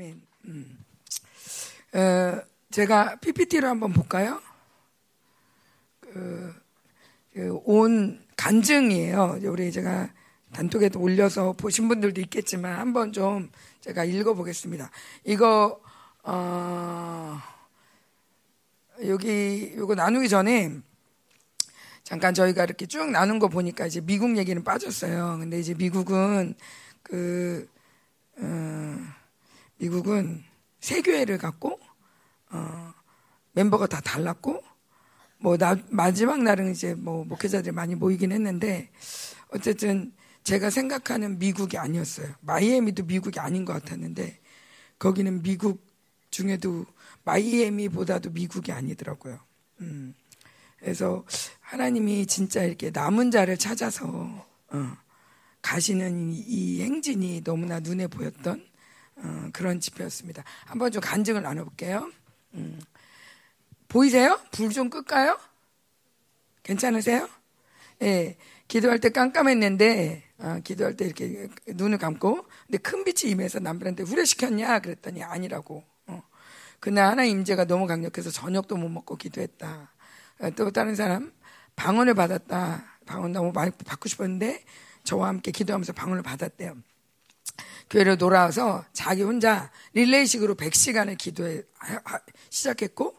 아멘. 음. 어, 제가 PPT로 한번 볼까요? 그, 그 온 간증이에요. 우리 제가 단톡에도 올려서 보신 분들도 있겠지만 한번 좀 제가 읽어보겠습니다. 이거 어, 여기 이거 나누기 전에 잠깐 저희가 이렇게 쭉 나눈 거 보니까 이제 미국 얘기는 빠졌어요. 근데 이제 미국은 그 어, 미국은 세 교회를 갖고 어, 멤버가 다 달랐고 뭐 나, 마지막 날은 이제 뭐 목회자들이 많이 모이긴 했는데 어쨌든 제가 생각하는 미국이 아니었어요. 마이애미도 미국이 아닌 것 같았는데 거기는 미국 중에도 마이애미보다도 미국이 아니더라고요. 음. 그래서 하나님이 진짜 이렇게 남은 자를 찾아서 어, 가시는 이, 이, 행진이 너무나 눈에 보였던 어, 그런 집회였습니다. 한번 좀 간증을 나눠볼게요. 음. 보이세요? 불 좀 끌까요? 괜찮으세요? 예. 기도할 때 깜깜했는데, 어, 기도할 때 이렇게 눈을 감고, 근데 큰 빛이 임해서 남편한테 후레시켰냐? 그랬더니 아니라고. 어. 그날 하나님 임재가 너무 강력해서 저녁도 못 먹고 기도했다. 어, 또 다른 사람, 방언을 받았다. 방언 너무 많이 받고 싶었는데, 저와 함께 기도하면서 방언을 받았대요. 교회로 돌아와서 자기 혼자 릴레이식으로 100시간을 기도해 시작했고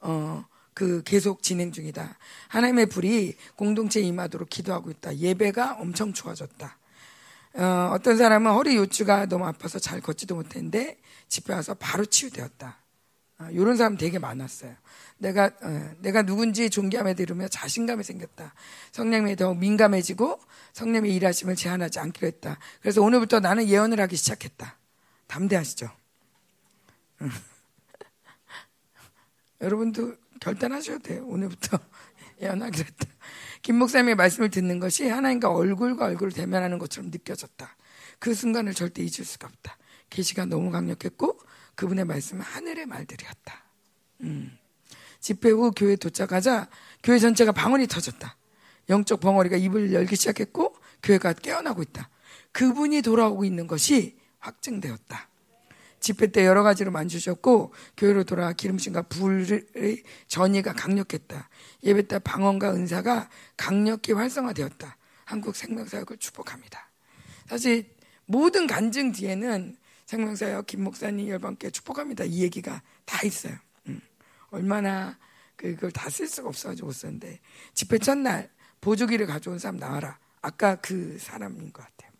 어, 그 계속 진행 중이다. 하나님의 불이 공동체 임하도록 기도하고 있다. 예배가 엄청 좋아졌다. 어, 어떤 사람은 허리 요추가 너무 아파서 잘 걷지도 못했는데 집에 와서 바로 치유되었다. 어, 이런 사람 되게 많았어요. 내가 어, 내가 누군지 존경함에 들으며 자신감이 생겼다. 성령에 더 민감해지고 성령의 일하심을 제한하지 않기로 했다. 그래서 오늘부터 나는 예언을 하기 시작했다. 담대하시죠? 여러분도 결단하셔도 돼요. 오늘부터 예언하기로 했다. 김 목사님의 말씀을 듣는 것이 하나님과 얼굴과 얼굴을 대면하는 것처럼 느껴졌다. 그 순간을 절대 잊을 수가 없다. 계시가 너무 강력했고 그분의 말씀은 하늘의 말들이었다. 음. 집회 후 교회 도착하자 교회 전체가 방언이 터졌다. 영적 벙어리가 입을 열기 시작했고 교회가 깨어나고 있다. 그분이 돌아오고 있는 것이 확증되었다. 집회 때 여러 가지로 만주셨고 교회로 돌아와 기름신과 불의 전이가 강력했다. 예배 때 방언과 은사가 강력히 활성화되었다. 한국 생명사역을 축복합니다. 사실 모든 간증 뒤에는 생명사역 김 목사님 열방께 축복합니다. 이 얘기가 다 있어요. 음. 얼마나 그걸 다 쓸 수가 없어가지고 썼는데 집회 첫날 보조기를 가져온 사람 나와라. 아까 그 사람인 것 같아요.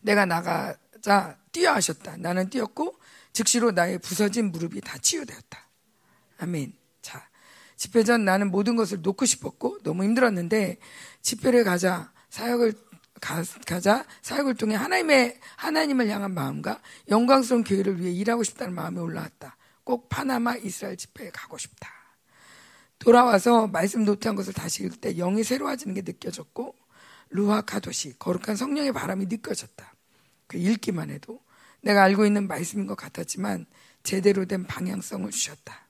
내가 나가자 뛰어 하셨다. 나는 뛰었고 즉시로 나의 부서진 무릎이 다 치유되었다. 아멘. 자, 집회 전 나는 모든 것을 놓고 싶었고 너무 힘들었는데 집회를 가자 사역을 가, 자 사역을 통해 하나님의 하나님을 향한 마음과 영광스러운 교회를 위해 일하고 싶다는 마음이 올라왔다. 꼭 파나마 이스라엘 집회에 가고 싶다. 돌아와서 말씀 노트한 것을 다시 읽을 때 영이 새로워지는 게 느껴졌고 루아카도시 거룩한 성령의 바람이 느껴졌다. 그 읽기만 해도 내가 알고 있는 말씀인 것 같았지만 제대로 된 방향성을 주셨다.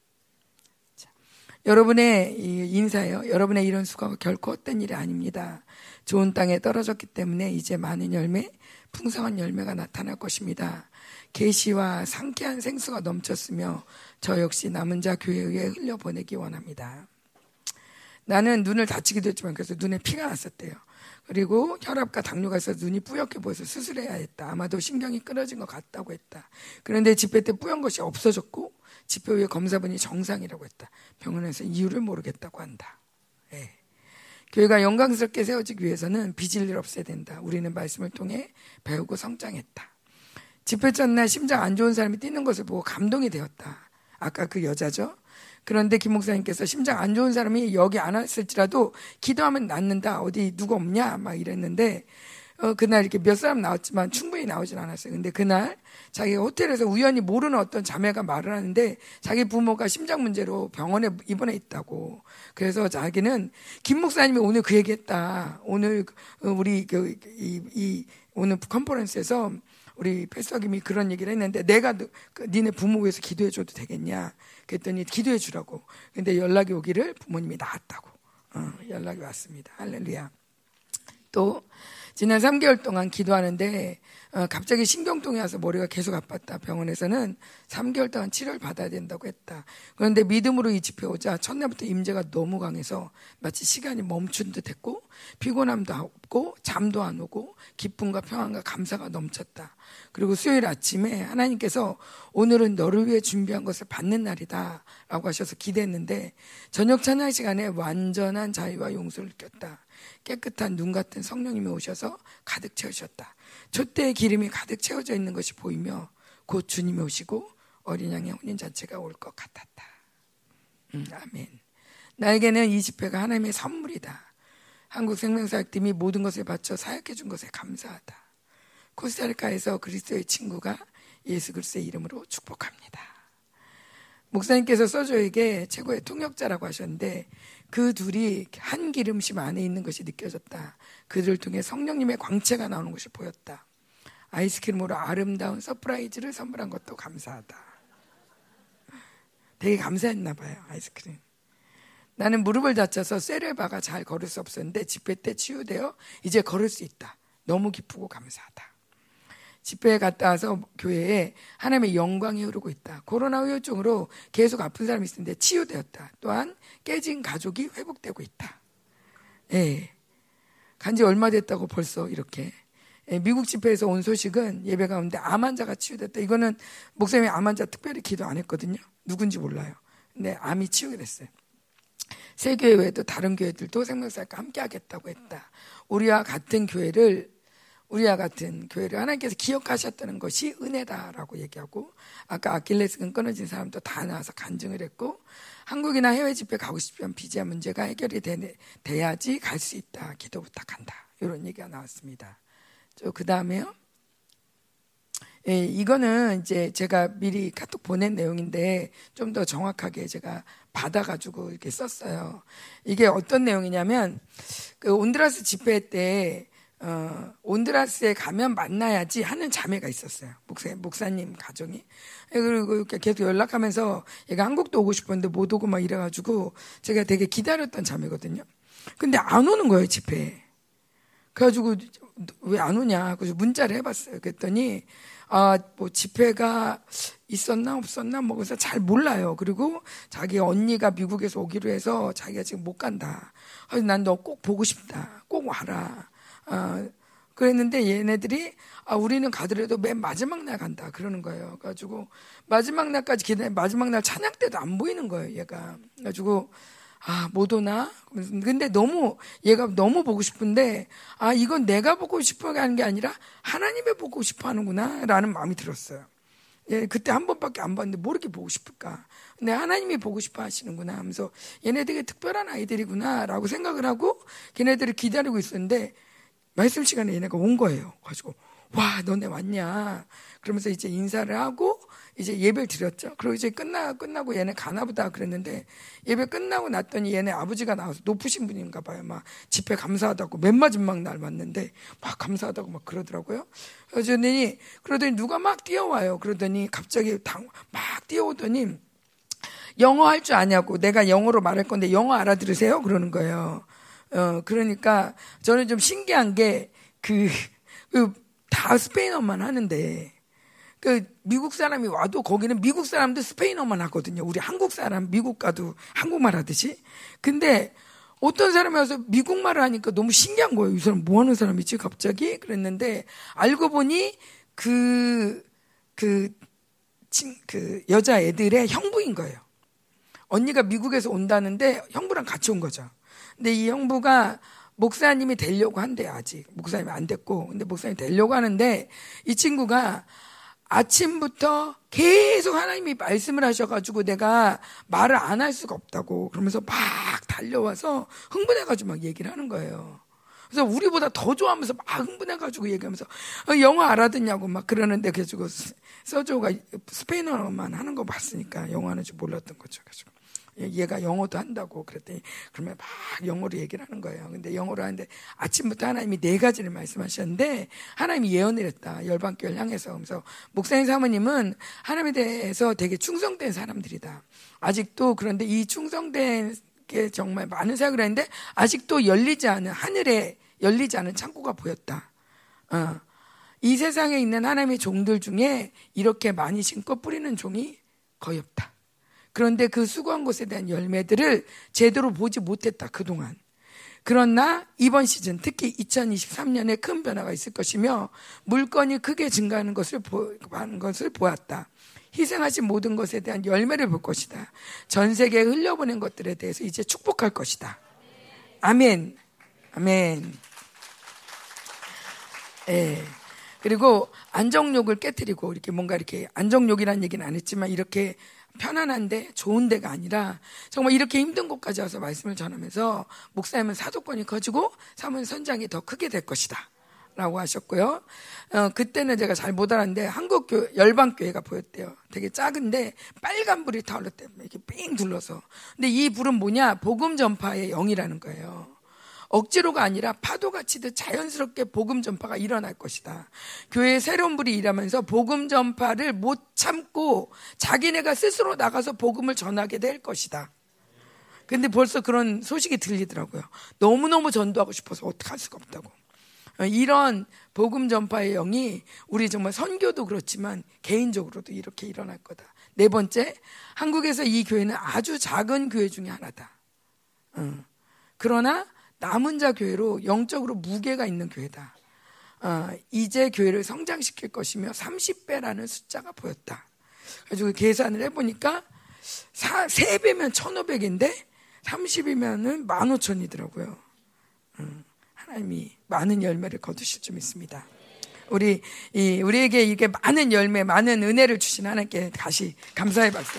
자, 여러분의 인사요. 여러분의 이런 수고가 결코 헛된 일이 아닙니다. 좋은 땅에 떨어졌기 때문에 이제 많은 열매, 풍성한 열매가 나타날 것입니다. 계시와 상쾌한 생수가 넘쳤으며 저 역시 남은 자 교회에 흘려보내기 원합니다. 나는 눈을 다치기도 했지만 그래서 눈에 피가 났었대요. 그리고 혈압과 당뇨가 있어서 눈이 뿌옇게 보여서 수술해야 했다. 아마도 신경이 끊어진 것 같다고 했다. 그런데 집회 때 뿌연 것이 없어졌고 집회 후에 검사분이 정상이라고 했다. 병원에서 이유를 모르겠다고 한다. 네. 교회가 영광스럽게 세워지기 위해서는 빚을 일 없애야 된다. 우리는 말씀을 통해 배우고 성장했다. 집회 전날 심장 안 좋은 사람이 뛰는 것을 보고 감동이 되었다. 아까 그 여자죠. 그런데 김 목사님께서 심장 안 좋은 사람이 여기 안 왔을지라도 기도하면 낫는다. 어디 누구 없냐? 막 이랬는데 어, 그날 이렇게 몇 사람 나왔지만 충분히 나오진 않았어요. 근데 그날 자기가 호텔에서 우연히 모르는 어떤 자매가 말을 하는데 자기 부모가 심장 문제로 병원에 입원해 있다고. 그래서 자기는 김 목사님이 오늘 그 얘기했다. 오늘 어, 우리 그, 이, 이 오늘 컨퍼런스에서 우리 패스터김이 그런 얘기를 했는데 내가 그, 니네 부모 위해서 기도해 줘도 되겠냐? 그랬더니 기도해 주라고. 근데 연락이 오기를 부모님이 나았다고. 어, 연락이 왔습니다. 할렐루야. 또 지난 3개월 동안 기도하는데 어, 갑자기 신경통이 와서 머리가 계속 아팠다. 병원에서는 3개월 동안 치료를 받아야 된다고 했다. 그런데 믿음으로 이 집회 오자 첫날부터 임재가 너무 강해서 마치 시간이 멈춘 듯 했고 피곤함도 없고 잠도 안 오고 기쁨과 평안과 감사가 넘쳤다. 그리고 수요일 아침에 하나님께서 오늘은 너를 위해 준비한 것을 받는 날이다. 라고 하셔서 기대했는데 저녁 찬양 시간에 완전한 자유와 용서를 느꼈다. 깨끗한 눈 같은 성령님이 오셔서 가득 채우셨다. 촛대의 기름이 가득 채워져 있는 것이 보이며 곧 주님이 오시고 어린 양의 혼인 자체가 올 것 같았다. 음, 아멘. 나에게는 이 집회가 하나님의 선물이다. 한국 생명사역팀이 모든 것을 바쳐 사역해 준 것에 감사하다. 코스타리카에서 그리스도의 친구가 예수 그리스도의 이름으로 축복합니다. 목사님께서 서조에게 최고의 통역자라고 하셨는데 그 둘이 한 기름심 안에 있는 것이 느껴졌다. 그들을 통해 성령님의 광채가 나오는 것이 보였다. 아이스크림으로 아름다운 surprise를 선물한 것도 감사하다. 되게 감사했나 봐요, 아이스크림. 나는 무릎을 다쳐서 세레바가 잘 걸을 수 없었는데 집회 때 치유되어 이제 걸을 수 있다. 너무 기쁘고 감사하다. 집회에 갔다 와서 교회에 하나님의 영광이 흐르고 있다. 코로나 후유증으로 계속 아픈 사람이 있었는데 치유되었다. 또한 깨진 가족이 회복되고 있다. 예. 간지 얼마 됐다고 벌써 이렇게. 예, 미국 집회에서 온 소식은 예배 가운데 암 환자가 치유됐다. 이거는 목사님이 암 환자 특별히 기도 안 했거든요. 누군지 몰라요. 근데 암이 치유가 됐어요. 세 교회 외에도 다른 교회들도 생명사역과 함께 하겠다고 했다. 우리와 같은 교회를 우리와 같은 교회를 하나님께서 기억하셨다는 것이 은혜다라고 얘기하고 아까 아킬레스건 끊어진 사람도 다 나와서 간증을 했고 한국이나 해외 집회 가고 싶으면 비자 문제가 해결이 되, 돼야지 갈 수 있다 기도 부탁한다 이런 얘기가 나왔습니다. 그 다음에요. 예, 이거는 이제 제가 미리 카톡 보낸 내용인데 좀 더 정확하게 제가 받아가지고 이렇게 썼어요. 이게 어떤 내용이냐면 그 온드라스 집회 때 어, 온드라스에 가면 만나야지 하는 자매가 있었어요. 목사, 목사님 가정이. 그리고 이렇게 계속 연락하면서 얘가 한국도 오고 싶었는데 못 오고 막 이래가지고 제가 되게 기다렸던 자매거든요. 근데 안 오는 거예요, 집회에. 그래가지고 왜 안 오냐. 그래서 문자를 해봤어요. 그랬더니, 아, 뭐 집회가 있었나 없었나 뭐 그래서 잘 몰라요. 그리고 자기 언니가 미국에서 오기로 해서 자기가 지금 못 간다. 난 너 꼭 보고 싶다. 꼭 와라. 아, 그랬는데 얘네들이 아, 우리는 가더라도 맨 마지막 날 간다 그러는 거예요. 가지고 마지막 날까지 기다려 마지막 날 찬양 때도 안 보이는 거예요. 얘가 가지고 아, 못 오나? 근데 너무, 얘가 너무 보고 싶은데, 아, 이건 내가 보고 싶어 하는 게 아니라 하나님이 보고 싶어 하는구나, 라는 마음이 들었어요. 예, 그때 한 번밖에 안 봤는데 뭐 이렇게 보고 싶을까? 근데 하나님이 보고 싶어 하시는구나 하면서 얘네 되게 특별한 아이들이구나, 라고 생각을 하고 걔네들을 기다리고 있었는데, 말씀 시간에 얘네가 온 거예요. 가지고 와 너네 왔냐? 그러면서 이제 인사를 하고 이제 예배를 드렸죠. 그리고 이제 끝나 끝나고 얘네 가나보다 그랬는데 예배 끝나고 났더니 얘네 아버지가 나와서 높으신 분인가 봐요. 막 집회 감사하다고 맨 마지막 날 왔는데 막 감사하다고 막 그러더라고요. 그러더니 그러더니 누가 막 뛰어와요. 그러더니 갑자기 당, 막 뛰어오더니 영어 할 줄 아냐고 내가 영어로 말할 건데 영어 알아들으세요? 그러는 거예요. 어, 그러니까 저는 좀 신기한 게 그, 그, 다 스페인어만 하는데, 그, 미국 사람이 와도 거기는 미국 사람도 스페인어만 하거든요. 우리 한국 사람, 미국 가도 한국말 하듯이. 근데 어떤 사람이 와서 미국말을 하니까 너무 신기한 거예요. 이 사람 뭐 하는 사람이지? 갑자기? 그랬는데, 알고 보니 그, 그, 그 여자 애들의 형부인 거예요. 언니가 미국에서 온다는데 형부랑 같이 온 거죠. 근데 이 형부가 목사님이 되려고 한대요, 아직. 목사님이 안 됐고. 근데 목사님이 되려고 하는데 이 친구가 아침부터 계속 하나님이 말씀을 하셔가지고 내가 말을 안 할 수가 없다고 그러면서 막 달려와서 흥분해가지고 막 얘기를 하는 거예요. 그래서 우리보다 더 좋아하면서 막 흥분해가지고 얘기하면서 어, 영어 알아듣냐고 막 그러는데 그래가지고 서조가 스페인어만 하는 거 봤으니까 영어 하는 줄 몰랐던 거죠. 그래서 얘가 영어도 한다고 그랬더니 그러면 막 영어로 얘기를 하는 거예요. 근데 영어로 하는데 아침부터 하나님이 네 가지를 말씀하셨는데 하나님이 예언을 했다. 열방교회를 향해서. 그래서 목사님 사모님은 하나님에 대해서 되게 충성된 사람들이다. 아직도 그런데 이 충성된 게 정말 많은 생각을 했는데 아직도 열리지 않은 하늘에 열리지 않은 창고가 보였다. 어. 이 세상에 있는 하나님의 종들 중에 이렇게 많이 심고 뿌리는 종이 거의 없다. 그런데 그 수고한 곳에 대한 열매들을 제대로 보지 못했다, 그동안. 그러나 이번 시즌, 특히 2023년에 큰 변화가 있을 것이며 물건이 크게 증가하는 것을, 보, 하는 것을 보았다. 희생하신 모든 것에 대한 열매를 볼 것이다. 전 세계에 흘려보낸 것들에 대해서 이제 축복할 것이다. 아멘. 아멘. 예. 그리고 안정욕을 깨뜨리고 이렇게 뭔가 이렇게 안정욕이라는 얘기는 안 했지만 이렇게 편안한데 좋은 데가 아니라 정말 이렇게 힘든 곳까지 와서 말씀을 전하면서 목사님은 사도권이 커지고 사문 선장이 더 크게 될 것이다. 라고 하셨고요. 어, 그때는 제가 잘 못 알았는데 한국 교 열방 교회가 보였대요. 되게 작은데 빨간 불이 타올랐대요. 이렇게 삥 둘러서. 근데 이 불은 뭐냐? 복음 전파의 영이라는 거예요. 억지로가 아니라 파도가 치듯 자연스럽게 복음 전파가 일어날 것이다. 교회에 새로운 불이 일하면서 복음 전파를 못 참고 자기네가 스스로 나가서 복음을 전하게 될 것이다. 근데 벌써 그런 소식이 들리더라고요. 너무너무 전도하고 싶어서 어떡할 수가 없다고. 어, 이런 복음 전파의 영이 우리 정말 선교도 그렇지만 개인적으로도 이렇게 일어날 거다. 네 번째, 한국에서 이 교회는 아주 작은 교회 중에 하나다. 어. 그러나 남은 자 교회로 영적으로 무게가 있는 교회다. 어, 이제 교회를 성장시킬 것이며 30배라는 숫자가 보였다. 그래서 계산을 해보니까 3배면 1,500인데 30이면은 15,000이더라고요. 음, 하나님이 많은 열매를 거두실 줄 믿습니다. 우리, 이, 우리에게 이게 많은 열매, 많은 은혜를 주신 하나님께 다시 감사의 박수.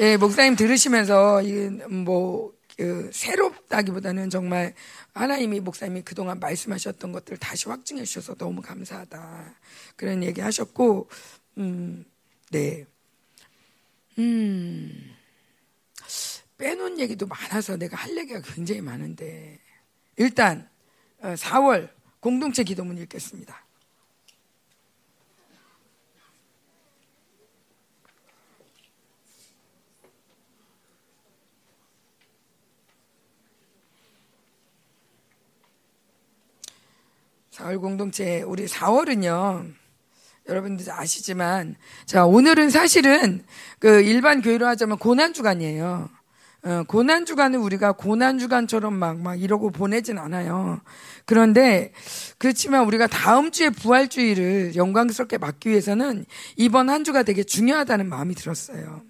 예, 목사님 들으시면서 뭐 그, 새롭다기보다는 정말 하나님이 목사님이 그동안 말씀하셨던 것들을 다시 확증해 주셔서 너무 감사하다. 그런 얘기 하셨고, 음, 네. 음, 빼놓은 얘기도 많아서 내가 할 얘기가 굉장히 많은데, 일단, 4월 어, 공동체 기도문 읽겠습니다. 4월 공동체 우리 4월은요. 여러분들 아시지만 자 오늘은 사실은 그 일반 교회로 하자면 고난 주간이에요. 어, 고난 주간은 우리가 고난 주간처럼 막 막 이러고 보내진 않아요. 그런데 그렇지만 우리가 다음 주에 부활주의를 영광스럽게 맞기 위해서는 이번 한 주가 되게 중요하다는 마음이 들었어요.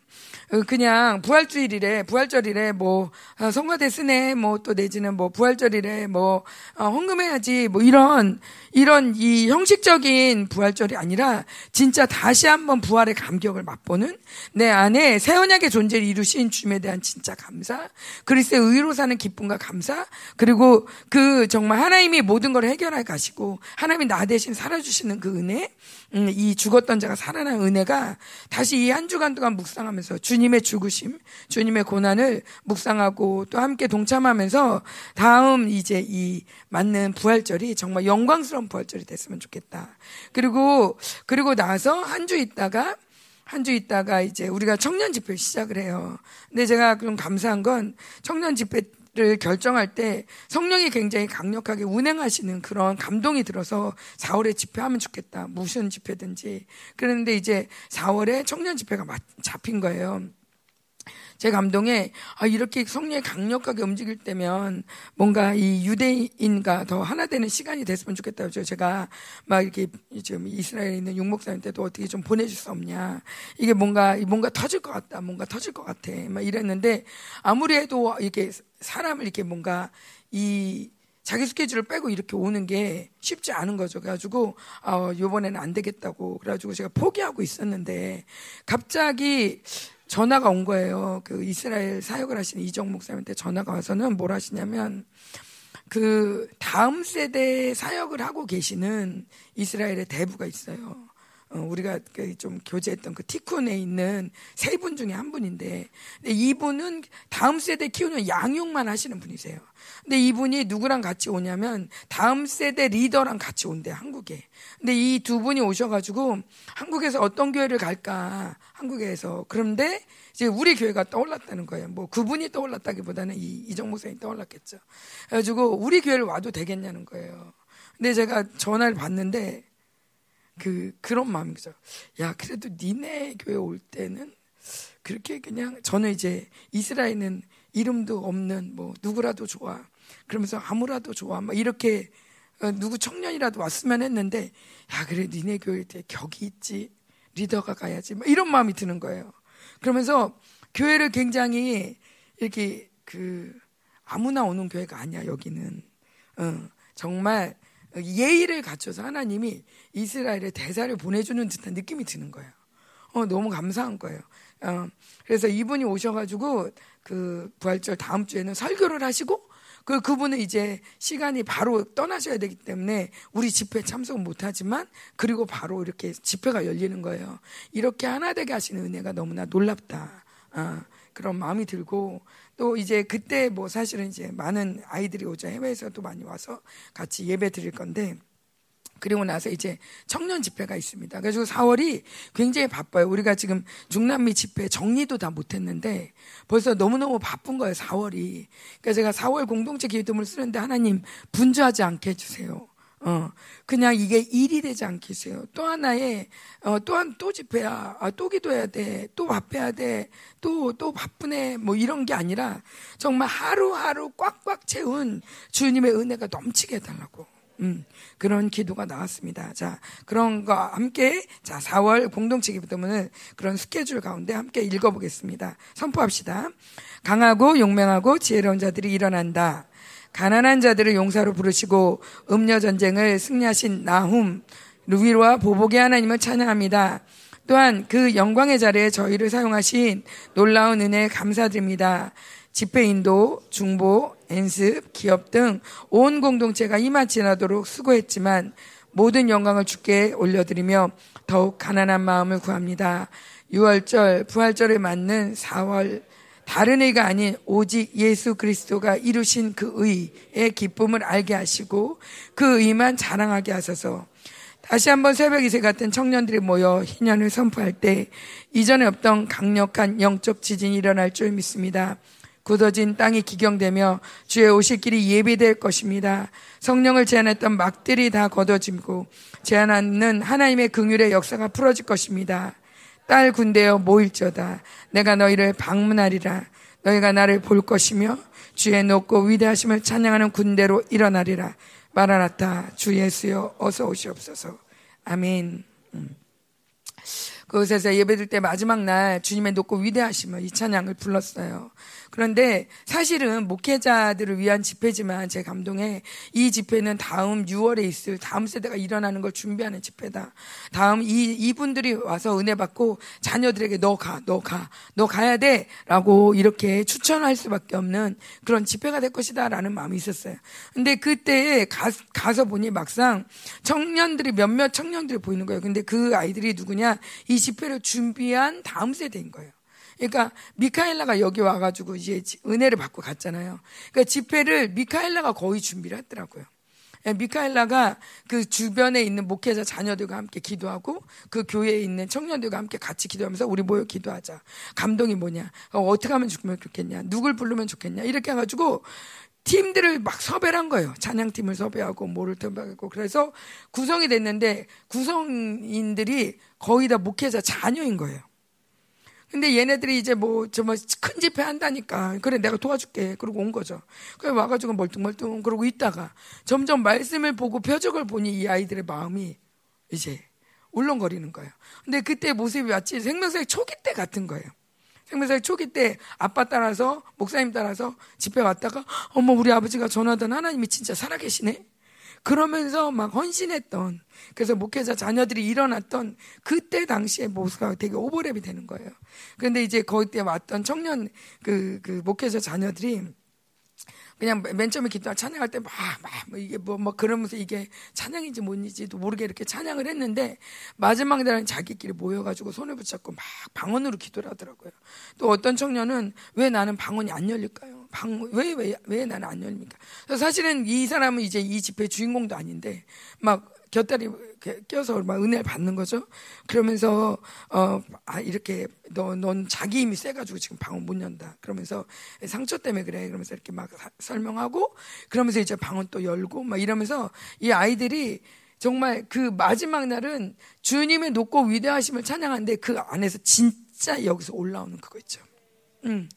어, 그냥 부활주일이래, 부활절이래, 뭐, 어, 성가대 쓰네, 뭐, 또 내지는 뭐, 부활절이래, 뭐, 어, 헌금해야지, 뭐, 이런, 이런 이 형식적인 부활절이 아니라, 진짜 다시 한번 부활의 감격을 맛보는 내 안에 새 언약의 존재를 이루신 주님에 대한 진짜 감사, 그리스의 의로 사는 기쁨과 감사, 그리고 그 정말 하나님이 모든 걸 해결해 가시고, 하나님이 나 대신 살아주시는 그 은혜, 음, 이 죽었던 자가 살아난 은혜가 다시 이 한 주간 동안 묵상하면서 주님의 죽으심, 주님의 고난을 묵상하고 또 함께 동참하면서 다음 이제 이 맞는 부활절이 정말 영광스러운 부활절이 됐으면 좋겠다. 그리고 그리고 나서 한 주 있다가 한주 있다가 이제 우리가 청년 집회 시작을 해요. 근데 제가 좀 감사한 건 청년 집회 를 결정할 때 성령이 굉장히 강력하게 운행하시는 그런 감동이 들어서 4월에 집회하면 좋겠다. 무슨 집회든지. 그런데 이제 4월에 청년 집회가 잡힌 거예요. 제 감동에 아 이렇게 성령이 강력하게 움직일 때면 뭔가 이 유대인과 더 하나 되는 시간이 됐으면 좋겠다고 제가 막 이렇게 지금 이스라엘에 있는 육목사님한테도 어떻게 좀 보내줄 수 없냐 이게 뭔가 뭔가 터질 것 같다 뭔가 터질 것 같아 막 이랬는데 아무리 해도 이렇게 사람을 이렇게 뭔가 이 자기 스케줄을 빼고 이렇게 오는 게 쉽지 않은 거죠. 그래가지고, 어, 요번에는 안 되겠다고. 그래가지고 제가 포기하고 있었는데, 갑자기 전화가 온 거예요. 그 이스라엘 사역을 하시는 이정 목사님한테 전화가 와서는 뭘 하시냐면 그 다음 세대 사역을 하고 계시는 이스라엘의 대부가 있어요. 어, 우리가 그좀 교제했던 그 티쿤에 있는 세 분 중에 한 분인데 이분은 다음 세대 키우는 양육만 하시는 분이세요. 근데 이분이 누구랑 같이 오냐면 다음 세대 리더랑 같이 온대 한국에. 근데 이 두 분이 오셔가지고 한국에서 어떤 교회를 갈까 한국에서 그런데 이제 우리 교회가 떠올랐다는 거예요. 뭐 그분이 떠올랐다기보다는 이 이정 목사님이 떠올랐겠죠. 그래가지고 우리 교회를 와도 되겠냐는 거예요. 근데 제가 전화를 받는데 그 그런 마음이죠. 야 그래도 니네 교회 올 때는 그렇게 그냥 저는 이제 이스라엘은 이름도 없는 뭐 누구라도 좋아. 그러면서 아무라도 좋아. 막 이렇게 어, 누구 청년이라도 왔으면 했는데 야 그래 니네 교회 때 격이 있지 리더가 가야지 막 이런 마음이 드는 거예요. 그러면서 교회를 굉장히 이렇게 그 아무나 오는 교회가 아니야 여기는 어, 정말 예의를 갖춰서 하나님이 이스라엘에 대사를 보내주는 듯한 느낌이 드는 거예요. 어, 너무 감사한 거예요. 어, 그래서 이분이 오셔가지고 그 부활절 다음 주에는 설교를 하시고 그 그분은 이제 시간이 바로 떠나셔야 되기 때문에 우리 집회 참석 못하지만 그리고 바로 이렇게 집회가 열리는 거예요. 이렇게 하나 되게 하시는 은혜가 너무나 놀랍다. 아, 그런 마음이 들고 또 이제 그때 뭐 사실은 이제 많은 아이들이 오자 해외에서도 많이 와서 같이 예배 드릴 건데 그리고 나서 이제 청년 집회가 있습니다. 그래서 4월이 굉장히 바빠요. 우리가 지금 중남미 집회 정리도 다 못했는데 벌써 너무너무 바쁜 거예요. 4월이. 그러니까 제가 4월 공동체 기도문을 쓰는데 하나님 분주하지 않게 해주세요. 어, 그냥 이게 일이 되지 않겠어요. 또 하나의, 어, 또한 또 집회야. 아, 또 기도해야 돼. 또 밥해야 돼. 또, 또 바쁘네. 뭐 이런 게 아니라 정말 하루하루 꽉꽉 채운 주님의 은혜가 넘치게 해달라고. 음, 그런 기도가 나왔습니다. 자, 그런 거 함께, 자, 4월 공동체 기도문을 그런 스케줄 가운데 함께 읽어보겠습니다. 선포합시다. 강하고 용맹하고 지혜로운 자들이 일어난다. 가난한 자들을 용사로 부르시고 음녀 전쟁을 승리하신 나훔 루비로와 보복의 하나님을 찬양합니다. 또한 그 영광의 자리에 저희를 사용하신 놀라운 은혜 감사드립니다. 집회 인도, 중보, 연습, 기업 등 온 공동체가 이만 지나도록 수고했지만 모든 영광을 주께 올려드리며 더욱 가난한 마음을 구합니다. 6월절, 부활절에 맞는 4월 다른 의가 아닌 오직 예수 그리스도가 이루신 그 의의 기쁨을 알게 하시고 그 의만 자랑하게 하소서. 다시 한번 새벽 이세 같은 청년들이 모여 희년을 선포할 때 이전에 없던 강력한 영적 지진이 일어날 줄 믿습니다. 굳어진 땅이 기경되며 주의 오실 길이 예비될 것입니다. 성령을 제안했던 막들이 다 걷어지고 제안하는 하나님의 긍휼의 역사가 풀어질 것입니다. 딸 군대여 모일저다. 내가 너희를 방문하리라. 너희가 나를 볼 것이며 주의 높고 위대하심을 찬양하는 군대로 일어나리라. 마라나타 주 예수여 어서 오시옵소서. 아멘. 음. 그곳에서 예배드릴 때 마지막 날 주님의 높고 위대하심을 이 찬양을 불렀어요. 그런데 사실은 목회자들을 위한 집회지만 제 감동에 이 집회는 다음 6월에 있을 다음 세대가 일어나는 걸 준비하는 집회다. 다음 이 이분들이 와서 은혜 받고 자녀들에게 너 가, 너 가, 너 가야 돼라고 이렇게 추천할 수밖에 없는 그런 집회가 될 것이다라는 마음이 있었어요. 근데 그때 가, 가서 보니 막상 청년들이 몇몇 청년들이 보이는 거예요. 근데 그 아이들이 누구냐? 이 집회를 준비한 다음 세대인 거예요. 그러니까 미카엘라가 여기 와가지고 이제 은혜를 받고 갔잖아요. 그러니까 집회를 미카엘라가 거의 준비를 했더라고요. 예, 미카엘라가 그 주변에 있는 목회자 자녀들과 함께 기도하고 그 교회에 있는 청년들과 함께 같이 기도하면서 우리 모여 기도하자. 감동이 뭐냐? 어, 어떻게 하면 좋겠냐? 누굴 부르면 좋겠냐? 이렇게 해가지고 팀들을 막 섭외를 한 거예요. 찬양팀을 섭외하고 뭐를 섭외하고 그래서 구성이 됐는데 구성인들이 거의 다 목회자 자녀인 거예요. 근데 얘네들이 이제 뭐, 정말 큰 집회 한다니까. 그래, 내가 도와줄게. 그러고 온 거죠. 그래, 와가지고 멀뚱멀뚱 그러고 있다가 점점 말씀을 보고 표적을 보니 이 아이들의 마음이 이제 울렁거리는 거예요. 근데 그때 모습이 마치 생명사의 초기 때 같은 거예요. 생명사의 초기 때 아빠 따라서, 목사님 따라서 집회 왔다가, 어머, 우리 아버지가 전하던 하나님이 진짜 살아계시네? 그러면서 막 헌신했던 그래서 목회자 자녀들이 일어났던 그때 당시에 모습가 되게 오버랩이 되는 거예요. 그런데 이제 거기 때 왔던 청년 그, 그 목회자 자녀들이 그냥 맨 처음에 기도할 찬양할 때 막, 막, 뭐 이게 뭐, 뭐, 그러면서 이게 찬양인지 뭔지도 모르게 이렇게 찬양을 했는데, 마지막 날은 자기끼리 모여가지고 손을 붙잡고 막 방언으로 기도를 하더라고요. 또 어떤 청년은 왜 나는 방언이 안 열릴까요? 방, 왜, 왜, 왜 나는 안 열립니까? 사실은 이 사람은 이제 이 집회 주인공도 아닌데, 막, 곁다리 껴서 막 은혜를 받는 거죠. 그러면서 어 아 이렇게 너 넌 자기 힘이 세가지고 지금 방언 못 연다. 그러면서 상처 때문에 그래. 그러면서 이렇게 막 설명하고 그러면서 이제 방언 또 열고 막 이러면서 이 아이들이 정말 그 마지막 날은 주님의 높고 위대하심을 찬양하는데 그 안에서 진짜 여기서 올라오는 그거 있죠. 음.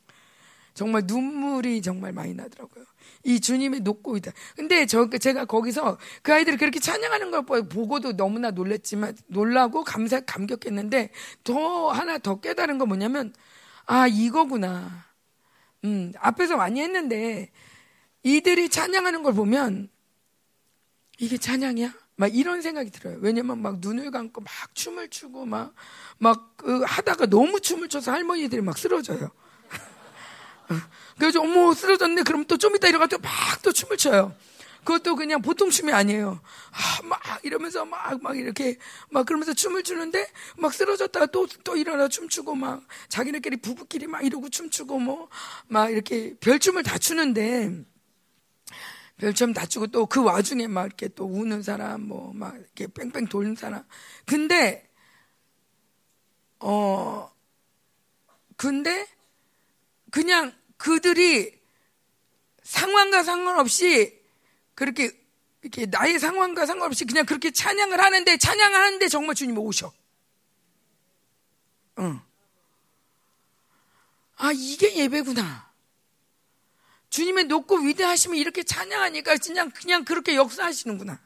정말 눈물이 정말 많이 나더라고요. 이 주님의 높고 있다. 근데 저 제가 거기서 그 아이들이 그렇게 찬양하는 걸 보고도 너무나 놀랬지만 놀라고 감사 감격했는데 더 하나 더 깨달은 건 뭐냐면 아 이거구나. 음 앞에서 많이 했는데 이들이 찬양하는 걸 보면 이게 찬양이야? 막 이런 생각이 들어요. 왜냐면 막 눈을 감고 막 춤을 추고 막 막 그 하다가 너무 춤을 춰서 할머니들이 막 쓰러져요. 그래서 어머 쓰러졌네. 그럼 또 좀 이따 일어가서 막또 춤을 춰요. 그것도 그냥 보통 춤이 아니에요. 아, 막 이러면서 막, 막 이렇게 막 그러면서 춤을 추는데 막 쓰러졌다가 또, 또 일어나 춤추고 막 자기네끼리 부부끼리 막 이러고 춤추고 뭐 막 이렇게 별춤을 다 추는데 별춤 다 추고 또 그 와중에 막 이렇게 또 우는 사람 뭐 막 이렇게 뺑뺑 돌는 사람. 근데, 어, 근데 그냥 그들이 상황과 상관없이 그렇게 이렇게 나의 상황과 상관없이 그냥 그렇게 찬양을 하는데 찬양하는데 정말 주님 오셔. 응. 아 이게 예배구나. 주님의 높고 위대하시면 이렇게 찬양하니까 그냥 그냥 그렇게 역사하시는구나.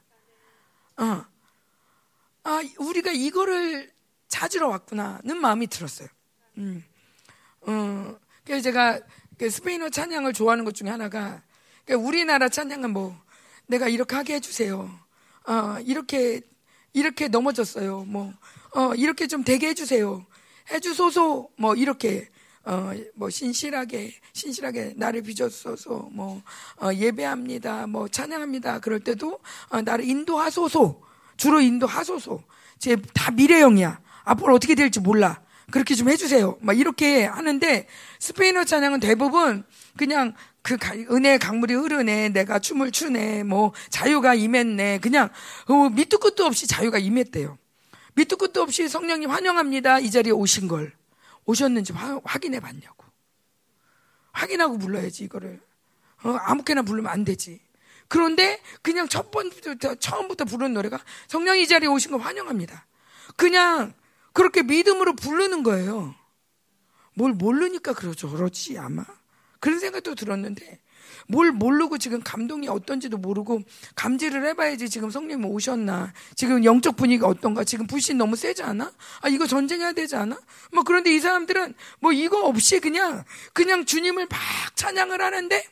어. 아 우리가 이거를 찾으러 왔구나는 마음이 들었어요. 음. 어. 그래서 제가 그 스페인어 찬양을 좋아하는 것 중에 하나가 그러니까 우리나라 찬양은 뭐 내가 이렇게 하게 해주세요. 어, 이렇게 이렇게 넘어졌어요. 뭐 어, 이렇게 좀 되게 해주세요. 해주소서 뭐 이렇게 어, 뭐 신실하게 신실하게 나를 빚었소서 뭐 어, 예배합니다. 뭐 찬양합니다. 그럴 때도 어, 나를 인도하소서 주로 인도하소서. 제 다 미래형이야. 앞으로 어떻게 될지 몰라. 그렇게 좀 해주세요. 막 이렇게 하는데 스페인어 찬양은 대부분 그냥 그 은혜 강물이 흐르네, 내가 춤을 추네, 뭐 자유가 임했네, 그냥 어, 밑도 끝도 없이 자유가 임했대요. 밑도 끝도 없이 성령님 환영합니다. 이 자리에 오신 걸 오셨는지 화, 확인해 봤냐고. 확인하고 불러야지 이거를. 어, 아무렇게나 부르면 안 되지. 그런데 그냥 첫 번부터 처음부터 부르는 노래가 성령 이 자리에 오신 걸 환영합니다. 그냥 그렇게 믿음으로 부르는 거예요. 뭘 모르니까 그러죠. 그렇지, 아마. 그런 생각도 들었는데, 뭘 모르고 지금 감동이 어떤지도 모르고 감지를 해봐야지 지금 성령님 오셨나. 지금 영적 분위기가 어떤가. 지금 불신 너무 세지 않아? 아, 이거 전쟁해야 되지 않아? 뭐 그런데 이 사람들은 뭐 이거 없이 그냥, 그냥 주님을 막 찬양을 하는데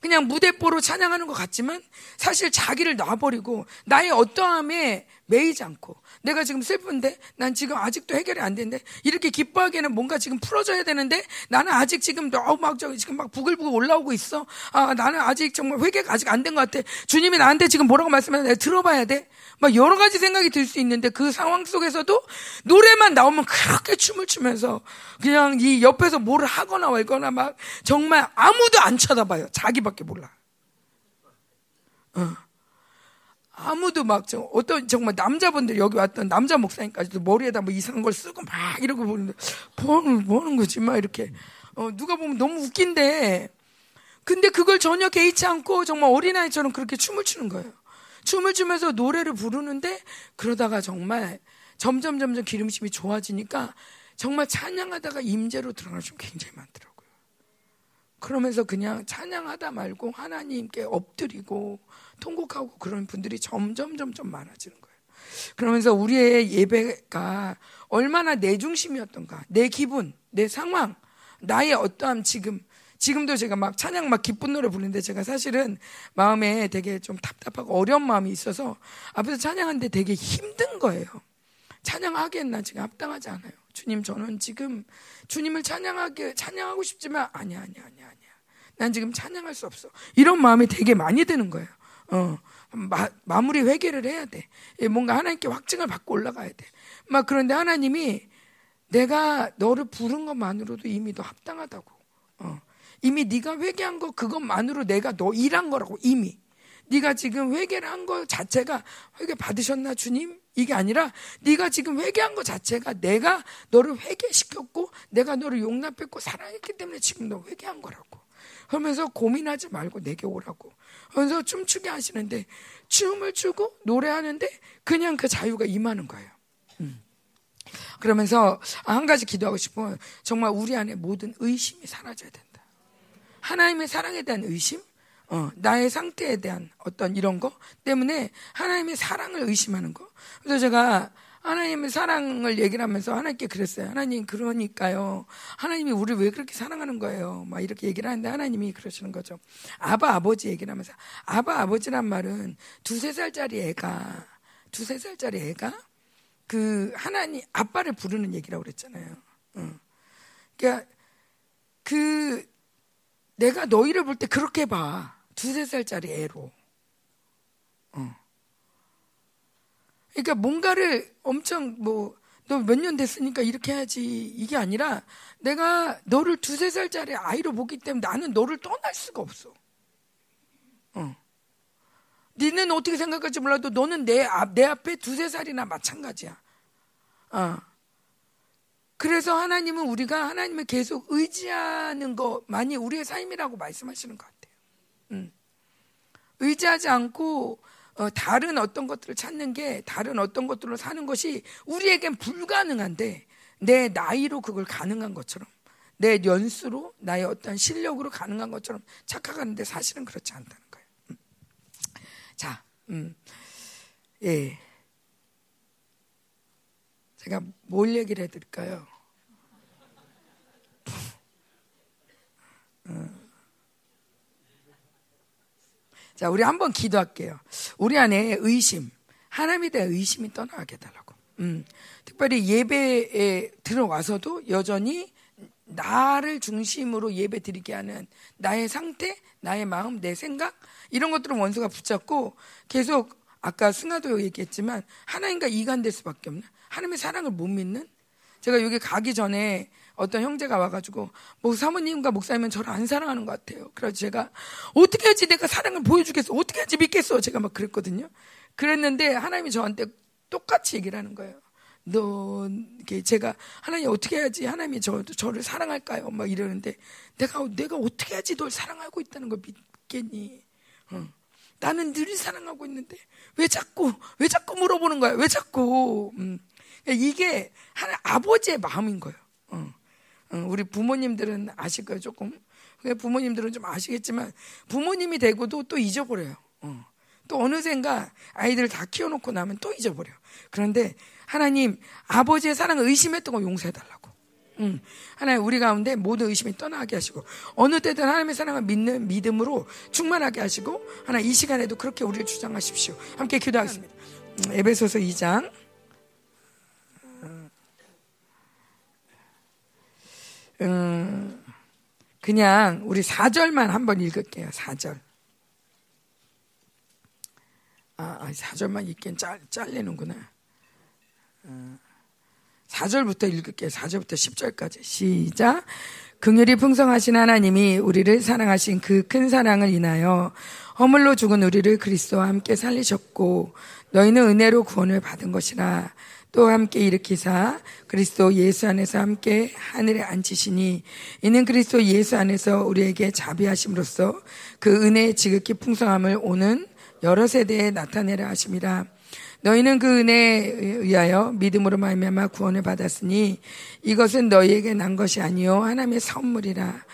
그냥 무대뽀로 찬양하는 것 같지만 사실 자기를 놔버리고 나의 어떠함에 매이지 않고 내가 지금 슬픈데 난 지금 아직도 해결이 안 되는데 이렇게 기뻐하기에는 뭔가 지금 풀어져야 되는데 나는 아직 지금 너무 막 저기 지금 막 부글부글 올라오고 있어. 아 나는 아직 정말 회개가 아직 안 된 것 같아. 주님이 나한테 지금 뭐라고 말씀하는 내가 들어봐야 돼. 막 여러 가지 생각이 들 수 있는데 그 상황 속에서도 노래만 나오면 그렇게 춤을 추면서 그냥 이 옆에서 뭐를 하거나 말거나 막 정말 아무도 안 쳐다봐요. 자기밖에 몰라. 어. 아무도 막, 저, 어떤, 정말 남자분들, 여기 왔던 남자 목사님까지도 머리에다 뭐 이상한 걸 쓰고 막 이러고 보는데, 뭐는, 뭐는 거지? 막 이렇게. 어, 누가 보면 너무 웃긴데, 근데 그걸 전혀 개의치 않고 정말 어린아이처럼 그렇게 춤을 추는 거예요. 춤을 추면서 노래를 부르는데, 그러다가 정말 점점 점점 기름심이 좋아지니까 정말 찬양하다가 임재로 들어가는 좀 굉장히 많더라고요. 그러면서 그냥 찬양하다 말고 하나님께 엎드리고 통곡하고 그런 분들이 점점 점점 많아지는 거예요. 그러면서 우리의 예배가 얼마나 내 중심이었던가, 내 기분, 내 상황, 나의 어떠함 지금 지금도 제가 막 찬양 막 기쁜 노래 부르는데 제가 사실은 마음에 되게 좀 답답하고 어려운 마음이 있어서 앞에서 찬양하는데 되게 힘든 거예요. 찬양하기엔 지금 합당하지 않아요. 주님 저는 지금 주님을 찬양하게 찬양하고 싶지만 아니야 아니야 아니야 아니야. 난 지금 찬양할 수 없어. 이런 마음이 되게 많이 드는 거예요. 어, 마, 마무리 회개를 해야 돼. 예, 뭔가 하나님께 확증을 받고 올라가야 돼. 막 그런데 하나님이 내가 너를 부른 것만으로도 이미 너 합당하다고. 어. 이미 네가 회개한 거 그것만으로 내가 너 일한 거라고 이미. 네가 지금 회개를 한 거 자체가 회개 받으셨나 주님? 이게 아니라 네가 지금 회개한 거 자체가 내가 너를 회개시켰고 내가 너를 용납했고 사랑했기 때문에 지금 너 회개한 거라고. 그러면서 고민하지 말고 내게 오라고. 그래서 춤추게 하시는데 춤을 추고 노래하는데 그냥 그 자유가 임하는 거예요. 음. 그러면서 한 가지 기도하고 싶은 정말 우리 안에 모든 의심이 사라져야 된다. 하나님의 사랑에 대한 의심, 어, 나의 상태에 대한 어떤 이런 거 때문에 하나님의 사랑을 의심하는 거. 그래서 제가 하나님의 사랑을 얘기를 하면서 하나님께 그랬어요. 하나님, 그러니까요. 하나님이 우리를 왜 그렇게 사랑하는 거예요? 막 이렇게 얘기를 하는데 하나님이 그러시는 거죠. 아바, 아버지 얘기를 하면서. 아바, 아버지란 말은 두세 살짜리 애가, 두세 살짜리 애가 그 하나님, 아빠를 부르는 얘기라고 그랬잖아요. 어. 그러니까 그 내가 너희를 볼 때 그렇게 봐. 두세 살짜리 애로. 어. 그러니까 뭔가를 엄청 뭐, 너 몇 년 됐으니까 이렇게 해야지. 이게 아니라 내가 너를 두세 살짜리 아이로 보기 때문에 나는 너를 떠날 수가 없어. 어. 니는 어떻게 생각할지 몰라도 너는 내, 앞, 내 앞에 두세 살이나 마찬가지야. 어. 그래서 하나님은 우리가 하나님을 계속 의지하는 것만이 우리의 삶이라고 말씀하시는 것 같아요. 음. 의지하지 않고 어, 다른 어떤 것들을 찾는 게 다른 어떤 것들로 사는 것이 우리에겐 불가능한데 내 나이로 그걸 가능한 것처럼 내 연수로 나의 어떤 실력으로 가능한 것처럼 착각하는데 사실은 그렇지 않다는 거예요. 음. 자, 음, 예. 제가 뭘 얘기를 해드릴까요? 어. 자, 우리 한번 기도할게요. 우리 안에 의심, 하나님에 대한 의심이 떠나게 해달라고. 음, 특별히 예배에 들어와서도 여전히 나를 중심으로 예배 드리게 하는 나의 상태, 나의 마음, 내 생각, 이런 것들은 원수가 붙잡고 계속 아까 승하도 얘기했지만 하나님과 이간될 수밖에 없는 하나님의 사랑을 못 믿는 제가 여기 가기 전에 어떤 형제가 와가지고 뭐 사모님과 목사님은 저를 안 사랑하는 것 같아요. 그래서 제가 어떻게 하지 내가 사랑을 보여주겠어? 어떻게 하지 믿겠어? 제가 막 그랬거든요. 그랬는데 하나님이 저한테 똑같이 얘기를 하는 거예요. 너, 제가 하나님 어떻게 해야지 하나님이 저, 저를 사랑할까요? 막 이러는데 내가, 내가 어떻게 해야지 널 사랑하고 있다는 걸 믿겠니? 어. 나는 늘 사랑하고 있는데 왜 자꾸, 왜 자꾸 물어보는 거야? 왜 자꾸, 음. 이게 하나 아버지의 마음인 거예요. 어. 어, 우리 부모님들은 아실 거예요, 조금. 부모님들은 좀 아시겠지만 부모님이 되고도 또 잊어버려요. 어. 또 어느샌가 아이들 다 키워놓고 나면 또 잊어버려. 그런데 하나님 아버지의 사랑을 의심했던 거 용서해달라고. 응. 하나님 우리 가운데 모든 의심이 떠나게 하시고 어느 때든 하나님의 사랑을 믿는 믿음으로 충만하게 하시고 하나 이 시간에도 그렇게 우리를 주장하십시오. 함께 기도하겠습니다. 에베소서 2장 음, 그냥 우리 4절만 한번 읽을게요. 4절. 아, 4절만 아, 읽긴 짤, 잘리는구나. 4절부터 어, 읽을게요. 4절부터 10절까지. 시작. 긍휼이 풍성하신 하나님이 우리를 사랑하신 그 큰 사랑을 인하여 허물로 죽은 우리를 그리스도와 함께 살리셨고 너희는 은혜로 구원을 받은 것이라 또 함께 일으키사 그리스도 예수 안에서 함께 하늘에 앉히시니 이는 그리스도 예수 안에서 우리에게 자비하심으로써 그 은혜의 지극히 풍성함을 오는 여러 세대에 나타내라 하심이라 너희는 그 은혜에 의하여 믿음으로 말미암아 구원을 받았으니 이것은 너희에게 난 것이 아니요 하나님의 선물이라.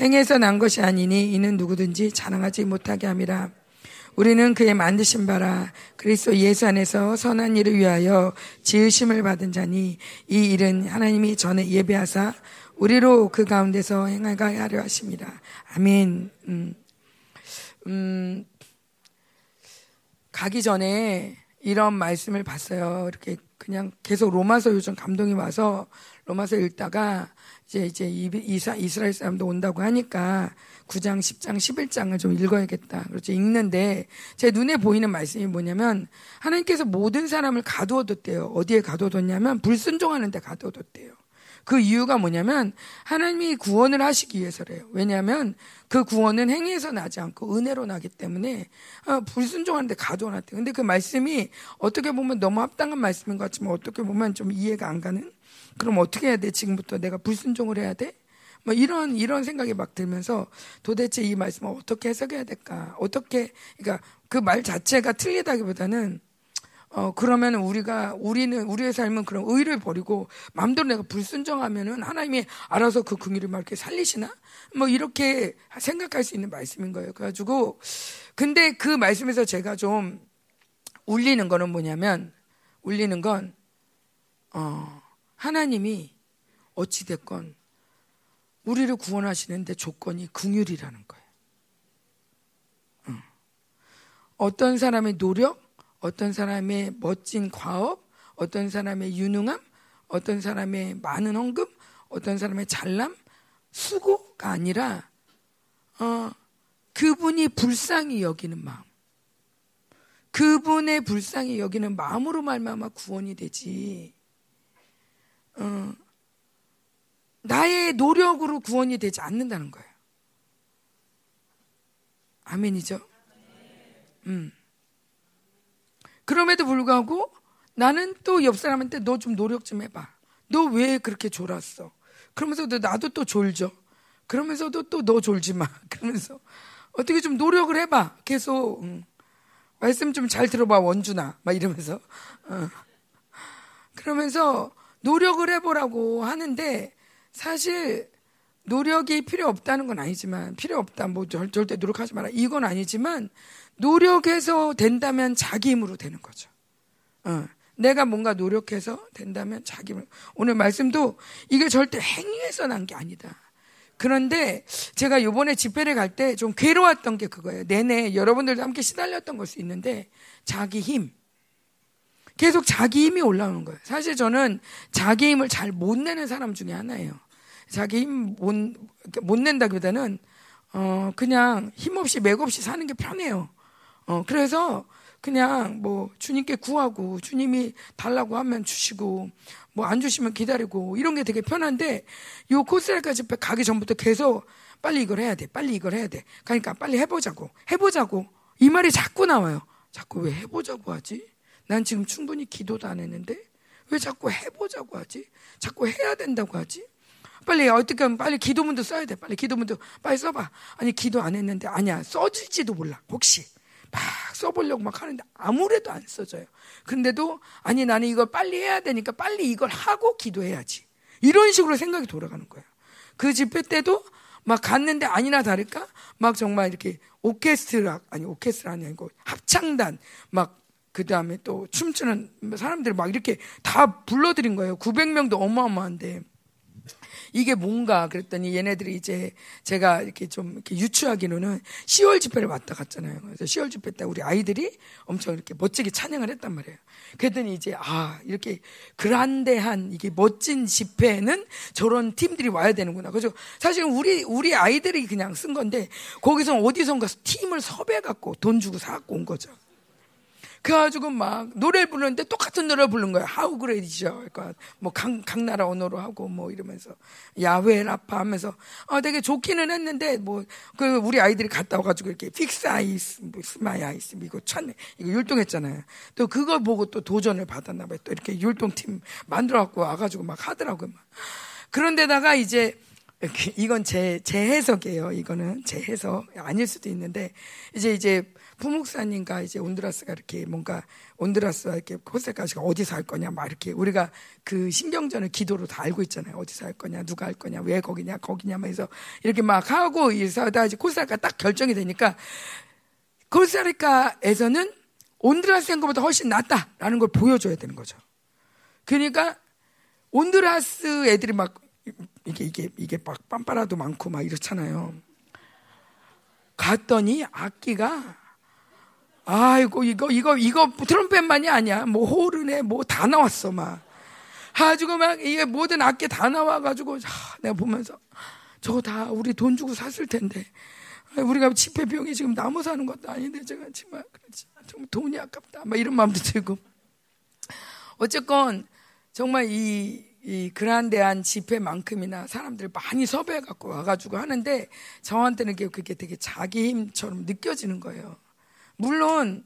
행해서 난 것이 아니니 이는 누구든지 자랑하지 못하게 함이라 우리는 그의 만드신 바라 그리스도 예수 안에서 선한 일을 위하여 지으심을 받은 자니 이 일은 하나님이 전에 예배하사 우리로 그 가운데서 행하게 하려 하십니다. 아멘. 음, 음, 가기 전에 이런 말씀을 봤어요. 이렇게 그냥 계속 로마서 요즘 감동이 와서 로마서 읽다가 이제 이제 이사, 이스라엘 사람도 온다고 하니까 9장, 10장, 11장을 좀 읽어야겠다. 그렇죠. 읽는데 제 눈에 보이는 말씀이 뭐냐면 하나님께서 모든 사람을 가두어뒀대요. 어디에 가두어뒀냐면 불순종하는 데 가두어뒀대요. 그 이유가 뭐냐면 하나님이 구원을 하시기 위해서래요. 왜냐하면 그 구원은 행위에서 나지 않고 은혜로 나기 때문에 아, 불순종하는데 가져놨대요. 근데 그 말씀이 어떻게 보면 너무 합당한 말씀인 것 같지만 어떻게 보면 좀 이해가 안 가는. 그럼 어떻게 해야 돼? 지금부터 내가 불순종을 해야 돼? 뭐 이런 이런 생각이 막 들면서 도대체 이 말씀을 어떻게 해석해야 될까? 어떻게 그러니까 그 말 자체가 틀리다기보다는 어, 그러면 우리가, 우리는, 우리의 삶은 그런 의를 버리고, 마음대로 내가 불순정하면은 하나님이 알아서 그 긍휼을 막 이렇게 살리시나? 뭐 이렇게 생각할 수 있는 말씀인 거예요. 그래가지고, 근데 그 말씀에서 제가 좀 울리는 거는 뭐냐면, 울리는 건, 어, 하나님이 어찌됐건, 우리를 구원하시는데 조건이 긍휼이라는 거예요. 응. 어떤 사람의 노력, 어떤 사람의 멋진 과업, 어떤 사람의 유능함, 어떤 사람의 많은 헌금, 어떤 사람의 잘남, 수고가 아니라 어, 그분이 불쌍히 여기는 마음. 그분의 불쌍히 여기는 마음으로 말미암아 구원이 되지. 어, 나의 노력으로 구원이 되지 않는다는 거예요. 아멘이죠. 음. 그럼에도 불구하고 나는 또 옆 사람한테 너 좀 노력 좀 해봐. 너 왜 그렇게 졸았어? 그러면서도 나도 또 졸죠. 그러면서도 또 너 졸지 마. 그러면서 어떻게 좀 노력을 해봐. 계속 응. 말씀 좀 잘 들어봐 원주나 막 이러면서 어. 그러면서 노력을 해보라고 하는데 사실 노력이 필요 없다는 건 아니지만 필요 없다 뭐 절대 노력하지 마라 이건 아니지만 노력해서 된다면 자기 힘으로 되는 거죠. 어. 내가 뭔가 노력해서 된다면 자기 힘으로. 오늘 말씀도 이게 절대 행위에서 난 게 아니다. 그런데 제가 요번에 집회를 갈 때 좀 괴로웠던 게 그거예요. 내내 여러분들도 함께 시달렸던 걸 수 있는데 자기 힘. 계속 자기 힘이 올라오는 거예요. 사실 저는 자기 힘을 잘 못 내는 사람 중에 하나예요. 자기 힘 못, 못 낸다기보다는, 어, 그냥 힘없이 맥없이 사는 게 편해요. 어, 그래서 그냥 뭐 주님께 구하고 주님이 달라고 하면 주시고 뭐 안 주시면 기다리고 이런 게 되게 편한데 요 코스라카 집회 가기 전부터 계속 빨리 이걸 해야 돼. 빨리 이걸 해야 돼. 그러니까 빨리 해보자고. 해보자고. 이 말이 자꾸 나와요. 자꾸 왜 해보자고 하지? 난 지금 충분히 기도도 안 했는데 왜 자꾸 해보자고 하지? 자꾸 해야 된다고 하지? 빨리 어떻게 하면 빨리 기도문도 써야 돼. 빨리 기도문도 빨리 써봐. 아니 기도 안 했는데 아니야 써질지도 몰라. 혹시 막 써보려고 막 하는데 아무래도 안 써져요. 근데도 아니 나는 이걸 빨리 해야 되니까 빨리 이걸 하고 기도해야지. 이런 식으로 생각이 돌아가는 거예요. 그 집회 때도 막 갔는데 아니나 다를까 막 정말 이렇게 오케스트라 아니 오케스트라니 아니고 합창단 막그 다음에 또 춤추는 사람들 막 이렇게 다 불러드린 거예요. 900명도 어마어마한데 이게 뭔가 그랬더니 얘네들이 이제 제가 이렇게 좀 이렇게 유추하기로는 10월 집회를 왔다 갔잖아요. 그래서 10월 집회 때 우리 아이들이 엄청 이렇게 멋지게 찬양을 했단 말이에요. 그랬더니 이제 아 이렇게 그란데한 이게 멋진 집회는 저런 팀들이 와야 되는구나. 그래서 사실 우리 우리 아이들이 그냥 쓴 건데 거기서 어디선가 팀을 섭외해 갖고 돈 주고 사 갖고 온 거죠. 그래가지고 막 노래를 부르는데 똑같은 노래를 부른 거야. 하우 그레이죠. 그러니까 뭐 각, 각 나라 언어로 하고 뭐 이러면서 야외 라파 하면서 어 되게 좋기는 했는데 뭐 그 우리 아이들이 갔다 와가지고 이렇게 픽스 아이스, 뭐 스마이 아이스 이거 천 이거 율동했잖아요. 또 그걸 보고 또 도전을 받았나 봐요. 또 이렇게 율동팀 만들어 갖고 와가지고 막 하더라고요. 막. 그런데다가 이제 이건 제, 제 해석이에요. 이거는 제 해석. 아닐 수도 있는데, 이제, 이제, 부목사님과 이제 온드라스가 이렇게 뭔가 온드라스와 이렇게 코세카시가 어디서 할 거냐 막 이렇게 우리가 그 신경전을 기도로 다 알고 있잖아요. 어디서 할 거냐, 누가 할 거냐, 왜 거기냐, 거기냐 막 해서 이렇게 막 하고 이사다 이제 코스타리카 딱 결정이 되니까 코스타리카에서는 온드라스 한 것보다 훨씬 낫다라는 걸 보여줘야 되는 거죠. 그러니까 온드라스 애들이 막 이게 이게 이게 막 빰빠라도 많고 막 이렇잖아요. 갔더니 악기가 아이고 이거 이거 이거 트럼펫만이 아니야. 뭐 호르네 뭐 다 나왔어 막. 가지고 막 이게 모든 악기 다 나와가지고 하, 내가 보면서 저거 다 우리 돈 주고 샀을 텐데 우리가 집회 비용이 지금 나무 사는 것도 아닌데 제가 정말 그렇지 정 돈이 아깝다 막 이런 마음도 들고 어쨌건 정말 이, 이 그란데한 집회만큼이나 사람들 많이 섭외해 갖고 와가지고 하는데 저한테는 그게 되게 자기 힘처럼 느껴지는 거예요. 물론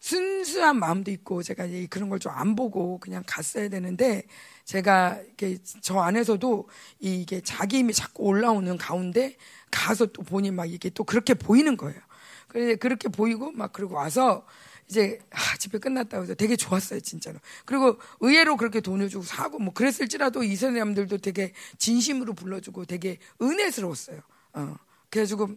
순수한 마음도 있고 제가 그런 걸 좀 안 보고 그냥 갔어야 되는데 제가 이렇게 저 안에서도 이게 자기 힘이 자꾸 올라오는 가운데 가서 또 보니 막 이게 또 그렇게 보이는 거예요. 그런데 그렇게 보이고 막 그러고 와서 이제 아, 집회 끝났다고 해서 되게 좋았어요 진짜로. 그리고 의외로 그렇게 돈을 주고 사고 뭐 그랬을지라도 이 사람들도 되게 진심으로 불러주고 되게 은혜스러웠어요. 어. 그래가지고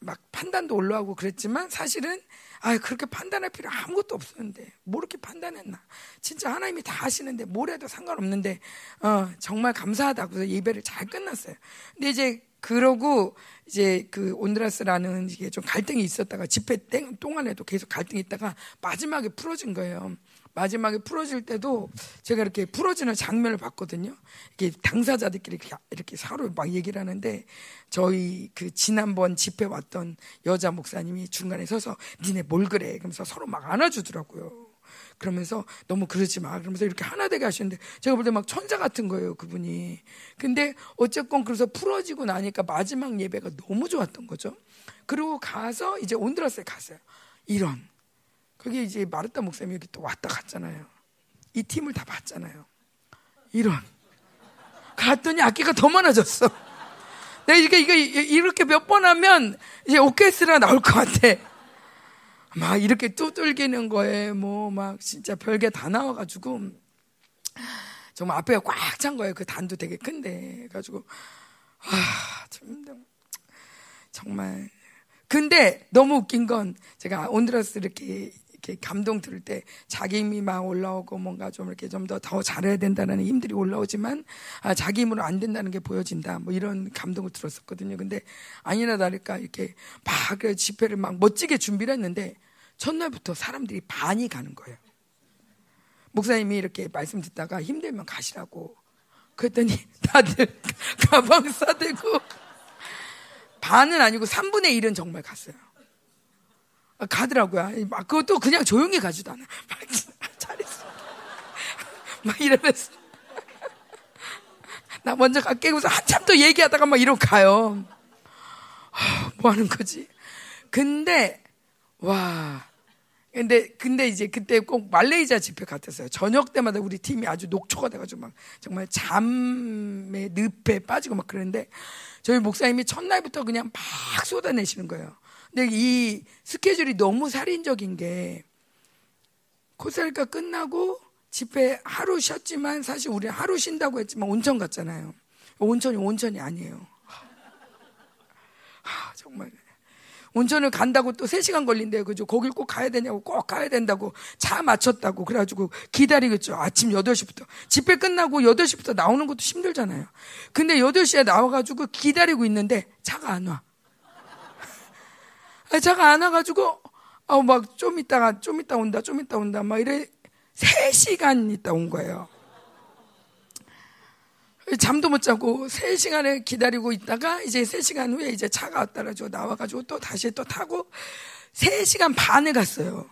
막 판단도 올라오고 그랬지만 사실은 아 그렇게 판단할 필요 아무것도 없었는데 뭐 이렇게 판단했나? 진짜 하나님이 다 하시는데 뭘 해도 상관없는데 어 정말 감사하다고 해서 예배를 잘 끝났어요. 근데 이제 그러고 이제 그 온드라스라는 이게 좀 갈등이 있었다가 집회 땡 동안에도 계속 갈등이 있다가 마지막에 풀어진 거예요 마지막에 풀어질 때도 제가 이렇게 풀어지는 장면을 봤거든요. 이게 당사자들끼리 이렇게 서로 막 얘기를 하는데 저희 그 지난번 집회 왔던 여자 목사님이 중간에 서서 니네 뭘 그래? 그러면서 서로 막 안아주더라고요. 그러면서 너무 그러지 마. 그러면서 이렇게 하나 되게 하시는데 제가 볼 때 막 천자 같은 거예요, 그분이. 근데 어쨌건 그래서 풀어지고 나니까 마지막 예배가 너무 좋았던 거죠. 그리고 가서 이제 온드라스에 갔어요. 이런. 그게 이제 마르타 목사님이 여기 또 왔다 갔잖아요. 이 팀을 다 봤잖아요. 이런. 갔더니 악기가 더 많아졌어. 내가 이게, 이게, 이렇게 몇 번 하면 이제 오케스트라 나올 것 같아. 막 이렇게 두들기는 거에 뭐 막 진짜 별게 다 나와가지고 정말 앞에가 꽉 찬 거예요. 그 단도 되게 큰데. 가지고, 아, 참, 정말. 근데 너무 웃긴 건 제가 온드라스 이렇게 이렇게 감동 들을 때 자기 힘이 막 올라오고 뭔가 좀 이렇게 좀 더 더 잘해야 된다는 힘들이 올라오지만 아, 자기 힘으로 안 된다는 게 보여진다. 뭐 이런 감동을 들었었거든요. 근데 아니나 다를까 이렇게 막 그 집회를 막 멋지게 준비를 했는데 첫날부터 사람들이 반이 가는 거예요. 목사님이 이렇게 말씀 듣다가 힘들면 가시라고. 그랬더니 다들 가방 싸대고 반은 아니고 3분의 1은 정말 갔어요. 가더라고요. 막 그것도 그냥 조용히 가지도 않아. 막 잘했어. 막 이러면서 나 먼저 갈게 그래서 한참 또 얘기하다가 막 이러고 가요. 뭐 하는 거지? 근데 와 근데 근데 이제 그때 꼭 말레이시아 집회 같았어요. 저녁 때마다 우리 팀이 아주 녹초가 돼가지고 막 정말 잠에 늪에 빠지고 막 그러는데 저희 목사님이 첫날부터 그냥 막 쏟아내시는 거예요. 근데 이 스케줄이 너무 살인적인 게 코스타리카 끝나고 집회 하루 쉬었지만 사실 우리 하루 쉰다고 했지만 온천 갔잖아요. 온천이 온천이 아니에요. 하, 정말 온천을 간다고 또 3시간 걸린대요. 그죠? 거길 꼭 가야 되냐고 꼭 가야 된다고 차 맞췄다고 그래가지고 기다리겠죠. 아침 8시부터. 집회 끝나고 8시부터 나오는 것도 힘들잖아요. 근데 8시에 나와가지고 기다리고 있는데 차가 안 와. 차가 안 와가지고, 어, 막, 좀 있다가, 좀 있다 온다, 좀 있다 온다, 막 이래, 3시간 있다 온 거예요. 잠도 못 자고 3시간을 기다리고 있다가 이제 3시간 후에 이제 차가 왔다가지고 나와가지고 또 다시 또 타고 3시간 반을 갔어요.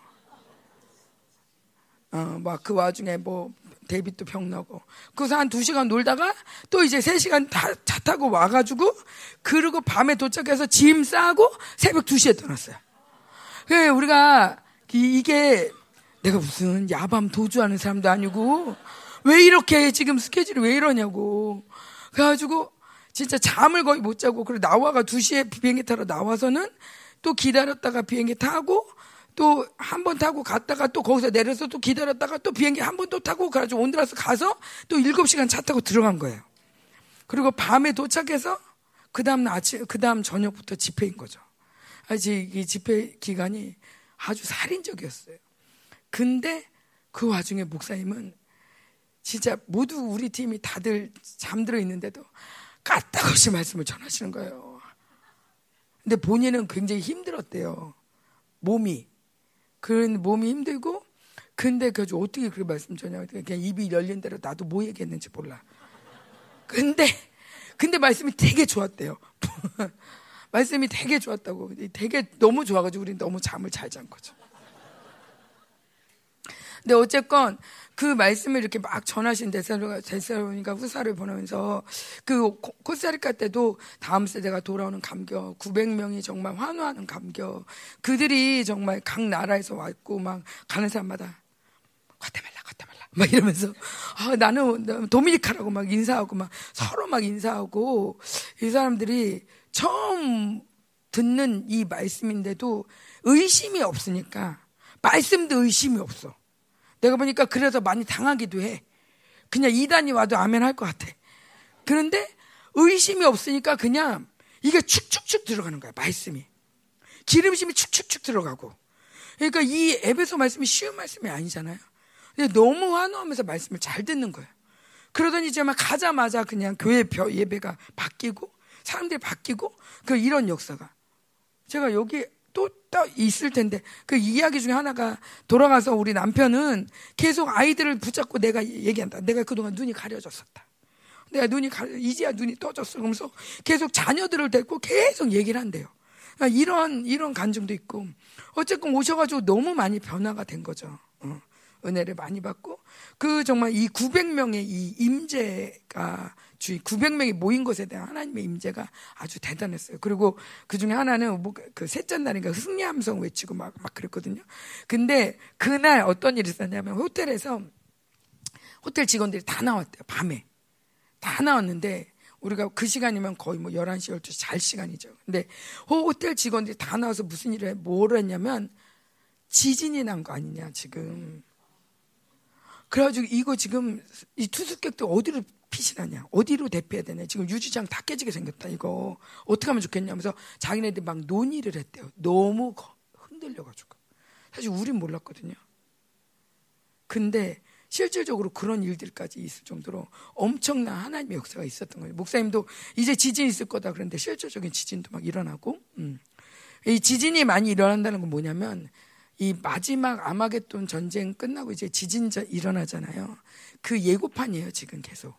어, 막 그 와중에 뭐 데이빗도 병 나고. 그래서 한 2시간 놀다가 또 이제 3시간 다, 차 타고 와가지고 그리고 밤에 도착해서 짐 싸고 새벽 2시에 떠났어요. 그 우리가 이게 내가 무슨 야밤 도주하는 사람도 아니고 왜 이렇게 지금 스케줄이 왜 이러냐고. 그래가지고 진짜 잠을 거의 못 자고 그리고 나와가 2시에 비행기 타러 나와서는 또 기다렸다가 비행기 타고 또 한 번 타고 갔다가 또 거기서 내려서 또 기다렸다가 또 비행기 한 번 또 타고 그래가지고 온드라스 가서 또 7시간 차 타고 들어간 거예요. 그리고 밤에 도착해서 그 다음 아침, 그 다음 저녁부터 집회인 거죠. 아직 이 집회 기간이 아주 살인적이었어요. 근데 그 와중에 목사님은 진짜 모두 우리 팀이 다들 잠들어 있는데도 까딱없이 말씀을 전하시는 거예요. 근데 본인은 굉장히 힘들었대요. 몸이. 그런 몸이 힘들고 근데 그 어떻게 그렇게 말씀 전혀 그냥 입이 열린 대로 나도 뭐 얘기했는지 몰라. 근데 근데 말씀이 되게 좋았대요. 말씀이 되게 좋았다고. 되게 너무 좋아가지고 우리 너무 잠을 잘 잔 거죠. 근데 어쨌건 그 말씀을 이렇게 막 전하신 데살로니가 후사를 보내면서 그 코스타리카 때도 다음 세대가 돌아오는 감격, 900명이 정말 환호하는 감격, 그들이 정말 각 나라에서 왔고 막 가는 사람마다 과테말라, 과테말라 막 이러면서 아, 나는 도미니카라고 막 인사하고 막 서로 막 인사하고 이 사람들이 처음 듣는 이 말씀인데도 의심이 없으니까 말씀도 의심이 없어. 내가 보니까 그래서 많이 당하기도 해. 그냥 이단이 와도 아멘 할 것 같아. 그런데 의심이 없으니까 그냥 이게 축축축 들어가는 거야, 말씀이. 기름심이 축축축 들어가고. 그러니까 이 에베소 말씀이 쉬운 말씀이 아니잖아요. 근데 너무 환호하면서 말씀을 잘 듣는 거예요. 그러더니 이제 막 가자마자 그냥 교회 예배가 바뀌고 사람들이 바뀌고 그 이런 역사가 제가 여기 또딱 있을 텐데 그 이야기 중에 하나가 돌아가서 우리 남편은 계속 아이들을 붙잡고 내가 얘기한다. 내가 그동안 눈이 가려졌었다. 내가 눈이 가려 이제야 눈이 떠졌어. 그러면서 계속 자녀들을 데리고 계속 얘기를 한대요. 그러니까 이런 이런 간증도 있고 어쨌건 오셔가지고 너무 많이 변화가 된 거죠. 어. 은혜를 많이 받고 그 정말 이 900명의 이 임재가 주의 900명이 모인 것에 대한 하나님의 임재가 아주 대단했어요. 그리고 그 중에 하나는 뭐 그 셋째 날인가 승리 함성 외치고 막, 막 그랬거든요. 근데 그날 어떤 일이 있었냐면 호텔에서 호텔 직원들이 다 나왔대요. 밤에. 다 나왔는데 우리가 그 시간이면 거의 뭐 11시, 12시 잘 시간이죠. 근데 호텔 직원들이 다 나와서 무슨 일을 해? 뭘 했냐면 지진이 난 거 아니냐, 지금. 그래가지고 이거 지금 이 투숙객들 어디로 피신하냐? 어디로 대피해야 되냐? 지금 유지장 다 깨지게 생겼다. 이거 어떻게 하면 좋겠냐면서 자기네들 막 논의를 했대요. 너무 흔들려가지고. 사실 우린 몰랐거든요. 근데 실질적으로 그런 일들까지 있을 정도로 엄청난 하나님의 역사가 있었던 거예요. 목사님도 이제 지진 있을 거다 그런데 실질적인 지진도 막 일어나고, 음. 이 지진이 많이 일어난다는 건 뭐냐면 이 마지막 아마겟돈 전쟁 끝나고 이제 지진 일어나잖아요. 그 예고판이에요, 지금 계속.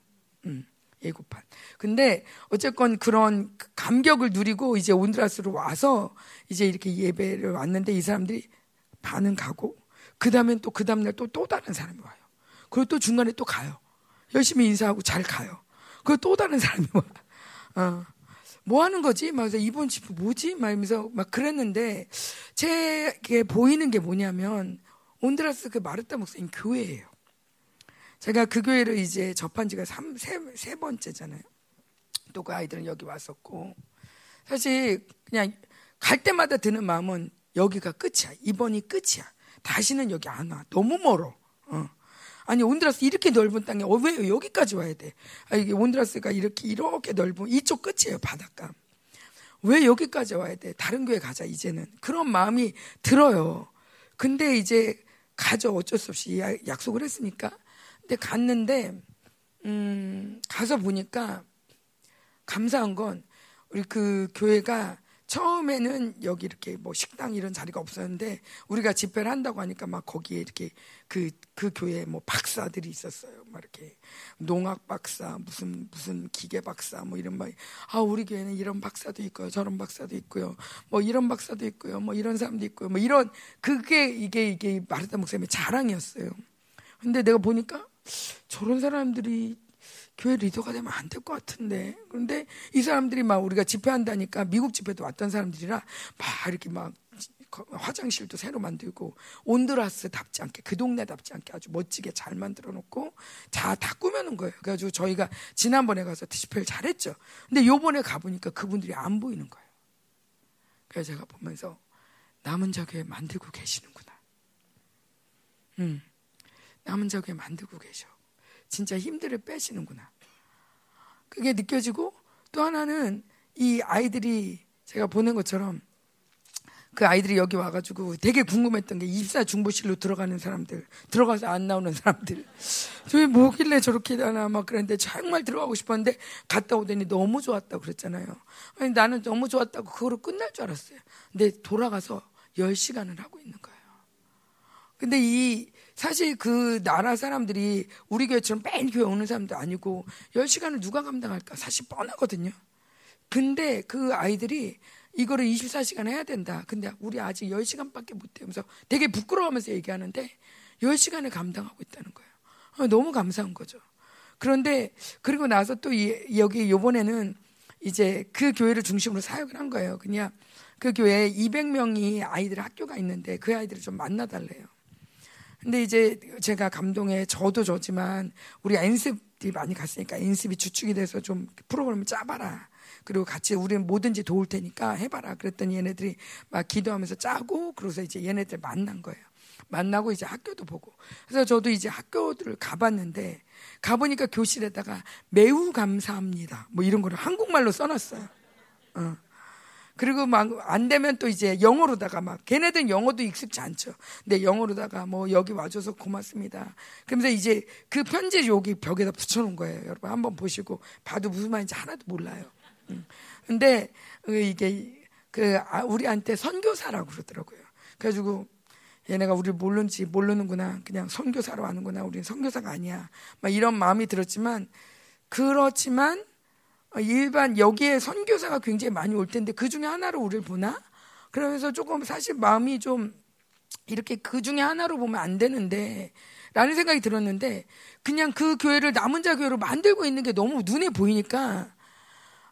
음, 예고판. 근데 어쨌건 그런 감격을 누리고 이제 온드라스로 와서 이제 이렇게 예배를 왔는데 이 사람들이 반은 가고 그 다음엔 또 그 다음날 또 또 다른 사람이 와요. 그리고 또 중간에 또 가요. 열심히 인사하고 잘 가요. 그리고 또 다른 사람이 와. 어. 뭐 하는 거지? 막 이번 집 뭐지? 막 이러면서 막 그랬는데 제게 보이는 게 뭐냐면 온드라스 그 마르타 목사님 교회예요. 제가 그 교회를 이제 접한 지가 3, 세, 세 번째잖아요. 또 그 아이들은 여기 왔었고. 사실 그냥 갈 때마다 드는 마음은 여기가 끝이야. 이번이 끝이야. 다시는 여기 안 와. 너무 멀어. 어. 아니 온드라스 이렇게 넓은 땅에 어, 왜 여기까지 와야 돼? 아, 이게 온드라스가 이렇게 이렇게 넓은 이쪽 끝이에요 바닷가. 왜 여기까지 와야 돼? 다른 교회 가자 이제는 그런 마음이 들어요. 근데 이제 가죠 어쩔 수 없이 약속을 했으니까. 근데 갔는데 음, 가서 보니까 감사한 건 우리 그 교회가 처음에는 여기 이렇게 뭐 식당 이런 자리가 없었는데 우리가 집회를 한다고 하니까 막 거기에 이렇게 그, 그 교회에 뭐 박사들이 있었어요. 막 이렇게 농학 박사, 무슨, 무슨 기계 박사, 뭐 이런 막, 아, 우리 교회는 이런 박사도 있고요. 저런 박사도 있고요. 뭐 이런 박사도 있고요. 뭐 이런 사람도 있고요. 뭐 이런, 그게 이게, 이게 마르타 목사님의 자랑이었어요. 근데 내가 보니까 저런 사람들이 교회 리더가 되면 안 될 것 같은데. 그런데 이 사람들이 막 우리가 집회한다니까 미국 집회도 왔던 사람들이라 막 이렇게 막 화장실도 새로 만들고 온드라스답지 않게 그 동네답지 않게 아주 멋지게 잘 만들어 놓고 다, 다 꾸며놓은 거예요. 그래가지고 저희가 지난번에 가서 집회를 잘했죠. 근데 요번에 가보니까 그분들이 안 보이는 거예요. 그래서 제가 보면서 남은 자교회 만들고 계시는구나. 음, 남은 자교회 만들고 계셔. 진짜 힘들을 빼시는구나. 그게 느껴지고 또 하나는 이 아이들이 제가 보낸 것처럼 그 아이들이 여기 와가지고 되게 궁금했던 게 입사 중보실로 들어가는 사람들, 들어가서 안 나오는 사람들. 저희 뭐길래 저렇게 하나 막 그랬는데 정말 들어가고 싶었는데 갔다 오더니 너무 좋았다고 그랬잖아요. 아니, 나는 너무 좋았다고 그거로 끝날 줄 알았어요. 근데 돌아가서 10시간을 하고 있는 거예요. 근데 이 사실 그 나라 사람들이 우리 교회처럼 매일 교회 오는 사람도 아니고 10시간을 누가 감당할까? 사실 뻔하거든요. 근데 그 아이들이 이거를 24시간 해야 된다. 근데 우리 아직 10시간밖에 못 해면서 되게 부끄러워하면서 얘기하는데 10시간을 감당하고 있다는 거예요. 어, 너무 감사한 거죠. 그런데 그리고 나서 또 이, 여기 요번에는 이제 그 교회를 중심으로 사역을 한 거예요. 그냥 그 교회에 200명이 아이들 학교가 있는데 그 아이들을 좀 만나달래요. 근데 이제 제가 감동해 저도 저지만 우리 엔습이 많이 갔으니까 엔습이 주축이 돼서 좀 프로그램을 짜봐라. 그리고 같이 우리는 뭐든지 도울 테니까 해봐라. 그랬더니 얘네들이 막 기도하면서 짜고 그러고서 이제 얘네들 만난 거예요. 만나고 이제 학교도 보고. 그래서 저도 이제 학교들을 가봤는데 가보니까 교실에다가 매우 감사합니다. 뭐 이런 거를 한국말로 써놨어요. 어. 그리고 막 안 되면 또 이제 영어로다가 막 걔네들 영어도 익숙치 않죠. 근데 영어로다가 뭐 여기 와줘서 고맙습니다. 그러면서 이제 그 편지 여기 벽에다 붙여놓은 거예요. 여러분 한번 보시고 봐도 무슨 말인지 하나도 몰라요. 음. 근데 이게 그 아, 우리한테 선교사라고 그러더라고요. 그래가지고 얘네가 우리를 모르는지 모르는구나. 그냥 선교사로 하는구나. 우리는 선교사가 아니야. 막 이런 마음이 들었지만 그렇지만 일반 여기에 선교사가 굉장히 많이 올 텐데 그 중에 하나로 우리를 보나? 그러면서 조금 사실 마음이 좀 이렇게 그 중에 하나로 보면 안 되는데 라는 생각이 들었는데 그냥 그 교회를 남은 자 교회로 만들고 있는 게 너무 눈에 보이니까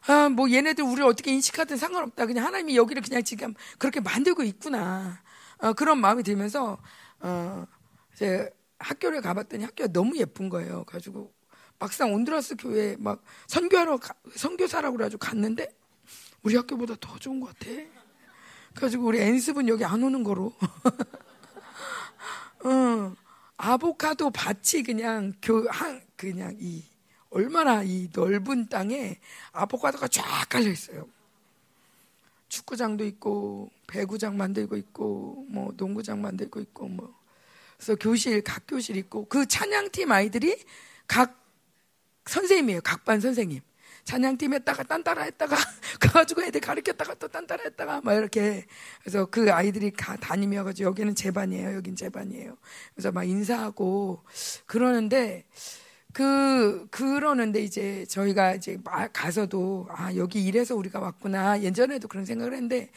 아, 뭐 얘네들 우리를 어떻게 인식하든 상관없다. 그냥 하나님이 여기를 그냥 지금 그렇게 만들고 있구나. 어, 그런 마음이 들면서 어, 이제 학교를 가봤더니 학교가 너무 예쁜 거예요. 가지고 막상 온드라스 교회 막 선교하러 가, 선교사라고 그래가지고 갔는데 우리 학교보다 더 좋은 것 같아. 그래가지고 우리 엔습은 여기 안 오는 거로. 어, 아보카도 밭이 그냥 교 한 그냥 이 얼마나 이 넓은 땅에 아보카도가 쫙 깔려 있어요. 축구장도 있고 배구장 만들고 있고 뭐 농구장 만들고 있고 뭐 그래서 교실 각 교실 있고 그 찬양팀 아이들이 각 선생님이에요. 각반 선생님. 찬양팀 했다가 딴 따라 했다가 가가지고 애들 가르쳤다가 또 딴 따라 했다가 막 이렇게 그래서 그 아이들이 가 다니며 가지고 여기는 제 반이에요. 여긴 제 반이에요. 그래서 막 인사하고 그러는데 그 그러는데 이제 저희가 이제 가서도 아 여기 이래서 우리가 왔구나 예전에도 그런 생각을 했는데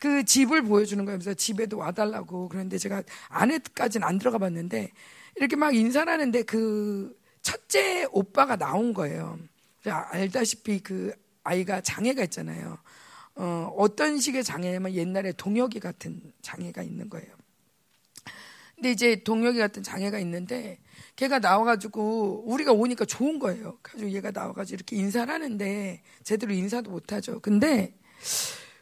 그 집을 보여주는. 그래서 집에도 와달라고 그런데 제가 안에까지는 안 들어가 봤는데 이렇게 막 인사를 하는데 그 첫째 오빠가 나온 거예요. 알다시피 그 아이가 장애가 있잖아요. 어, 어떤 식의 장애냐면 옛날에 동혁이 같은 장애가 있는 거예요. 근데 이제 동혁이 같은 장애가 있는데 걔가 나와가지고 우리가 오니까 좋은 거예요. 그래가지고 얘가 나와가지고 이렇게 인사를 하는데 제대로 인사도 못하죠. 근데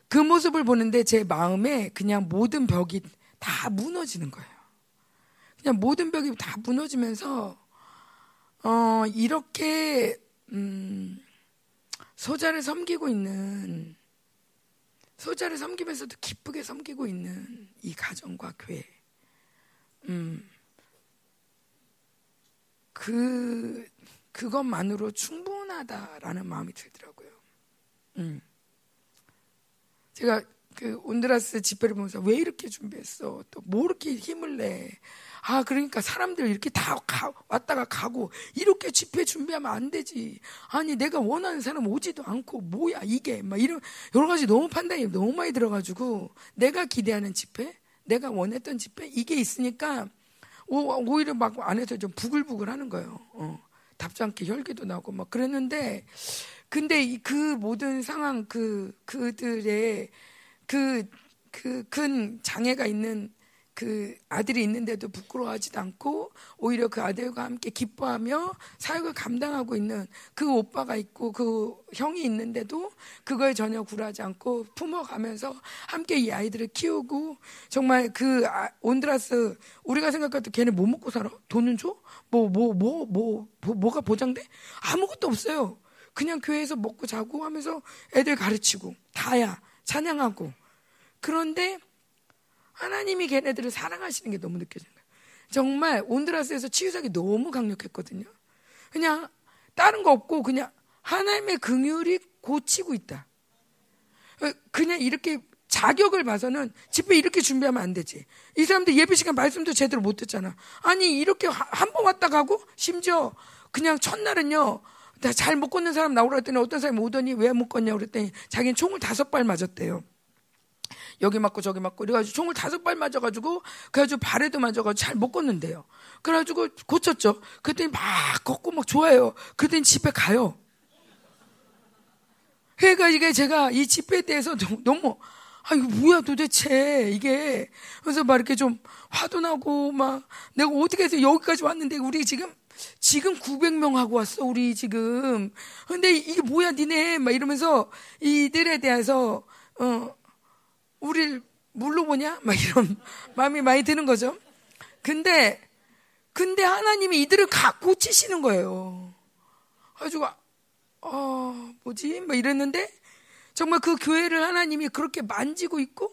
그 모습을 보는데 제 마음에 그냥 모든 벽이 다 무너지는 거예요. 그냥 모든 벽이 다 무너지면서 어, 이렇게 음, 소자를 섬기고 있는 소자를 섬기면서도 기쁘게 섬기고 있는 이 가정과 교회. 음, 그 그것만으로 충분하다라는 마음이 들더라고요. 음. 제가 그 온드라스 집회를 보면서 왜 이렇게 준비했어? 또 뭐 이렇게 힘을 내? 아, 그러니까 사람들 이렇게 다 가, 왔다가 가고 이렇게 집회 준비하면 안 되지. 아니, 내가 원하는 사람 오지도 않고 뭐야 이게 막 이런 여러 가지 너무 판단이 너무 많이 들어가지고 내가 기대하는 집회, 내가 원했던 집회 이게 있으니까 오, 히려 막 안에서 좀 부글부글 하는 거예요. 어. 답지 않게 혈기도 나고 막 그랬는데 근데 그 모든 상황 그 그들의 그 그 큰 장애가 있는 그 아들이 있는데도 부끄러워하지도 않고 오히려 그 아들과 함께 기뻐하며 사역을 감당하고 있는 그 오빠가 있고 그 형이 있는데도 그걸 전혀 굴하지 않고 품어가면서 함께 이 아이들을 키우고 정말 그 아, 온드라스 우리가 생각할 때 걔네 뭐 먹고 살아? 돈은 줘? 뭐 뭐 뭐 뭐 뭐, 뭐, 가 보장돼? 아무것도 없어요. 그냥 교회에서 먹고 자고 하면서 애들 가르치고 다야 찬양하고 그런데 하나님이 걔네들을 사랑하시는 게 너무 거예요. 정말 온드라스에서 치유작이 너무 강력했거든요. 그냥 다른 거 없고 그냥 하나님의 긍휼이 고치고 있다. 그냥 이렇게 자격을 봐서는 집회 이렇게 준비하면 안 되지. 이 사람들 예배 시간 말씀도 제대로 못 듣잖아. 아니 이렇게 한 번 왔다 가고 심지어 그냥 첫날은요. 잘 못 걷는 사람 나오라 했더니 어떤 사람이 오더니 왜 못 걷냐 그랬더니 자기는 총을 다섯 발 맞았대요. 여기 맞고 저기 맞고 그래가지고 총을 다섯 발 맞아가지고 그래가지고 발에도 맞아가지고 잘 못 걷는데요. 그래가지고 고쳤죠. 그랬더니 막 걷고 막 좋아요. 그랬더니 집에 가요. 그러니까 이게 제가 이 집회에 대해서 너무 아 이거 뭐야 도대체 이게 그래서 막 이렇게 좀 화도 나고 막 내가 어떻게 해서 여기까지 왔는데 우리 지금 지금 900명 하고 왔어 우리 지금 근데 이게 뭐야 니네 막 이러면서 이들에 대해서 어 우리를 물로 보냐 막 이런 마음이 많이 드는 거죠. 근데 근데 하나님이 이들을 각 고치시는 거예요. 가지고 어, 뭐지? 뭐 이랬는데 정말 그 교회를 하나님이 그렇게 만지고 있고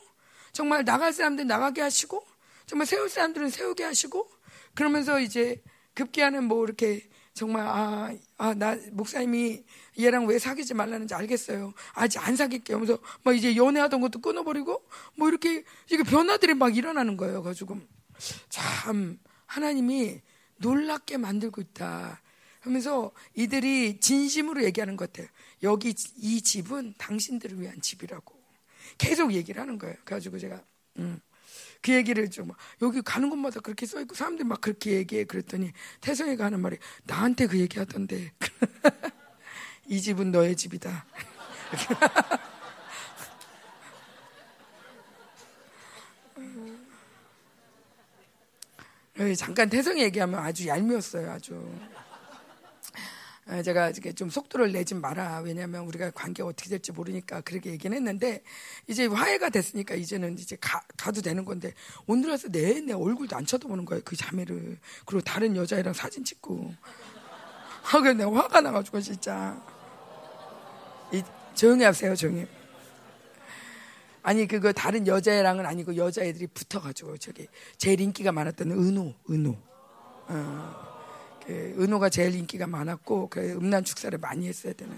정말 나갈 사람들 나가게 하시고 정말 세울 사람들은 세우게 하시고 그러면서 이제 급기야는 뭐 이렇게 정말 아, 아, 나 목사님이 얘랑 왜 사귀지 말라는지 알겠어요. 아직 안 사귈게요. 하면서 막 이제 연애하던 것도 끊어버리고 뭐 이렇게 이게 변화들이 막 일어나는 거예요. 가지고 참 하나님이 놀랍게 만들고 있다. 하면서 이들이 진심으로 얘기하는 것 같아요. 여기 이 집은 당신들을 위한 집이라고 계속 얘기를 하는 거예요. 그래가지고 제가 음, 그 얘기를 좀 여기 가는 곳마다 그렇게 써 있고 사람들이 막 그렇게 얘기해 그랬더니 태성이가 하는 말이 나한테 그 얘기하던데 이 집은 너의 집이다. 잠깐 태성이 얘기하면 아주 얄미웠어요, 아주. 아, 제가 이렇게 좀 속도를 내지 마라. 왜냐하면 우리가 관계가 어떻게 될지 모르니까 그렇게 얘기는 했는데 이제 화해가 됐으니까 이제는 이제 가, 가도 되는 건데 오늘 와서 내내 얼굴도 안 쳐다보는 거예요. 그 자매를. 그리고 다른 여자애랑 사진 찍고. 아, 그래 내가 화가 나가지고 진짜. 이, 조용히 하세요, 조용히. 아니 그거 다른 여자애랑은 아니고 여자애들이 붙어가지고 저기 제일 인기가 많았던 은호, 은호. 어. 그 은호가 제일 인기가 많았고 그 음란 축사를 많이 했어야 되는.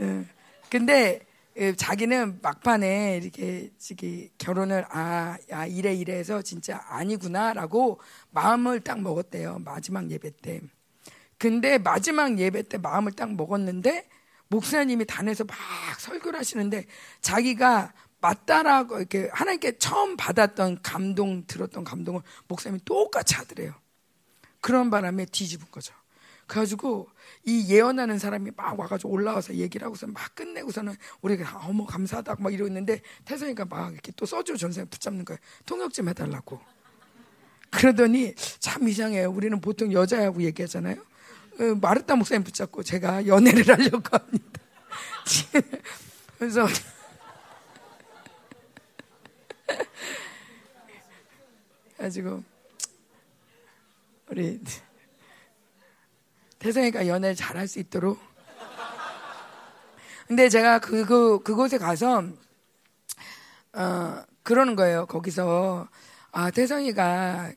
예. 근데 예, 자기는 막판에 이렇게 저기 결혼을 아, 아 이래 이래 해서 진짜 아니구나라고 마음을 딱 먹었대요. 마지막 예배 때. 근데 마지막 예배 때 마음을 딱 먹었는데 목사님이 단에서 막 설교를 하시는데 자기가 맞다라고 이렇게 하나님께 처음 받았던 감동 들었던 감동을 목사님이 똑같이 하더래요. 그런 바람에 뒤집은 거죠. 그래가지고 이 예언하는 사람이 막 와가지고 올라와서 얘기를 하고서 막 끝내고서는 우리가 어머 감사하다 막 이러고 있는데 태성이가 막 이렇게 또 써주 전생 붙잡는 거예요. 통역 좀 해달라고. 그러더니 참 이상해요. 우리는 보통 여자하고 얘기하잖아요. 어, 마르타 목사님 붙잡고 제가 연애를 하려고 합니다. 그래서 가지고 우리 태성이가 연애를 잘할 수 있도록. 근데 제가 그, 그, 그곳에 가서, 어, 그러는 거예요. 거기서, 아, 태성이가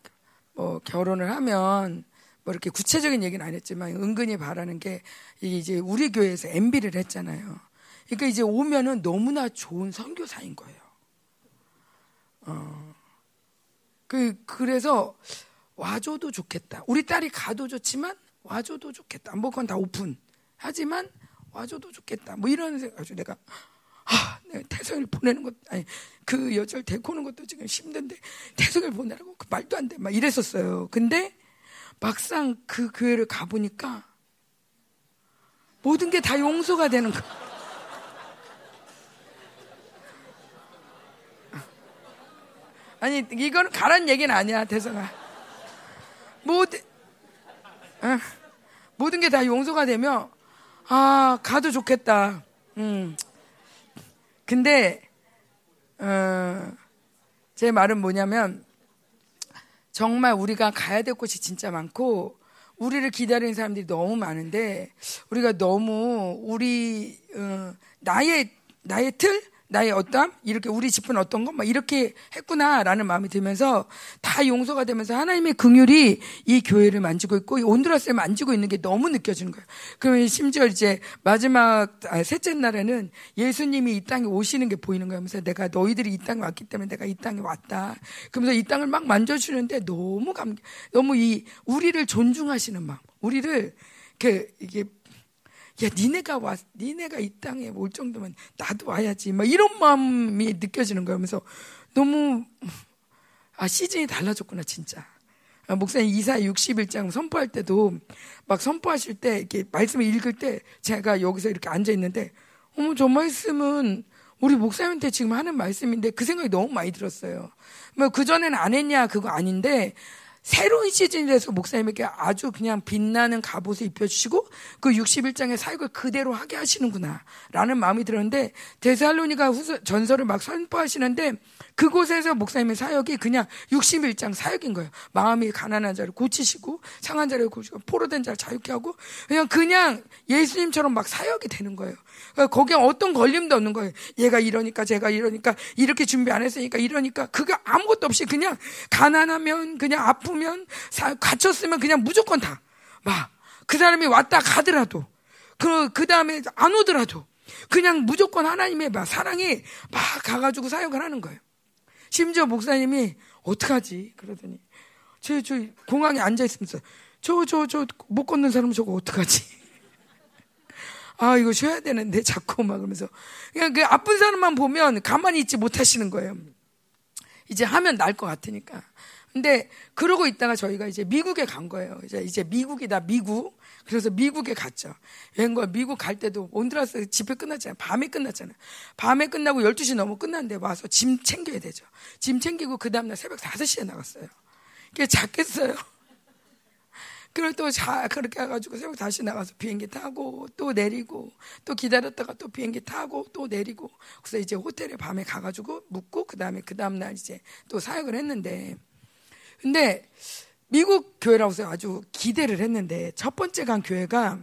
뭐 결혼을 하면, 뭐 이렇게 구체적인 얘기는 안 했지만, 은근히 바라는 게, 이제 우리 교회에서 MB를 했잖아요. 그러니까 이제 오면은 너무나 좋은 선교사인 거예요. 어. 그, 그래서, 와줘도 좋겠다. 우리 딸이 가도 좋지만 와줘도 좋겠다. 뭐 그건 다 오픈. 하지만 와줘도 좋겠다. 뭐 이런 생각 가지고 내가 아, 내가 태성을 보내는 것 아니 그 여자를 데리고 오는 것도 지금 힘든데 태성을 보내라고 그 말도 안 돼. 막 이랬었어요. 근데 막상 그 교회를 가 보니까 모든 게 다 용서가 되는 거. 아니 이거는 가란 얘기는 아니야 태성아. 모든, 어, 모든 게 다 용서가 되면, 아, 가도 좋겠다. 음. 근데, 어, 제 말은 뭐냐면, 정말 우리가 가야 될 곳이 진짜 많고, 우리를 기다리는 사람들이 너무 많은데, 우리가 너무 우리, 어, 나의, 나의 틀? 나의 어떠함 이렇게 우리 집은 어떤 것막 이렇게 했구나라는 마음이 들면서 다 용서가 되면서 하나님의 긍휼이 이 교회를 만지고 있고 이 온두라스를 만지고 있는 게 너무 느껴지는 거예요. 그러면 심지어 이제 마지막 아, 셋째 날에는 예수님이 이 땅에 오시는 게 보이는 거예요. 그래서 내가 너희들이 이 땅에 왔기 때문에 내가 이 땅에 왔다. 그러면서 이 땅을 막 만져주는데 너무 감 너무 이 우리를 존중하시는 마음, 우리를 그 이게 야, 니네가 와, 니네가 이 땅에 올 정도면 나도 와야지. 막 이런 마음이 느껴지는 거예요. 그래서 너무, 아, 시즌이 달라졌구나, 진짜. 아, 목사님 이사 61장 선포할 때도 막 선포하실 때 이렇게 말씀을 읽을 때 제가 여기서 이렇게 앉아 있는데, 어머, 저 말씀은 우리 목사님한테 지금 하는 말씀인데 그 생각이 너무 많이 들었어요. 뭐 그전에는 안 했냐, 그거 아닌데, 새로운 시즌이 돼서 목사님에게 아주 그냥 빛나는 갑옷을 입혀주시고 그 61장의 사역을 그대로 하게 하시는구나 라는 마음이 들었는데 데살로니가 후서, 전설을 막 선포하시는데 그곳에서 목사님의 사역이 그냥 61장 사역인 거예요. 마음이 가난한 자를 고치시고 상한 자를 고치고 포로된 자를 자유케 하고 그냥 그냥 예수님처럼 막 사역이 되는 거예요. 그러니까 거기에 어떤 걸림도 없는 거예요. 얘가 이러니까 제가 이러니까 이렇게 준비 안 했으니까 이러니까 그게 아무것도 없이 그냥 가난하면 그냥 아프면 갇혔으면 그냥 무조건 다 막 그 사람이 왔다 가더라도 그, 그 다음에 안 오더라도 그냥 무조건 하나님의 막 사랑이 막 가가지고 사역을 하는 거예요. 심지어 목사님이 어떡하지? 그러더니 저, 저 공항에 앉아있으면서 저, 저, 저 못 걷는 사람 저거 어떡하지? 아, 이거 쉬어야 되는데, 자꾸 막 그러면서. 그냥 그 아픈 사람만 보면 가만히 있지 못하시는 거예요. 이제 하면 날 것 같으니까. 근데 그러고 있다가 저희가 이제 미국에 간 거예요. 이제 이제 미국이다 미국. 그래서 미국에 갔죠. 웬걸 미국 갈 때도 온드라스 집회 끝났잖아요. 밤에 끝났잖아요. 밤에 끝나고 12시 넘어 끝났는데 와서 짐 챙겨야 되죠. 짐 챙기고 그 다음날 새벽 5시에 나갔어요. 그게 작겠어요. 그리고 또 자, 그렇게 해가지고 새벽 다시 나가서 비행기 타고 또 내리고 또 기다렸다가 또 비행기 타고 또 내리고 그래서 이제 호텔에 밤에 가가지고 묵고 그 다음에 그 다음날 이제 또 사역을 했는데 근데 미국 교회라고 해서 아주 기대를 했는데 첫 번째 간 교회가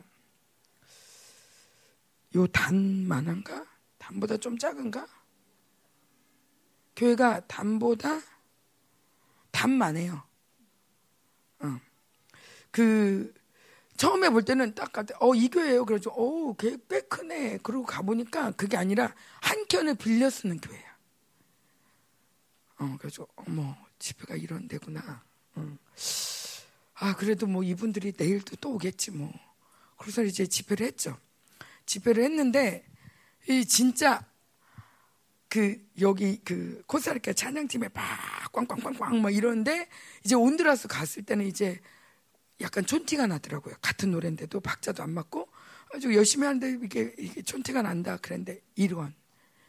요 단만한가? 단보다 좀 작은가? 교회가 단보다 단만해요. 어. 그 처음에 볼 때는 딱 같아. 어, 이 교회예요. 그래서 어, 꽤, 꽤 크네. 그러고 가 보니까 그게 아니라 한 켠을 빌려 쓰는 교회야. 어, 그래서 어머, 집회가 이런 데구나. 어. 아, 그래도 뭐 이분들이 내일도 또 오겠지 뭐. 그래서 이제 집회를 했죠. 집회를 했는데 이 진짜 그 여기 그 코스타리카 찬양팀에 막 꽝꽝꽝꽝 막 이러는데 이제 온드라스 갔을 때는 이제 약간 촌티가 나더라고요. 같은 노래인데도 박자도 안 맞고 아주 열심히 하는데 이게, 이게 촌티가 난다. 그랬는데 이런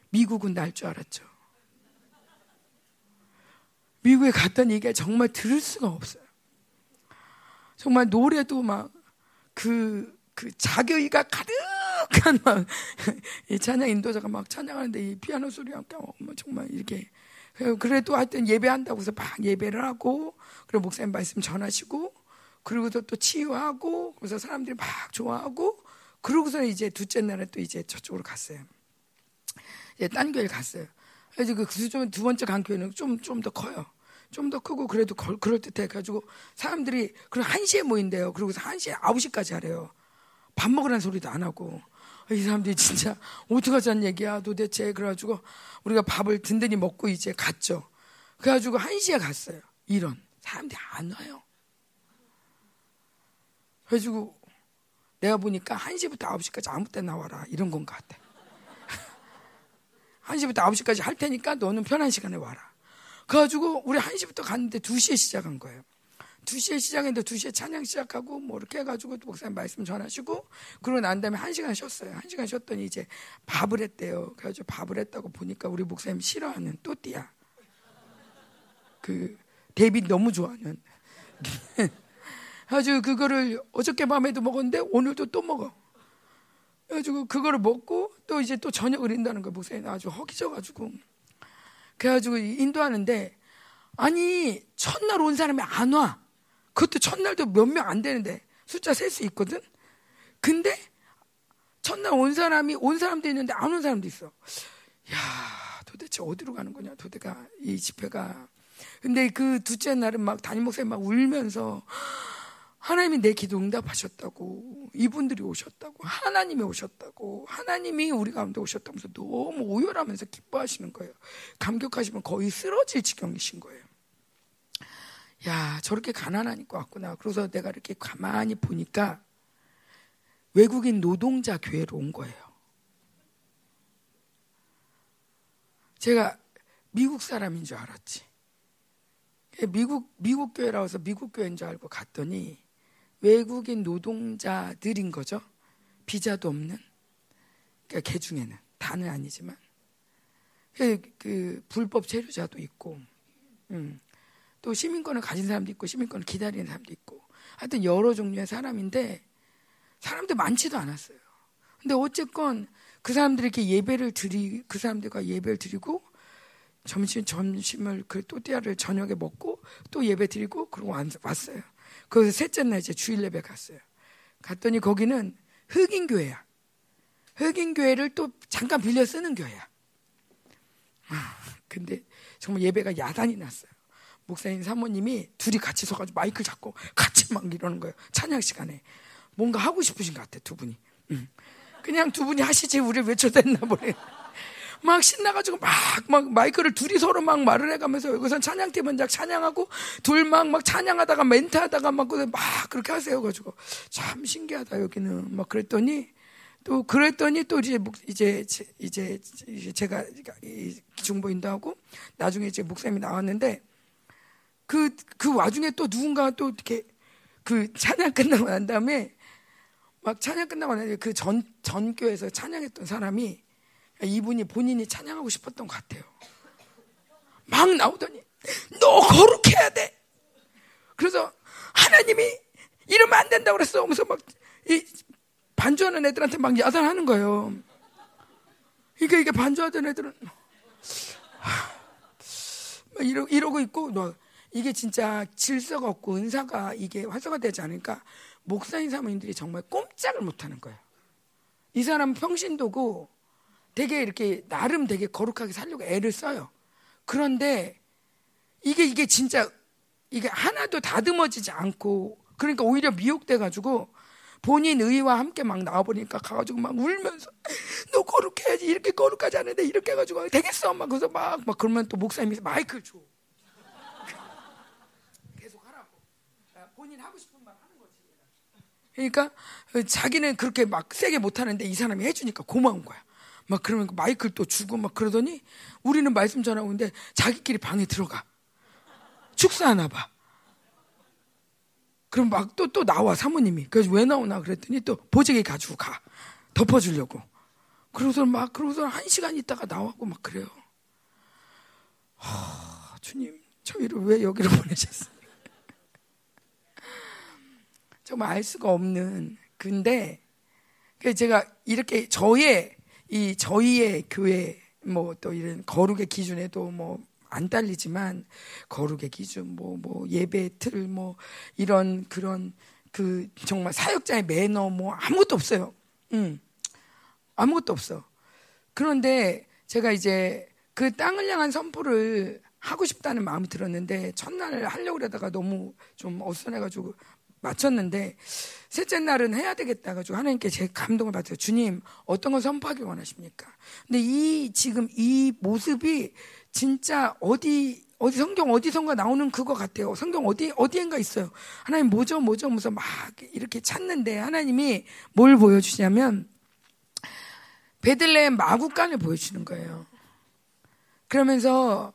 미국은 날 줄 알았죠. 미국에 갔더니 이게 정말 들을 수가 없어요. 정말 노래도 막 그, 그 자격이가 가득한 막, 이 찬양 인도자가 막 찬양하는데 이 피아노 소리가 뭐 정말 이렇게. 그래도 하여튼 예배한다고 해서 막 예배를 하고, 그리고 목사님 말씀 전하시고, 그리고서 또 치유하고 그래서 사람들이 막 좋아하고 그러고서 이제 둘째 날에 또 이제 저쪽으로 갔어요. 이제 딴 교회 갔어요. 그래서 그 수준 두 번째 간 교회는 좀 좀 더 커요. 좀 더 크고 그래도 걸, 그럴 듯해 가지고 사람들이 그럼 1시에 모인대요. 그러고서 1시에 9시까지 하래요. 밥 먹으라는 소리도 안 하고. 이 사람들이 진짜 어떡하자는 얘기야 도대체 그래가지고 우리가 밥을 든든히 먹고 이제 갔죠. 그래가지고 1시에 갔어요. 이런 사람들이 안 와요. 그래가지고 내가 보니까 1시부터 9시까지 아무 때 나 와라. 이런 건것 같아. 1시부터 9시까지 할 테니까 너는 편한 시간에 와라. 그래가지고 우리 1시부터 갔는데 2시에 시작한 거예요. 2시에 시작했는데 2시에 찬양 시작하고 뭐 이렇게 해가지고 목사님 말씀 전하시고 그러고 난 다음에 1시간 쉬었어요. 1시간 쉬었더니 이제 밥을 했대요. 그래가지고 밥을 했다고 보니까 우리 목사님 싫어하는 또띠야. 그 데뷔 너무 좋아하는 아주 그거를 어저께 밤에도 먹었는데 오늘도 또 먹어. 그래가지고 그거를 먹고 또 이제 또 저녁을 인다는 거야. 목사님 아주 허기져가지고. 그래가지고 인도하는데 아니 첫날 온 사람이 안 와. 그것도 첫날도 몇 명 안 되는데 숫자 셀 수 있거든. 근데 첫날 온 사람이 온 사람도 있는데 안 온 사람도 있어. 야, 도대체 어디로 가는 거냐, 도대가, 이 집회가. 근데 그 둘째 날은 막 담임 목사님 막 울면서 하나님이 내 기도 응답하셨다고 이분들이 오셨다고 하나님이 오셨다고 하나님이 우리 가운데 오셨다면서 너무 오열하면서 기뻐하시는 거예요. 감격하시면 거의 쓰러질 지경이신 거예요. 야 저렇게 가난하니까 왔구나. 그래서 내가 이렇게 가만히 보니까 외국인 노동자 교회로 온 거예요. 제가 미국 사람인 줄 알았지. 미국 미국 교회라고 해서 미국 교회인 줄 알고 갔더니 외국인 노동자들인 거죠. 비자도 없는. 그러니까 개 중에는 다는 아니지만 그, 그 불법 체류자도 있고, 음. 또 시민권을 가진 사람도 있고 시민권을 기다리는 사람도 있고, 하여튼 여러 종류의 사람인데 사람들 많지도 않았어요. 근데 어쨌건 그 사람들에게 예배를 드리 그 사람들과 예배를 드리고 점심 점심을 그 또띠아를 저녁에 먹고 또 예배 드리고 그러고 왔어요. 그 셋째 날 이제 주일 예배 갔어요. 갔더니 거기는 흑인 교회야. 흑인 교회를 또 잠깐 빌려 쓰는 교회야. 아, 근데 정말 예배가 야단이 났어요. 목사님 사모님이 둘이 같이 서가지고 마이크 잡고 같이 막 이러는 거예요. 찬양 시간에 뭔가 하고 싶으신 것 같아 두 분이. 응. 그냥 두 분이 하시지 우리 왜 쳐댔나 보네. 막 신나가지고 막, 막 마이크를 둘이 서로 막 말을 해가면서 여기선 찬양팀은 작 찬양하고 둘 막 막 찬양하다가 멘트 하다가 막, 막 그렇게 하세요. 가지고 참 신기하다 여기는 막 그랬더니 또 그랬더니 또 이제 이제 이제 제가 기중보인도 하고 나중에 이제 목사님이 나왔는데 그그 그 와중에 또 누군가 또 이렇게 그 찬양 끝나고 난 다음에 막 찬양 끝나고 난 다음에 그전 전교에서 찬양했던 사람이 이분이 본인이 찬양하고 싶었던 것 같아요. 막 나오더니 너 거룩해야 돼. 그래서 하나님이 이러면 안 된다고 그랬어. 하면서 막이 반주하는 애들한테 막 야단하는 거예요. 그러니까 이게 반주하던 애들은 막 이러, 이러고 있고 너 이게 진짜 질서가 없고 은사가 이게 활성화되지 않으니까 목사인 사모님들이 정말 꼼짝을 못하는 거예요. 이 사람은 평신도고 되게 이렇게 나름 되게 거룩하게 살려고 애를 써요. 그런데 이게 이게 진짜 이게 하나도 다듬어지지 않고 그러니까 오히려 미혹돼 가지고 본인 의와 함께 막 나와버리니까 가가지고 막 울면서 너 거룩해야지 이렇게 거룩하지 않은데 이렇게 해가지고 되겠어? 막 그래서 막, 막 그러면 또 목사님이 마이크를 줘. 계속 하라고. 본인 하고 싶은 말 하는 거지. 그러니까 자기는 그렇게 막 세게 못하는데 이 사람이 해주니까 고마운 거야 막 그러면 마이크를 또 주고 막 그러더니 우리는 말씀 전하고 있는데 자기끼리 방에 들어가. 축사하나 봐. 그럼 막 또 또 나와 사모님이. 그래서 왜 나오나 그랬더니 또 보재기 가지고 가. 덮어주려고. 그러고서 막 그러고서 한 시간 있다가 나오고 막 그래요. 하, 주님 저희를 왜 여기로 보내셨어요? 정말 알 수가 없는. 근데 제가 이렇게 저의 이 저희의 교회 뭐 또 이런 거룩의 기준에도 뭐안 딸리지만 거룩의 기준 뭐뭐 뭐 예배 틀 뭐 이런 그런 그 정말 사역자의 매너 뭐 아무것도 없어요. 음. 아무것도 없어. 그런데 제가 이제 그 땅을 향한 선포를 하고 싶다는 마음이 들었는데 첫날 하려고 그러다가 너무 좀 어수선해가지고 마쳤는데 셋째 날은 해야 되겠다 가지고 하나님께 제 감동을 받아요. 주님 어떤 걸 선포하기 원하십니까? 근데 이 지금 이 모습이 진짜 어디 어디 성경 어디선가 나오는 그거 같아요. 성경 어디 어디엔가 있어요. 하나님 뭐죠 뭐죠 하면서 막 이렇게 찾는데 하나님이 뭘 보여주냐면 베들레헴 마국간을 보여주는 거예요. 그러면서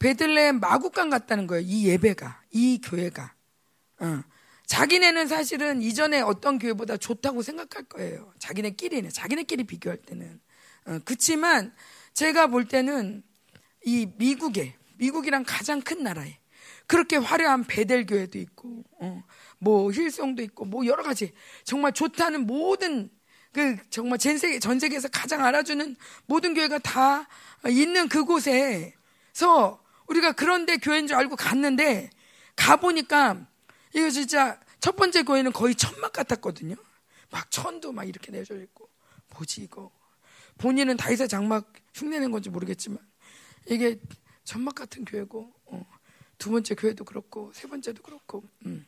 베들레헴 마국간 같다는 거예요. 이 예배가 이 교회가. 어. 자기네는 사실은 이전에 어떤 교회보다 좋다고 생각할 거예요. 자기네끼리는 자기네끼리 비교할 때는 어, 그렇지만 제가 볼 때는 이 미국에 미국이랑 가장 큰 나라에 그렇게 화려한 베델 교회도 있고 어, 뭐 힐송도 있고 뭐 여러 가지 정말 좋다는 모든 그 정말 전 세계 전 세계에서 가장 알아주는 모든 교회가 다 있는 그곳에서 우리가 그런데 교회인 줄 알고 갔는데 가 보니까 이거 진짜 첫 번째 교회는 거의 천막 같았거든요. 막 천도 막 이렇게 내줘 있고 뭐지 이거 본인은 다이사 장막 흉내낸 건지 모르겠지만 이게 전막 같은 교회고 어, 두 번째 교회도 그렇고 세 번째도 그렇고 음.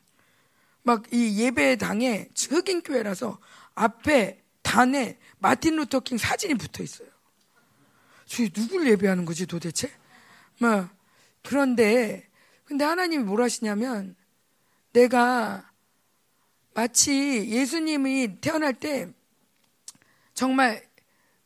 막이 예배당에 흑인 교회라서 앞에 단에 마틴 루터 킹 사진이 붙어 있어요. 저 누굴 예배하는 거지 도대체? 뭐 그런데 근데 하나님이 뭘 하시냐면 내가 마치 예수님이 태어날 때 정말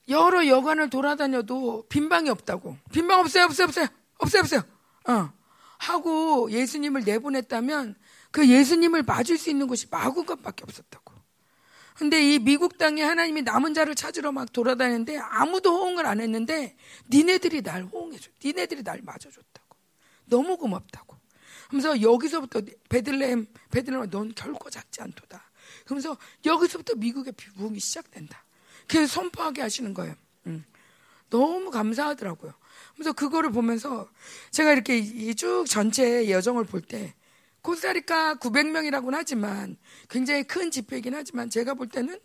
여러 여관을 돌아다녀도 빈방이 없다고. 빈방 없어요, 없어요, 없어요, 없어요, 없어요. 어. 하고 예수님을 내보냈다면 그 예수님을 맞을 수 있는 곳이 마구간밖에 없었다고. 근데 이 미국 땅에 하나님이 남은 자를 찾으러 막 돌아다니는데 아무도 호응을 안 했는데 니네들이 날 호응해줘. 니네들이 날 맞아줬다고. 너무 고맙다고. 그러면서 여기서부터 베들레헴, 베들레헴 넌 결코 작지 않도다. 그러면서 여기서부터 미국의 부흥이 시작된다. 그래서 선포하게 하시는 거예요. 음. 너무 감사하더라고요. 그래서 그거를 보면서 제가 이렇게 쭉 전체 여정을 볼 때 코스타리카 900명이라고는 하지만 굉장히 큰 집회이긴 하지만 제가 볼 때는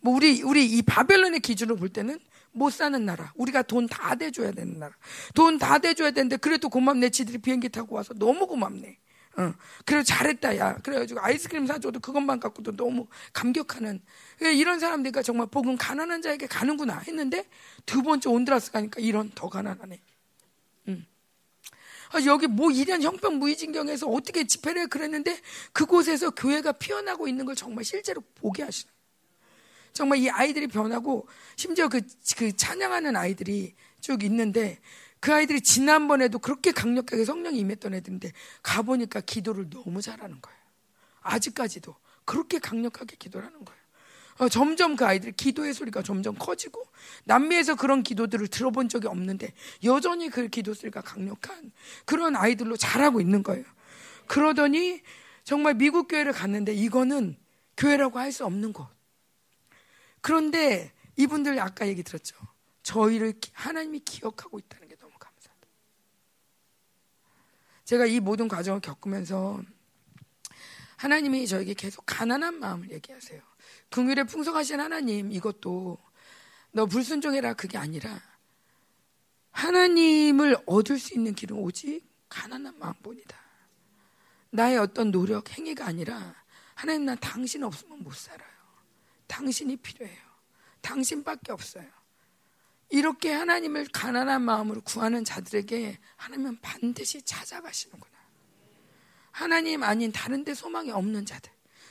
뭐 우리 우리 이 바벨론의 기준으로 볼 때는 못 사는 나라. 우리가 돈 다 대줘야 되는 나라. 돈 다 대줘야 되는데 그래도 고맙네. 지들이 비행기 타고 와서 너무 고맙네. 어. 그래 잘했다 야. 그래가지고 아이스크림 사줘도 그것만 갖고도 너무 감격하는 이런 사람들과 정말 복은 가난한 자에게 가는구나 했는데 두 번째 온드라스 가니까 이런 더 가난하네. 아, 여기 뭐 이런 형평 무의진경에서 어떻게 집회를 해 그랬는데 그곳에서 교회가 피어나고 있는 걸 정말 실제로 보게 하시는. 정말 이 아이들이 변하고 심지어 그, 그 찬양하는 아이들이 쭉 있는데 그 아이들이 지난번에도 그렇게 강력하게 성령이 임했던 애들인데 가보니까 기도를 너무 잘하는 거예요. 아직까지도 그렇게 강력하게 기도를 하는 거예요. 어, 점점 그 아이들의 기도의 소리가 점점 커지고 남미에서 그런 기도들을 들어본 적이 없는데 여전히 그 기도 소리가 강력한 그런 아이들로 자라고 있는 거예요. 그러더니 정말 미국 교회를 갔는데 이거는 교회라고 할 수 없는 곳. 그런데 이분들 아까 얘기 들었죠. 저희를 하나님이 기억하고 있다는 게 너무 감사하다. 제가 이 모든 과정을 겪으면서 하나님이 저에게 계속 가난한 마음을 얘기하세요. 긍휼에 풍성하신 하나님 이것도 너 불순종해라 그게 아니라 하나님을 얻을 수 있는 길은 오직 가난한 마음뿐이다. 나의 어떤 노력, 행위가 아니라 하나님 난 당신 없으면 못 살아요. 당신이 필요해요. 당신밖에 없어요. 이렇게 하나님을 가난한 마음으로 구하는 자들에게 하나님은 반드시 찾아가시는구나. 하나님 아닌 다른 데 소망이 없는 자들.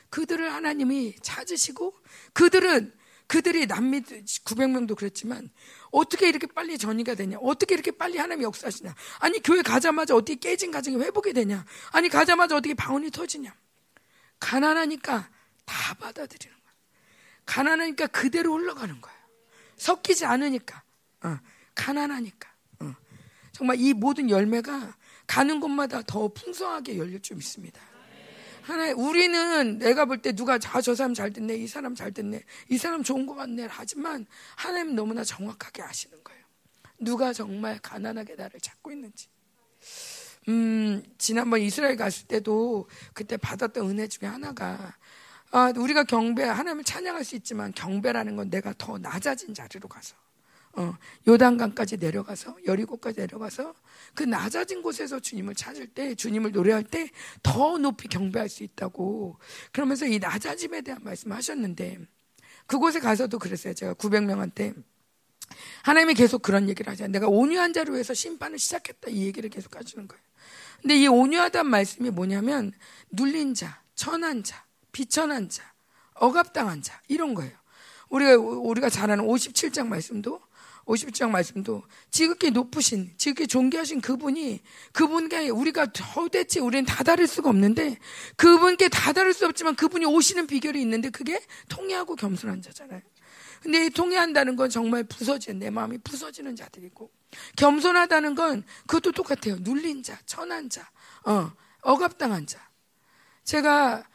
그들을 하나님이 찾으시고 그들은 그들이 남미 900명도 그랬지만 어떻게 이렇게 빨리 전이가 되냐? 어떻게 이렇게 빨리 하나님 역사하시냐? 아니 교회 가자마자 어떻게 깨진 가정이 회복이 되냐? 아니 가자마자 어떻게 방언이 터지냐? 가난하니까 다 받아들이는. 가난하니까 그대로 흘러가는 거야. 섞이지 않으니까. 어, 가난하니까. 어. 정말 이 모든 열매가 가는 곳마다 더 풍성하게 열릴 줄 믿습니다. 하나 우리는 내가 볼 때 누가 아, 저 사람 잘 됐네, 이 사람 잘 됐네, 이 사람 좋은 것 같네 하지만 하나님 너무나 정확하게 아시는 거예요. 누가 정말 가난하게 나를 찾고 있는지. 음, 지난번 이스라엘 갔을 때도 그때 받았던 은혜 중에 하나가 아, 우리가 경배, 하나님을 찬양할 수 있지만 경배라는 건 내가 더 낮아진 자리로 가서 어, 요단강까지 내려가서 여리고까지 내려가서 그 낮아진 곳에서 주님을 찾을 때 주님을 노래할 때 더 높이 경배할 수 있다고 그러면서 이 낮아짐에 대한 말씀하셨는데 그곳에 가서도 그랬어요. 제가 900명한테 하나님이 계속 그런 얘기를 하잖아요. 내가 온유한 자로 해서 심판을 시작했다 이 얘기를 계속 하시는 거예요. 근데 이 온유하다는 말씀이 뭐냐면 눌린 자, 천한 자, 비천한 자, 억압당한 자 이런 거예요. 우리가 우리가 잘 아는 57장 말씀도 50장 말씀도 지극히 높으신, 지극히 존귀하신 그분이 그분께 우리가 도대체 우리는 다다를 수가 없는데 그분께 다다를 수 없지만 그분이 오시는 비결이 있는데 그게 통해하고 겸손한 자잖아요. 근데 통해한다는 건 정말 부서지는 내 마음이 부서지는 자들이고 겸손하다는 건 그것도 똑같아요. 눌린 자, 천한 자, 어, 억압당한 자. 제가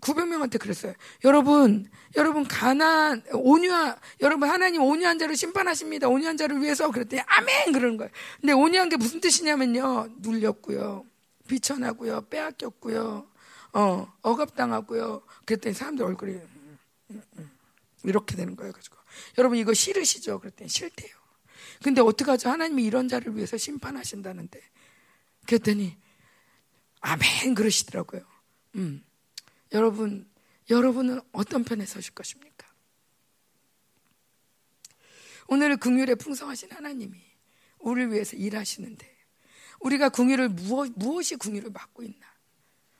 900명한테 그랬어요. 여러분, 여러분 가난 온유한 여러분 하나님 온유한 자를 심판하십니다. 온유한 자를 위해서 그랬더니 아멘 그러는 거예요. 근데 온유한 게 무슨 뜻이냐면요. 눌렸고요. 비천하고요. 빼앗겼고요. 어, 억압당하고요. 그랬더니 사람들 얼굴이 음, 음, 음. 이렇게 되는 거예요. 가지고 여러분 이거 싫으시죠? 그랬더니 싫대요. 근데 어떡하죠? 하나님이 이런 자를 위해서 심판하신다는데. 그랬더니 아멘 그러시더라고요. 음. 여러분 여러분은 어떤 편에 서실 것입니까? 오늘 긍휼에 풍성하신 하나님이 우리를 위해서 일하시는데 우리가 궁유를 무엇, 무엇이 궁유를 맡고 있나?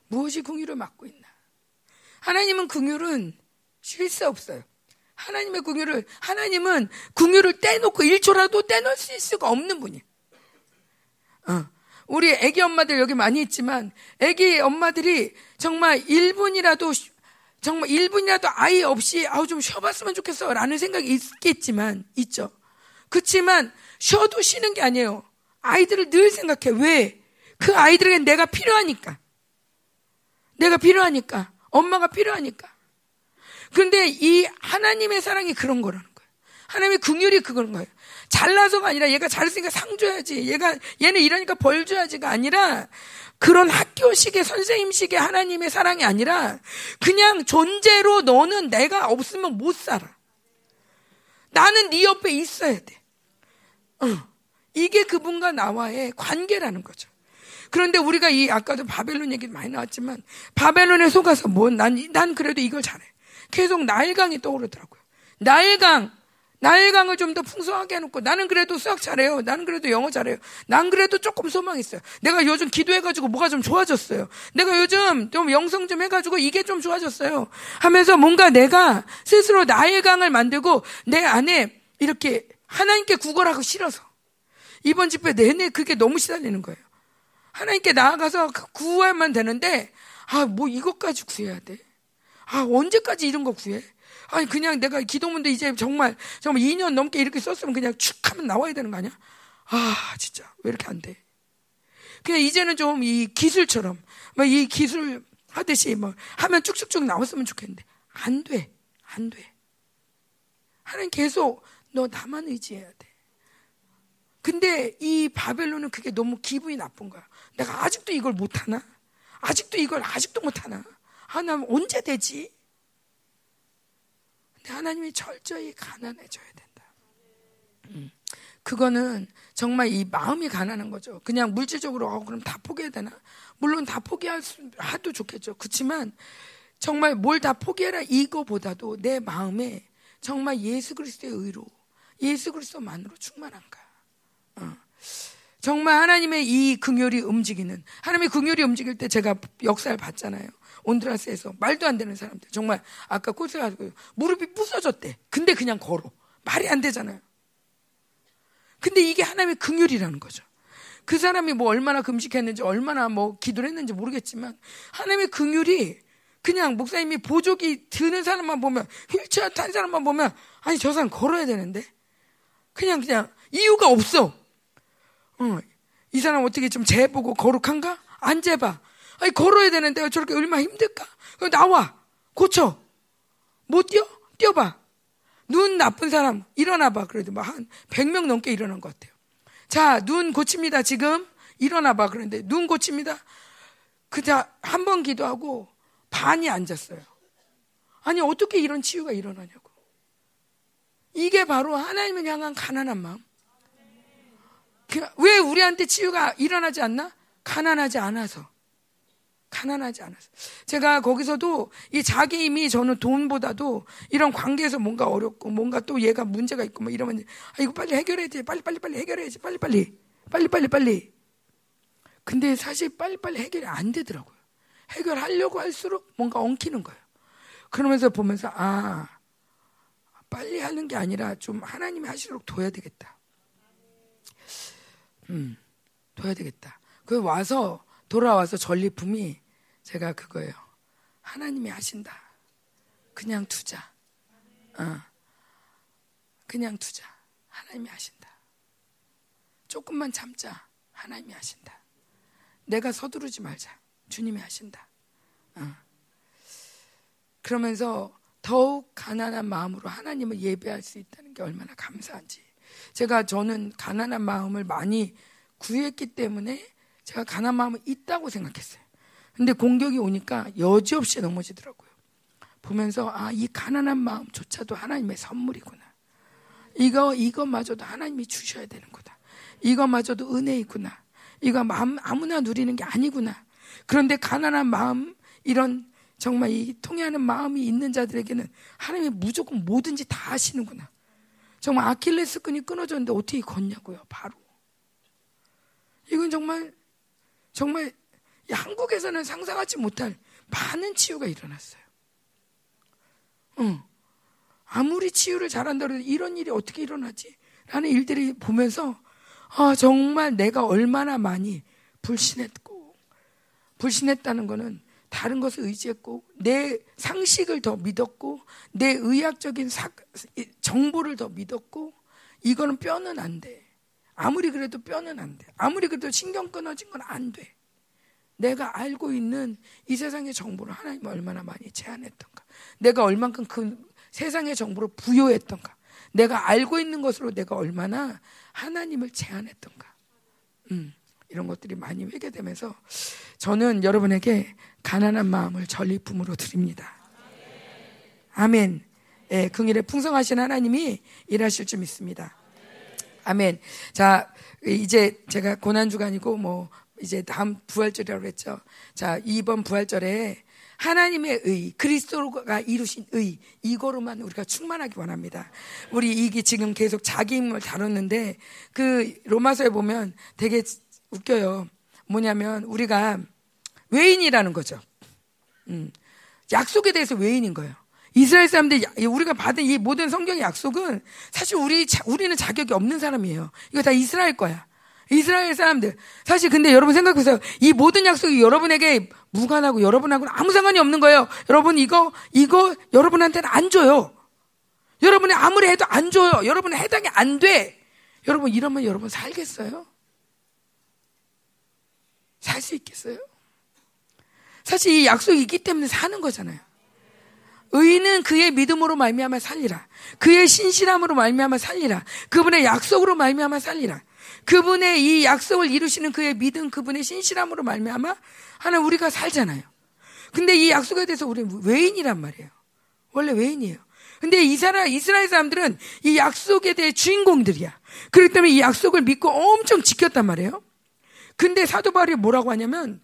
무엇이 궁유를 맡고 있나? 하나님은 궁유는 쉴수 없어요. 하나님의 궁유를 하나님은 궁유를 떼놓고 1초라도 떼놓을 수가 없는 분이에요. 어. 우리 애기 엄마들 여기 많이 있지만 애기 엄마들이 정말 1분이라도 정말 1분이라도 아이 없이 아우 좀 쉬어봤으면 좋겠어 라는 생각이 있겠지만 있죠. 그렇지만 쉬어도 쉬는 게 아니에요. 아이들을 늘 생각해. 왜? 그 아이들에게 내가 필요하니까. 내가 필요하니까. 엄마가 필요하니까. 그런데 이 하나님의 사랑이 그런 거라는 거예요. 하나님의 긍휼이 그런 거예요. 잘나서가 아니라 얘가 잘했으니까 상 줘야지. 얘가 얘는 이러니까 벌 줘야지가 아니라 그런 학교식의 선생님식의 하나님의 사랑이 아니라 그냥 존재로 너는 내가 없으면 못 살아. 나는 네 옆에 있어야 돼. 어. 이게 그분과 나와의 관계라는 거죠. 그런데 우리가 이 아까도 바벨론 얘기 많이 나왔지만 바벨론에 속아서 뭐난난 난 그래도 이걸 잘해. 계속 나일강이 떠오르더라고요. 나일강 나일강을 좀 더 풍성하게 해놓고 나는 그래도 수학 잘해요. 나는 그래도 영어 잘해요. 난 그래도 조금 소망 있어요. 내가 요즘 기도해가지고 뭐가 좀 좋아졌어요. 내가 요즘 좀 영성 좀 해가지고 이게 좀 좋아졌어요. 하면서 뭔가 내가 스스로 나일강을 만들고 내 안에 이렇게 하나님께 구걸하고 싫어서 이번 집회 내내 그게 너무 시달리는 거예요. 하나님께 나아가서 그 구하면 되는데, 아, 뭐 이것까지 구해야 돼? 아, 언제까지 이런 거 구해? 아니, 그냥 내가 기도문도 이제 정말, 정말 2년 넘게 이렇게 썼으면 그냥 축 하면 나와야 되는 거 아니야? 아, 진짜. 왜 이렇게 안 돼? 그냥 이제는 좀 이 기술처럼, 뭐이 기술 하듯이 뭐 하면 쭉쭉쭉 나왔으면 좋겠는데, 안 돼. 안 돼. 하나님 계속 너 나만 의지해야 돼. 근데 이 바벨론은 그게 너무 기분이 나쁜 거야. 내가 아직도 이걸 못하나? 아직도 이걸 아직도 못하나? 하나님 언제 되지? 근데 하나님이 철저히 가난해져야 된다. 음. 그거는 정말 이 마음이 가난한 거죠. 그냥 물질적으로 어, 그럼 다 포기해야 되나? 물론 다 포기할 수 하도 좋겠죠. 그렇지만 정말 뭘 다 포기해라 이거보다도 내 마음에 정말 예수 그리스도의 의로 예수 그리스도만으로 충만한가? 어. 정말 하나님의 이 긍휼이 움직이는 하나님의 긍휼이 움직일 때 제가 역사를 봤잖아요. 온드라스에서 말도 안 되는 사람들 정말 아까 꼴세 가지고 무릎이 부서졌대. 근데 그냥 걸어 말이 안 되잖아요. 근데 이게 하나님의 긍휼이라는 거죠. 그 사람이 뭐 얼마나 금식했는지 얼마나 뭐 기도를 했는지 모르겠지만 하나님의 긍휼이 그냥 목사님이 보조기 드는 사람만 보면 휠체어 탄 사람만 보면 아니 저 사람 걸어야 되는데 그냥 그냥 이유가 없어. 어, 이 사람 어떻게 좀 재보고 거룩한가? 안 재봐. 아니, 걸어야 되는데 왜 저렇게 얼마나 힘들까? 나와. 고쳐. 못 뛰어? 뛰어봐. 눈 나쁜 사람 일어나봐. 그래도 뭐한 100명 넘게 일어난 것 같아요. 자, 눈 고칩니다. 지금 일어나봐. 그런데 눈 고칩니다. 그자 한 번 기도하고 반이 앉았어요. 아니 어떻게 이런 치유가 일어나냐고. 이게 바로 하나님을 향한 가난한 마음. 그, 왜 우리한테 치유가 일어나지 않나? 가난하지 않아서. 가난하지 않아서. 제가 거기서도 이 자기 힘이 저는 돈보다도 이런 관계에서 뭔가 어렵고 뭔가 또 얘가 문제가 있고 뭐 이러면 아, 이거 빨리 해결해야지. 빨리 빨리 빨리 해결해야지. 빨리 빨리. 빨리 빨리 빨리. 근데 사실 빨리 빨리 해결이 안 되더라고요. 해결하려고 할수록 뭔가 엉키는 거예요. 그러면서 보면서 아, 빨리 하는 게 아니라 좀 하나님이 하시도록 둬야 되겠다. 음, 둬야 되겠다. 그 와서 돌아와서 전리품이 제가 그거예요. 하나님이 하신다. 그냥 두자. 어. 그냥 두자. 하나님이 하신다. 조금만 참자. 하나님이 하신다. 내가 서두르지 말자. 주님이 하신다. 어. 그러면서 더욱 가난한 마음으로 하나님을 예배할 수 있다는 게 얼마나 감사한지. 제가 저는 가난한 마음을 많이 구했기 때문에 제가 가난한 마음이 있다고 생각했어요. 근데 공격이 오니까 여지없이 넘어지더라고요. 보면서 아, 이 가난한 마음조차도 하나님의 선물이구나. 이거 이것마저도 하나님이 주셔야 되는구나. 이것마저도 은혜이구나. 이거 마음 아무나 누리는 게 아니구나. 그런데 가난한 마음 이런 정말 이 통해하는 마음이 있는 자들에게는 하나님이 무조건 뭐든지 다 하시는구나. 정말 아킬레스 끈이 끊어졌는데 어떻게 걷냐고요, 바로. 이건 정말, 정말 한국에서는 상상하지 못할 많은 치유가 일어났어요. 응. 아무리 치유를 잘한다 해도 이런 일이 어떻게 일어나지? 라는 일들이 보면서 아, 정말 내가 얼마나 많이 불신했고 불신했다는 거는 다른 것을 의지했고 내 상식을 더 믿었고 내 의학적인 사, 정보를 더 믿었고 이거는 뼈는 안 돼. 아무리 그래도 뼈는 안 돼. 아무리 그래도 신경 끊어진 건 안 돼. 내가 알고 있는 이 세상의 정보를 하나님 얼마나 많이 제한했던가. 내가 얼만큼 그 세상의 정보를 부여했던가. 내가 알고 있는 것으로 내가 얼마나 하나님을 제한했던가. 음, 이런 것들이 많이 회개되면서 저는 여러분에게 가난한 마음을 전리품으로 드립니다. 아멘. 예, 긍일에 풍성하신 하나님이 일하실 줄 믿습니다. 아멘. 자, 이제 제가 고난주간이고 뭐 이제 다음 부활절이라고 그랬죠. 자, 이번 부활절에 하나님의 의, 그리스도가 이루신 의, 이거로만 우리가 충만하기 원합니다. 우리 이게 지금 계속 자기 힘을 다뤘는데, 그 로마서에 보면 되게 웃겨요. 뭐냐면, 우리가 외인이라는 거죠. 음, 약속에 대해서 외인인 거예요. 이스라엘 사람들 우리가 받은 이 모든 성경의 약속은 사실 우리 우리는 자격이 없는 사람이에요. 이거 다 이스라엘 거야. 이스라엘 사람들. 사실 근데 여러분 생각해보세요. 이 모든 약속이 여러분에게 무관하고 여러분하고는 아무 상관이 없는 거예요. 여러분 이거 이거 여러분한테는 안 줘요. 여러분이 아무리 해도 안 줘요. 여러분은 해당이 안 돼. 여러분 이러면 여러분 살겠어요? 살 수 있겠어요? 사실 이 약속이 있기 때문에 사는 거잖아요. 의인은 그의 믿음으로 말미암아 살리라. 그의 신실함으로 말미암아 살리라. 그분의 약속으로 말미암아 살리라. 그분의 이 약속을 이루시는 그의 믿음, 그분의 신실함으로 말미암아 하나 우리가 살잖아요. 근데 이 약속에 대해서 우리는 외인이란 말이에요. 원래 외인이에요. 근데 이스라엘, 이스라엘 사람들은 이 약속에 대해 주인공들이야. 그렇기 때문에 이 약속을 믿고 엄청 지켰단 말이에요. 근데 사도 바울이 뭐라고 하냐면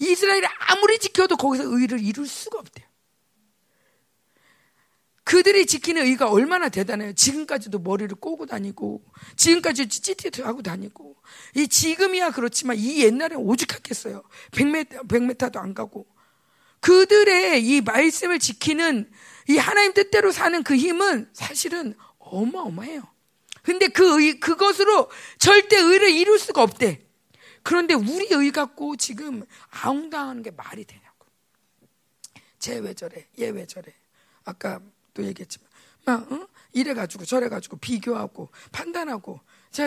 이스라엘이 아무리 지켜도 거기서 의를 이룰 수가 없대요. 그들이 지키는 의가 얼마나 대단해요. 지금까지도 머리를 꼬고 다니고, 지금까지 찌찌찌 하고 다니고, 이 지금이야 그렇지만 이 옛날에 오죽했겠어요. 100m, 100m도 안 가고. 그들의 이 말씀을 지키는 이 하나님 뜻대로 사는 그 힘은 사실은 어마어마해요. 근데 그 의, 그것으로 절대 의를 이룰 수가 없대. 그런데 우리 의 갖고 지금 아웅당하는 게 말이 되냐고. 쟤왜 저래? 얘 왜 저래? 아까 또 얘기했지만 막 응? 이래 가지고 저래 가지고 비교하고 판단하고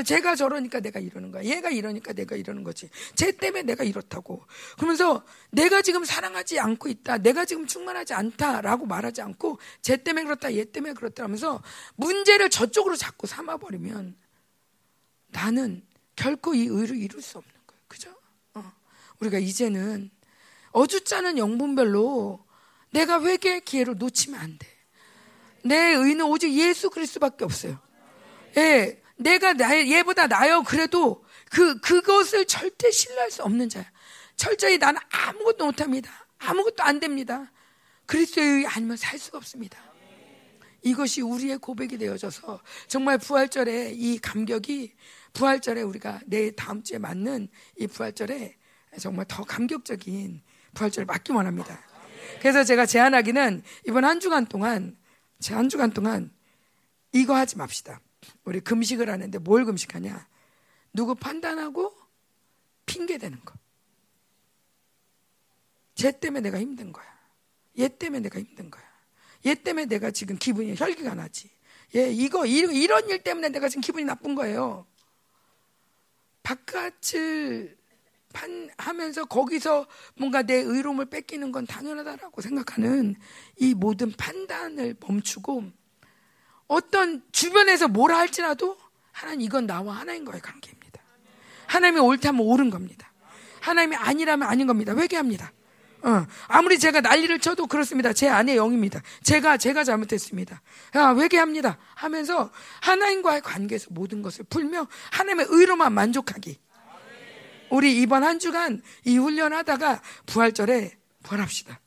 제가 저러니까 내가 이러는 거야. 얘가 이러니까 내가 이러는 거지. 쟤 때문에 내가 이렇다고. 그러면서 내가 지금 사랑하지 않고 있다. 내가 지금 충만하지 않다라고 말하지 않고 쟤 때문에 그렇다. 얘 때문에 그렇다 하면서 문제를 저쪽으로 자꾸 삼아 버리면 나는 결코 이 의를 이룰 수 없는 거예요. 그죠? 어. 우리가 이제는 어주짜는 영분별로 내가 회개의 기회를 놓치면 안 돼. 내 의는 오직 예수 그리스도밖에 없어요. 예, 내가 나, 얘보다 나요. 그래도 그 그것을 절대 신뢰할 수 없는 자야. 철저히 나는 아무것도 못합니다. 아무것도 안 됩니다. 그리스도의 의 아니면 살 수가 없습니다. 이것이 우리의 고백이 되어져서 정말 부활절에 이 감격이 부활절에 우리가 내 다음 주에 맞는 이 부활절에 정말 더 감격적인 부활절을 맞기 원합니다. 그래서 제가 제안하기는 이번 한 주간 동안 한 주간 동안 이거 하지 맙시다. 우리 금식을 하는데 뭘 금식하냐? 누구 판단하고 핑계 대는 거. 쟤 때문에 내가 힘든 거야. 얘 때문에 내가 힘든 거야. 얘 때문에 내가 지금 기분이 혈기가 나지. 얘 이거 이런 일 때문에 내가 지금 기분이 나쁜 거예요. 바깥을 판, 하면서 거기서 뭔가 내 의로움을 뺏기는 건 당연하다라고 생각하는 이 모든 판단을 멈추고 어떤 주변에서 뭐라 할지라도 하나님 이건 나와 하나님과의 관계입니다. 하나님이 옳다면 옳은 겁니다. 하나님이 아니라면 아닌 겁니다. 회개합니다. 어, 아무리 제가 난리를 쳐도 그렇습니다. 제 안에 영입니다. 제가 제가 잘못했습니다. 야, 회개합니다. 하면서 하나님과의 관계에서 모든 것을 풀며 하나님의 의로만 만족하기. 우리 이번 한 주간 이 훈련하다가 부활절에 부활합시다.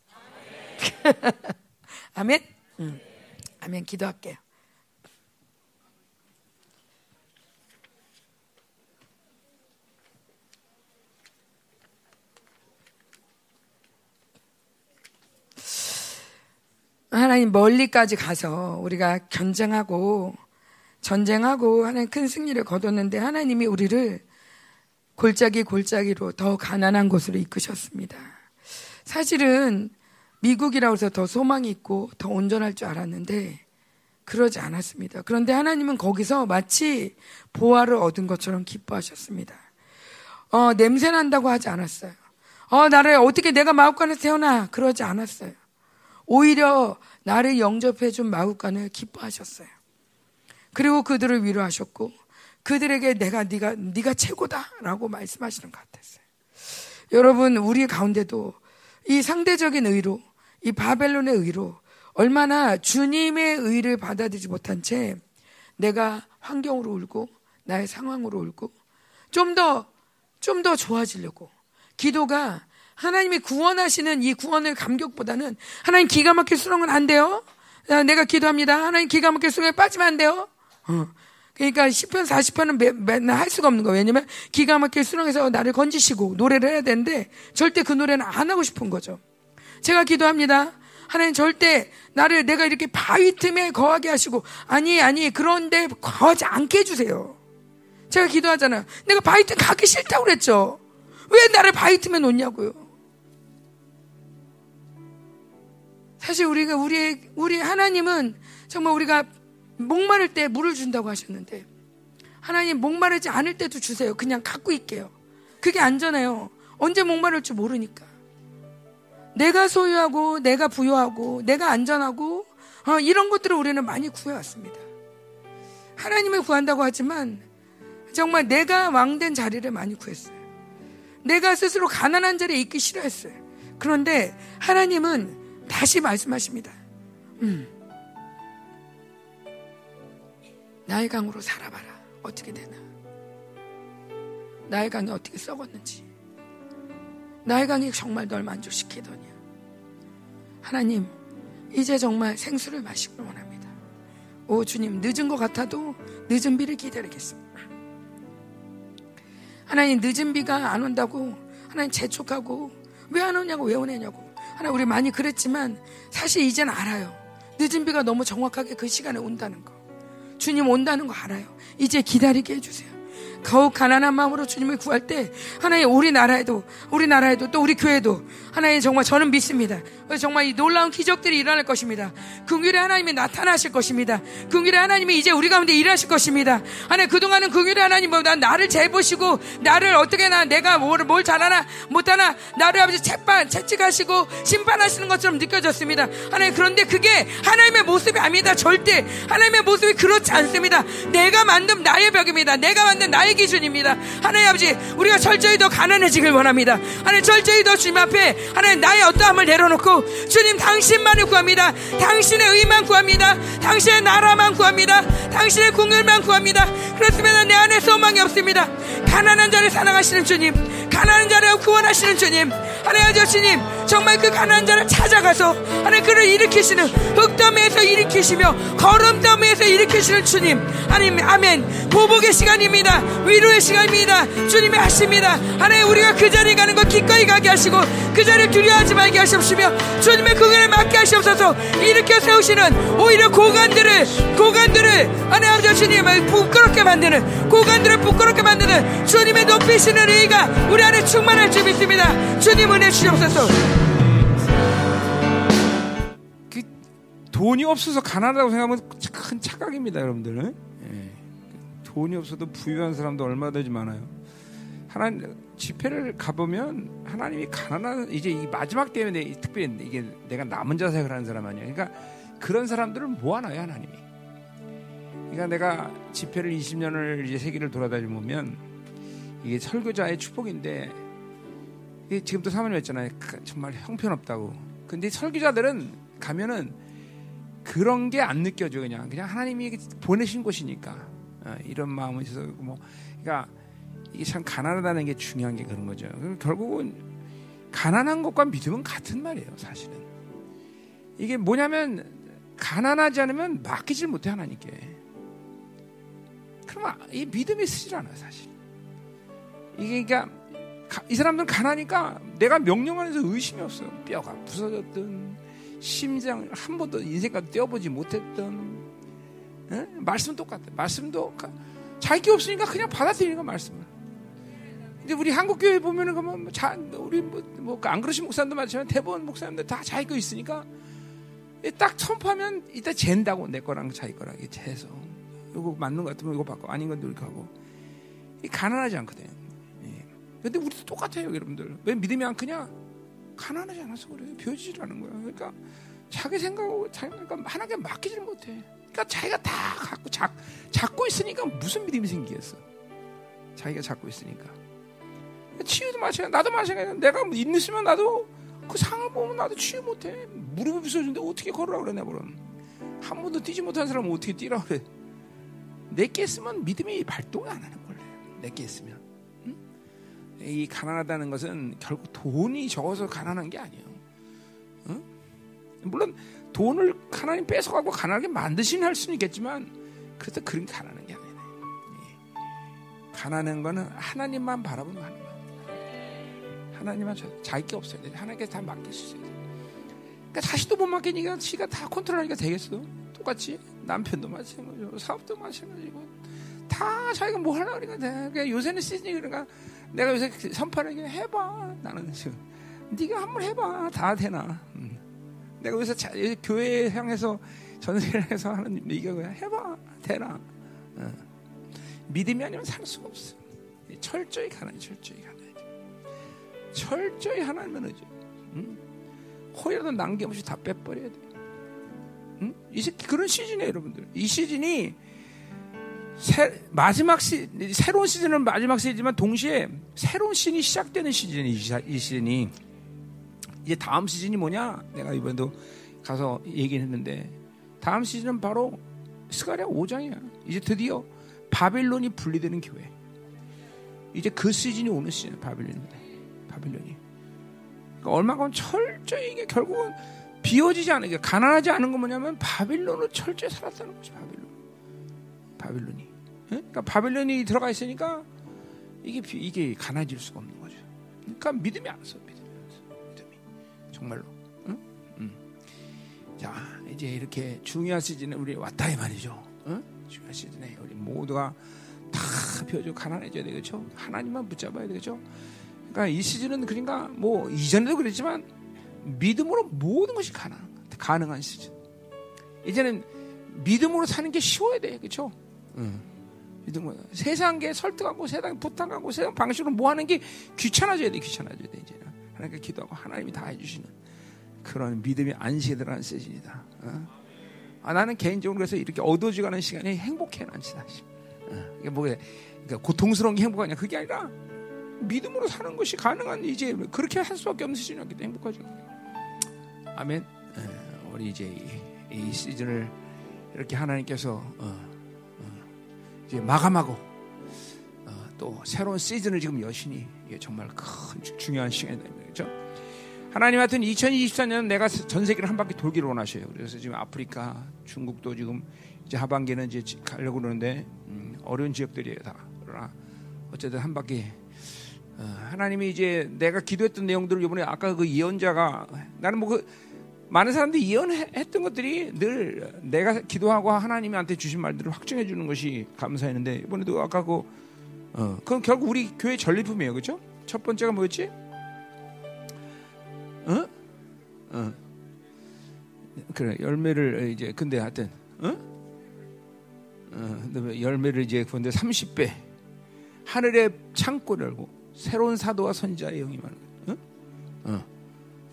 아멘. 응. 아멘. 기도할게요. 하나님 멀리까지 가서 우리가 견쟁하고 전쟁하고 하나님 큰 승리를 거뒀는데 하나님이 우리를 골짜기 골짜기로 더 가난한 곳으로 이끄셨습니다. 사실은 미국이라고 해서 더 소망이 있고 더 온전할 줄 알았는데 그러지 않았습니다. 그런데 하나님은 거기서 마치 보화를 얻은 것처럼 기뻐하셨습니다. 어, 냄새 난다고 하지 않았어요. 어, 나를 어떻게 내가 마법관에서 태어나? 그러지 않았어요. 오히려 나를 영접해 준 마국간을 기뻐하셨어요. 그리고 그들을 위로하셨고 그들에게 내가 네가 네가 최고다라고 말씀하시는 것 같았어요. 여러분 우리 가운데도 이 상대적인 의로 이 바벨론의 의로 얼마나 주님의 의를 받아들이지 못한 채 내가 환경으로 울고 나의 상황으로 울고 좀 더 좀 더 좋아지려고 기도가 하나님이 구원하시는 이 구원의 감격보다는 하나님 기가 막힐 수렁은 안 돼요. 내가 기도합니다. 하나님 기가 막힐 수렁에 빠지면 안 돼요. 어. 그러니까 10편, 40편은 맨날 할 수가 없는 거예요. 왜냐면 기가 막힐 수렁에서 나를 건지시고 노래를 해야 되는데 절대 그 노래는 안 하고 싶은 거죠. 제가 기도합니다. 하나님 절대 나를 내가 이렇게 바위 틈에 거하게 하시고 아니 아니 그런데 거하지 않게 해주세요. 제가 기도하잖아요. 내가 바위 틈 가기 싫다고 그랬죠. 왜 나를 바위 틈에 놓냐고요. 사실 우리가 우리 우리 하나님은 정말 우리가 목마를 때 물을 준다고 하셨는데 하나님 목마르지 않을 때도 주세요. 그냥 갖고 있게요. 그게 안전해요. 언제 목마를지 모르니까. 내가 소유하고 내가 부여하고 내가 안전하고 어, 이런 것들을 우리는 많이 구해왔습니다. 하나님을 구한다고 하지만 정말 내가 왕된 자리를 많이 구했어요. 내가 스스로 가난한 자리에 있기 싫어했어요. 그런데 하나님은 다시 말씀하십니다. 음. 나의 강으로 살아봐라. 어떻게 되나? 나의 강이 어떻게 썩었는지. 나의 강이 정말 널 만족시키더냐. 하나님, 이제 정말 생수를 마시길 원합니다. 오, 주님, 늦은 것 같아도 늦은 비를 기다리겠습니다. 하나님, 늦은 비가 안 온다고 하나님 재촉하고 왜 안 오냐고 왜 오냐고 하나 우리 많이 그랬지만 사실 이젠 알아요. 늦은 비가 너무 정확하게 그 시간에 온다는 거. 주님 온다는 거 알아요. 이제 기다리게 해주세요. 더욱 가난한 마음으로 주님을 구할 때 하나님 우리나라에도 우리나라에도 또 우리 교회도 하나님 정말 저는 믿습니다. 정말 이 놀라운 기적들이 일어날 것입니다. 긍휼의 하나님이 나타나실 것입니다. 긍휼의 하나님이 이제 우리 가운데 일하실 것입니다. 하나님 그동안은 긍휼의 하나님 보다 나를 재보시고 나를 어떻게 나 내가 뭘, 뭘 잘하나 못하나 나를 아버지 채반 채찍하시고 심판하시는 것처럼 느껴졌습니다. 하나님 그런데 그게 하나님의 모습이 아닙니다. 절대 하나님의 모습이 그렇지 않습니다. 내가 만든 나의 벽입니다. 내가 만든 나의 기준입니다. 하나님 아버지 우리가 철저히 더 가난해지길 원합니다. 하나님 철저히 더 주님 앞에 하나님 나의 어떠함을 내려놓고 주님 당신만을 구합니다. 당신의 의만 구합니다. 당신의 나라만 구합니다. 당신의 궁율만 구합니다. 그렇습니다. 내 안에 소망이 없습니다. 가난한 자를 사랑하시는 주님, 가난한 자를 구원하시는 주님, 하나님 아저씨님 정말 그 가난한 자를 찾아가서 하나님 그를 일으키시는 흙더미에서 일으키시며 걸음더미에서 일으키시는 주님 하나님 아멘 보복의 시간입니다 위로의 시간입니다. 주님이 하십니다. 하나님 우리가 그 자리에 가는 것 기꺼이 가게 하시고 그 자리를 두려워하지 말게 하시옵시며 주님의 그을 맡게 하시옵소서. 일으켜 세우시는 오히려 고관들을 고관들을 하나님 아버지 주님을 부끄럽게 만드는 고관들을 부끄럽게 만드는 주님의 높이시는 의가 우리 안에 충만할 줄 믿습니다. 주님 은혜 주옵소서. 그 돈이 없어서 가난하다고 생각하면 큰 착각입니다 여러분들. 예. 돈이 없어도 부유한 사람도 얼마든지 많아요 하나님 집회를 가보면 하나님이 가난한 이제 이 마지막 때문에 특별히 이게 내가 남은 자색을 하는 사람 아니야. 그러니까 그런 사람들을 모아놔요 하나님이. 그러니까 내가 집회를 20년을 이제 세계를 돌아다니면 이게 설교자의 축복인데 지금도 사모님 했잖아요. 정말 형편없다고. 근데 설교자들은 가면은 그런 게 안 느껴져 그냥 그냥 하나님이 보내신 곳이니까 어, 이런 마음을 있어서 뭐 그러니까 이게 참 가난하다는 게 중요한 게 그런 거죠. 결국은 가난한 것과 믿음은 같은 말이에요, 사실은. 이게 뭐냐면 가난하지 않으면 맡기질 못해 하나님께. 그러면 이 믿음이 쓰질 않아요, 사실. 이게 그러니까 이 사람들은 가나니까 내가 명령 안에서 의심이 없어요. 뼈가 부서졌든 심장 한 번도 인생까지 뛰어보지 못했던 에? 말씀은 똑같아. 말씀도 자기 없으니까 그냥 받아들이는 거 말씀을. 근데 우리 한국 교회 보면은 뭐 자, 우리 뭐뭐안 그러신 목사님도 많지만 대부분 목사님들 다 자기 거 있으니까 딱 선포하면 이따 잰다고 내 거랑 자기 거랑 이게 재서 이거 맞는 것 같으면 이거 바꿔 아닌 건데 이렇게 하고 가난하지 않거든. 예. 근데 우리도 똑같아요, 여러분들. 왜 믿음이 안 크냐? 가난하지 않아서 그래. 비워지질 않은 거야. 그러니까 자기 생각하고 자기가 그러니까 하나님께 맡기질 못해. 그러니까 자기가 다 갖고 잡, 잡고 있으니까 무슨 믿음이 생기겠어? 자기가 잡고 있으니까. 치유도 마찬가지. 나도 마찬가지. 내가 있으면 나도 그 상을 보면 나도 치유 못해. 무릎이 부서졌는데 어떻게 걸으라 그래 내버는. 한 번도 뛰지 못한 사람은 어떻게 뛰라 그래. 내게 있으면 믿음이 발동을 안 하는 거래. 내게 있으면. 응? 이 가난하다는 것은 결국 돈이 적어서 가난한 게 아니에요. 응? 물론 돈을 하나님 뺏어가고 가난하게 만드시는 할 수는 있겠지만 그래도 그런 가난한 게 아니에요. 예. 가난한 거는 하나님만 바라보는 거예요. 하나님만 자기 게 없어야 돼. 하나님께 다 맡길 수 있어야 돼. 그러니까 자식도 못 맡기니까 지가 다 컨트롤하니까 되겠어. 똑같이 남편도 마찬가지고 사업도 마찬가지고 다 자기가 뭐 하려고 그러니까 돼. 그러니까 요새는 시즌이 그러니까 내가 요새 선파를 해봐. 나는 지금 네가 한번 해봐. 다 되나. 음. 내가 요새 자, 교회 향해서 전세를 해서 하는 네가 그냥 해봐. 되나. 어. 믿음이 아니면 살 수가 없어. 철저히 가난 철저히 가난. 철저히 하나님을 의지. 응? 호이라도 남김없이 다 빼버려야 돼. 응? 이 그런 시즌이에요, 여러분들. 이 시즌이 새, 마지막 시, 새로운 시즌은 마지막 시즌이지만 동시에 새로운 시즌이 시작되는 시즌이 이 시즌이 이제 다음 시즌이 뭐냐? 내가 이번에도 가서 얘기했는데 다음 시즌은 바로 스가랴 5장이야. 이제 드디어 바빌론이 분리되는 교회. 이제 그 시즌이 오는 시즌 바빌론입니다. 바빌론이. 그러니까 얼마간 철저히 이게 결국은 비워지지 않은 게 가난하지 않은 건 뭐냐면 바빌론을 철저히 살았다는 거죠. 바빌론. 바빌론이. 그러니까 바빌론이 들어가 있으니까 이게 이게 가난해질 수가 없는 거죠. 그러니까. 믿음이 안 써. 정말로. 응? 응. 자 이제 이렇게 중요한 시즌에 우리 왔다 이 말이죠. 응? 중요한 시즌에 우리 모두가 다 비워져 가난해져야 되겠죠. 하나님만 붙잡아야 되겠죠. 그러니까 이 시즌은 그러니까 뭐 이전에도 그랬지만 믿음으로 모든 것이 가능 가능한 시즌. 이제는 믿음으로 사는 게 쉬워야 돼, 그렇죠? 응. 믿음으로 세상에 설득하고 세상 부탁하고 세상 방식으로 뭐 하는 게 귀찮아져야 돼, 귀찮아져야 돼 이제는 하나님께 기도하고 하나님이 다 해주시는 그런 믿음이 안식에 들어가는 시즌이다. 어? 아, 나는 개인적으로 그래서 이렇게 어두워지가는 시간이 행복해 난 사실. 어, 이게 뭐 그러니까 고통스러운 게 행복하냐 그게 아니라 믿음으로 사는 것이 가능한 이제 그렇게 할 수밖에 없는 시즌이었기 때문에 행복하죠. 아멘. 우리 이제 이, 이 시즌을 이렇게 하나님께서 어, 어, 이제 마감하고 어, 또 새로운 시즌을 지금 여신이 정말 큰 중요한 시간이다 그렇죠? 하나님 하여튼 2024년 내가 전 세계를 한 바퀴 돌기를 원하셔요. 그래서 지금 아프리카, 중국도 지금 이제 하반기는 이제 가려고 그러는데 음, 어려운 지역들이에요 다. 그러나 어쨌든 한 바퀴 어, 하나님이 이제 내가 기도했던 내용들을 이번에 아까 그 예언자가 나는 뭐 그 많은 사람들이 예언했던 것들이 늘 내가 기도하고 하나님한테 주신 말들을 확증해 주는 것이 감사했는데 이번에도 아까 그 어, 그건 결국 우리 교회 전리품이에요, 그렇죠? 첫 번째가 뭐였지? 어? 어. 그래 열매를 이제 근데 하여튼 어? 어, 열매를 이제 근데 30배 하늘의 창고를 열고 새로운 사도와 선자의 영이 많은. 어? 어.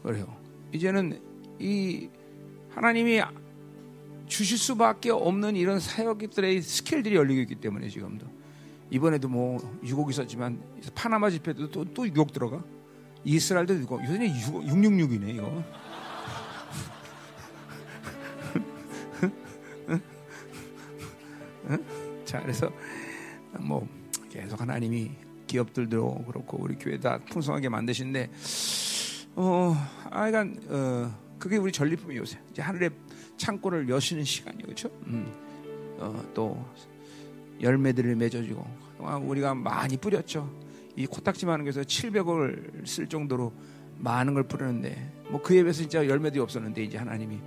그래요. 이제는 이 하나님이 주실 수밖에 없는 이런 사역들의 스킬들이 열리고 있기 때문에 지금도 이번에도 뭐 유곡 있었지만 파나마 집회도 또, 또 유곡 들어가 이스라엘도 있고 요새 666이네 이거. 자 그래서 뭐 계속 하나님이 기업들도 그렇고 우리 교회 다 풍성하게 만드신데 어 하여간 어 그게 우리 전리품이 요새 이제 하늘의 창고를 여시는 시간이죠 그렇죠? 음. 어, 또 열매들을 맺어주고 우리가 많이 뿌렸죠. 이 코딱지 많은 곳에서 700억을 쓸 정도로 많은 걸 뿌렸는데 뭐 그에 비해서 진짜 열매들이 없었는데 이제 하나님이.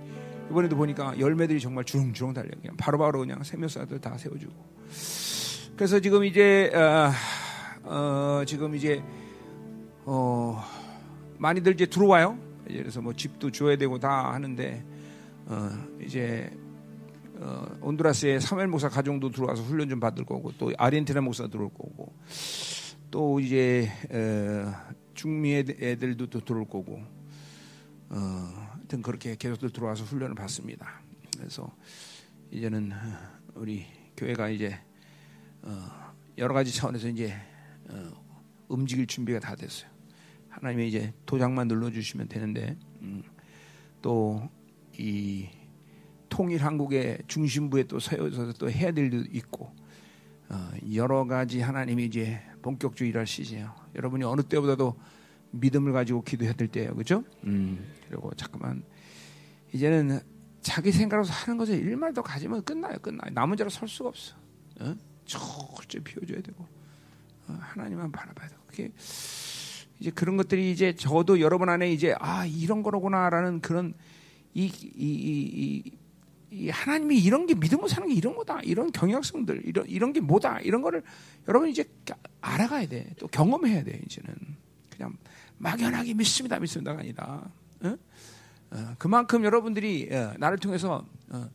이번에도 보니까 열매들이 정말 주렁주렁 달려 그냥 바로바로 그냥 생명사들 다 세워주고. 그래서 지금 이제 어, 어 지금 이제 어 많이들 이제 들어와요. 그래서 뭐 집도 줘야 되고 다 하는데 어 이제 어, 온두라스의 사멜 목사 가정도 들어와서 훈련 좀 받을 거고 또 아르헨티나 목사 들어올 거고 또 이제 어, 중미 애들도 또 들어올 거고 어, 하여튼 그렇게 계속들 들어와서 훈련을 받습니다. 그래서 이제는 우리 교회가 이제 어, 여러 가지 차원에서 이제 어, 움직일 준비가 다 됐어요. 하나님이 이제 도장만 눌러주시면 되는데 음, 또이 통일 한국의 중심부에 또 세워져서 또 해야 될 일도 있고 어, 여러 가지 하나님이 이제 본격적으로 일할 시기예요. 여러분이 어느 때보다도 믿음을 가지고 기도해야 될 때예요, 그렇죠? 음, 그리고 잠깐만 이제는 자기 생각으로 하는 것에 일만 더 가지면 끝나요, 끝나요. 남은 자로 설 수가 없어. 어? 철저히 비워줘야 되고 어, 하나님만 바라봐야 되고 그게 이제 그런 것들이 이제 저도 여러분 안에 이제 아 이런 거로구나라는 그런 이, 이, 이, 이 하나님이 이런 게 믿음으로 사는 게 이런 거다. 이런 경향성들, 이런, 이런 게 뭐다. 이런 거를 여러분 이제 알아가야 돼. 또 경험해야 돼, 이제는. 그냥 막연하게 믿습니다, 믿습니다가 아니다. 어? 어, 그만큼 여러분들이 어, 나를 통해서 어,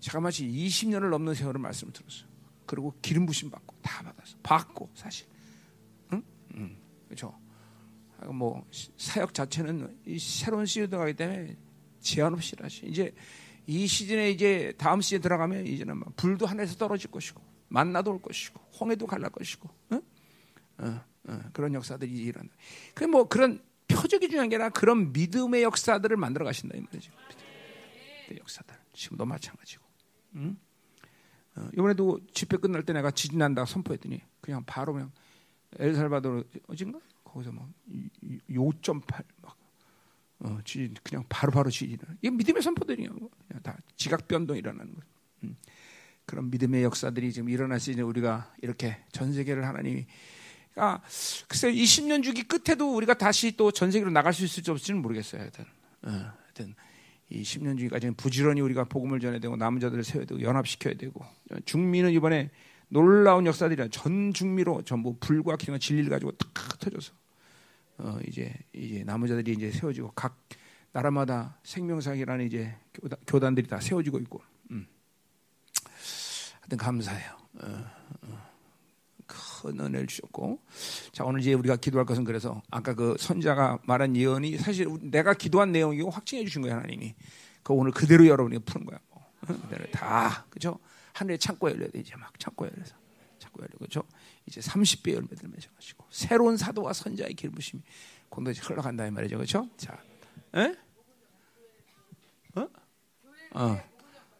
잠깐만 20년을 넘는 세월을 말씀을 들었어요. 그리고 기름 부심 받고 다 받았어. 받고 사실. 응? 응. 그렇죠. 뭐 사역 자체는 새로운 시즌가 기 때문에 제한 없이 일하시. 이제 이 시즌에 이제 다음 시즌 에 들어가면 이제는 뭐 불도 하늘에서 떨어질 것이고 만나도 올 것이고 홍해도 갈랄 것이고 어? 어, 어, 그런 역사들이 일어난다. 그뭐 그런 표적이 중요한 게 아니라 그런 믿음의 역사들을 만들어 가신다 이 말이죠. 그 역사들 지금도 마찬가지고. 응? 어, 이번에도 집회 끝날 때 내가 지진 난다 선포했더니 그냥 바로 그냥 엘살바도르 어딘가 거기서 막 5.8막 어, 지진 그냥 바로바로 지진. 이게 믿음의 선포들이야. 그냥 다 지각 변동 일어나는 거. 음. 그런 믿음의 역사들이 지금 일어날 수 있는 우리가 이렇게 전 세계를 하나님이 아, 글쎄 20년 주기 끝에도 우리가 다시 또 전 세계로 나갈 수 있을지 없을지는 모르겠어요. 하여튼, 어, 하여튼 이 10년 주기까지는 부지런히 우리가 복음을 전해야 되고 남은 자들을 세워야 되고 연합시켜야 되고 중미는 이번에 놀라운 역사들이라 전 중미로 전부 불과 기가 진리를 가지고 탁 터져서 어, 이제 이제 나머자들이 이제 세워지고 각 나라마다 생명사기라는 이제 교단, 들이다 세워지고 있고, 음. 하여튼 감사해요. 어, 어. 큰 은혜를 주셨고, 자 오늘 이제 우리가 기도할 것은 그래서 아까 그 선자가 말한 예언이 사실 내가 기도한 내용이고 확증해 주신 거예요 하나님이. 그 오늘 그대로 여러분이 푸는 거야. 뭐. 그대로 다 그죠? 하늘의 창고 열려야 돼 이제 막 창고 열려서 창고 열려 그죠? 이제 30배 열매들 맺어가지고 새로운 사도와 선자의 기름부심이 공동체 흘러간다 이 말이죠, 그렇죠? 자, 에? 어? 어,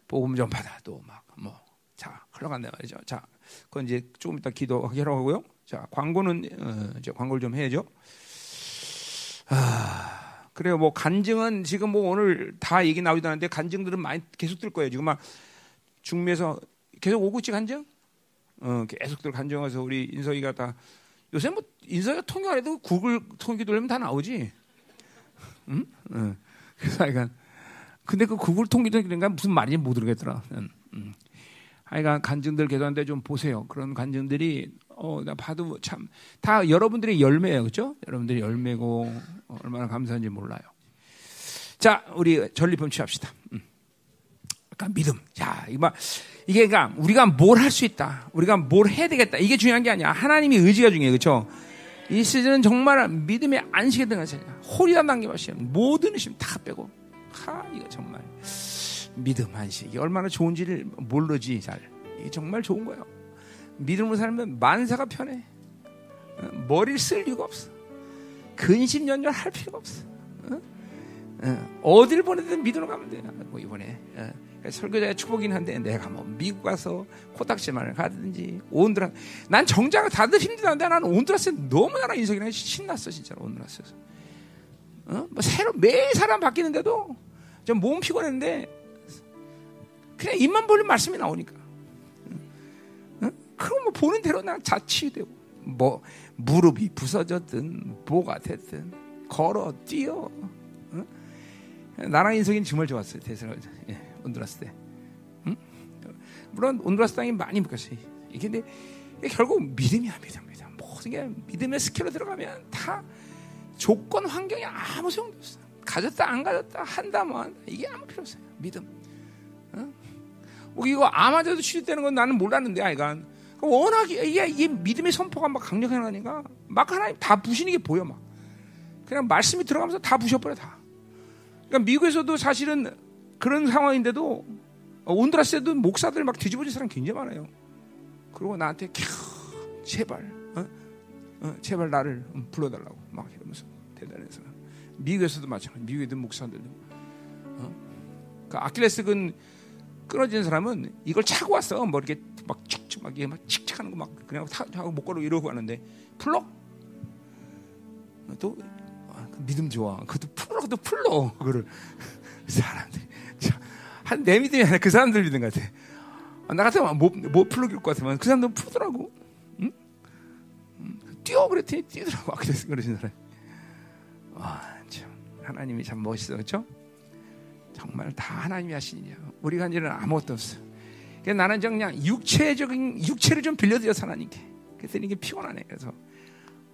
복음 좀 받아 또막 뭐, 자 흘러간다 말이죠. 자, 그건 이제 조금 이따 기도하기로 하고요. 자, 광고는 어, 이제 광고를 좀 해야죠. 아, 그래요. 뭐 간증은 지금 뭐 오늘 다 얘기 나오지도 않는데 간증들은 많이 계속 들 거예요. 지금 막 중미에서 계속 오고 있지 간증? 어, 계속들 간증해서 우리 인석이가 다 요새 뭐 인석이가 통역 안 해도 구글 통역기 돌리면 다 나오지. 응? 응. 그래서 하여간 근데 그 구글 통기도 그러니까 무슨 말인지 못 들겠더라. 응. 응. 하여간 간증들 계산대 좀 보세요. 그런 간증들이 어, 나 봐도 참 다 여러분들의 열매예요. 그죠? 여러분들이 열매고 어, 얼마나 감사한지 몰라요. 자, 우리 전리품 취합시다. 음. 그러니까 믿음. 자, 이거 이게 그러니까 우리가 뭘 할 수 있다. 우리가 뭘 해야 되겠다. 이게 중요한 게 아니야. 하나님의 의지가 중요해. 그렇죠? 이 시즌은 정말 믿음의 안식에 등한 시즌이야. 홀이란 마시면 모든 의심 다 빼고. 하, 이거 정말 믿음 안식. 이게 얼마나 좋은지를 모르지 잘. 이게 정말 좋은 거예요. 믿음으로 살면 만사가 편해. 어, 머리를 쓸 이유가 없어. 근심연열 할 필요가 없어. 어? 어, 딜 보내든 믿으러 가면 돼. 뭐 이번에 어. 설교자의 축복이긴 한데 내가 뭐 미국 가서 코딱지만을 가든지 온드라 난 정작 다들 힘들다는데 나는 온드라스에 너무 나라 인석이랑 신났어 진짜로 온드라스에서 어? 뭐 새로 매일 사람 바뀌는데도 좀 몸 피곤했는데 그냥 입만 벌리면 말씀이 나오니까 어? 그럼 뭐 보는 대로 난 자치되고 뭐 무릎이 부서졌든 뭐가 됐든 걸어 뛰어 어? 나랑 인석이는 정말 좋았어요 대세를 예. 온두라스 때. 응? 물론 온두라스 땅이 많이 묶였어요. 이게 근데 결국 믿음이야 믿음 믿음. 모든 게 믿음의 스킬로 들어가면 다 조건 환경이 아무 소용도 없어. 가졌다 안 가졌다 한다 뭐 한다 이게 아무 필요 없어요. 믿음. 응? 뭐 이거 아마저도 취직되는 건 나는 몰랐는데 아이가 워낙 이게, 이게 믿음의 선포가 막 강력하니까 막 하나님 다 부시는 게 보여 막 그냥 말씀이 들어가면서 다 부셔버려 다. 그러니까 미국에서도 사실은 그런 상황인데도 온드라스에도 목사들 막 뒤집어진 사람 굉장히 많아요. 그리고 나한테 캬, 제발, 어? 어, 제발 나를 불러달라고 막 이러면서 대단해서 미국에서도 마찬가지. 미국에도 목사들도. 어? 그 아킬레스근 끊어진 사람은 이걸 차고 왔어. 뭐 이렇게 막 축축 막 이게 막 칙칙하는 거 막 그냥 타, 하고 못 걸어 이러고 하는데 풀러? 또 아, 그 믿음 좋아. 그것도 풀러, 그것도 풀러. 그거를 사람들이. 한 내 믿음이 아니라 그 사람들 믿음 같아. 아, 나 같으면 못, 못 풀어줄 것 같으면 그 사람들은 풀더라고. 응? 뛰어 그랬더니 뛰더라고. 그래서 그러신 사람. 와, 참. 하나님이 참 멋있어. 그렇죠? 정말 다 하나님이 하신 일이야. 우리가 한 일은 아무것도 없어. 그래서 나는 그냥 육체적인, 육체를 좀 빌려드려서 하나님께. 그래서 이게 피곤하네. 그래서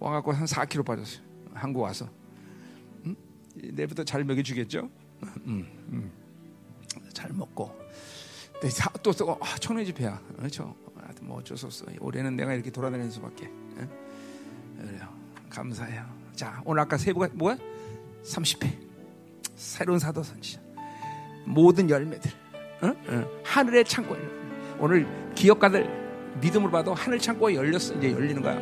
와갖고 한 4kg 빠졌어요. 한국 와서. 응? 내일부터 잘 먹여주겠죠? 응, 응. 잘 먹고. 또 또, 아, 청년 집회야. 그렇죠? 뭐 어쩔 수 없어. 올해는 내가 이렇게 돌아다니는 수밖에. 예? 그래요. 감사해요. 자 오늘 아까 세부가 뭐야? 30회. 새로운 사도 선지 모든 열매들. 어? 어. 하늘의 창고에. 오늘 기업가들 믿음으로 봐도 하늘 창고가 열렸어. 이제 열리는 거야.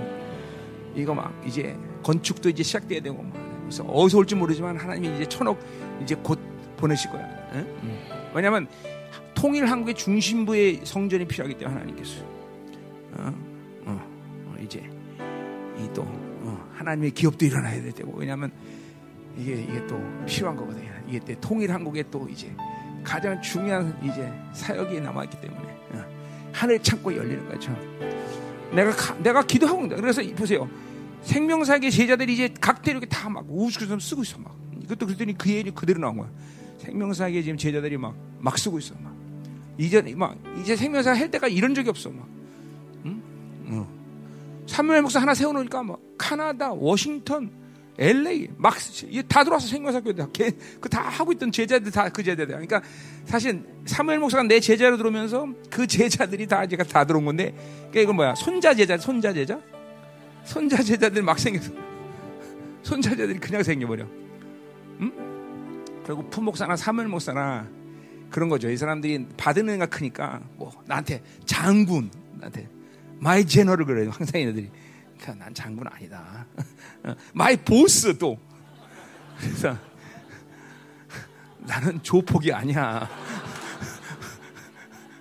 이거 막 이제 건축도 이제 시작돼야 되고 막 그래서 어디서 올지 모르지만 하나님이 이제 천억 이제 곧 보내실 거야. 응? 응. 왜냐하면 통일 한국의 중심부의 성전이 필요하기 때문에 하나님께서 어, 어, 어, 이제 이또 어, 하나님의 기업도 일어나야 될 때고 왜냐하면 이게 이게 또 필요한 거거든요. 이게 때 통일 한국에 또 이제 가장 중요한 이제 사역이 남아있기 때문에 어, 하늘 창고 열리는 거죠. 내가 가, 내가 기도하고 있다. 그래서 보세요. 생명사계 제자들이 이제 각대 이렇게 다 막 우스갯소리 쓰고 있어 막. 이것도 그랬더니 그 얘기 그대로 나온 거야. 생명사에 지금 제자들이 막, 막 쓰고 있어. 막. 이제, 막, 이제 생명사 할 때가 이런 적이 없어. 막. 응? 응. 사무엘 목사 하나 세워놓으니까 막, 카나다, 워싱턴, LA, 막, 다 들어와서 생명사 교회 그다 하고 있던 제자들 다 그 제자들. 그러니까 사실 사무엘 목사가 내 제자로 들어오면서 그 제자들이 다 이제 다 들어온 건데, 그러니까 이건 뭐야? 손자 제자, 손자 제자? 손자 제자들 막 생겼어. 손자 제자들이 그냥 생겨버려. 응? 결국 품목사나 사물 목사나 그런 거죠. 이 사람들이 받은 은혜가 크니까 뭐 나한테 장군, 나한테 my general 그래요. 항상 얘네들이. 그러니까 난 장군 아니다. my boss 또. 그래서 나는 조폭이 아니야.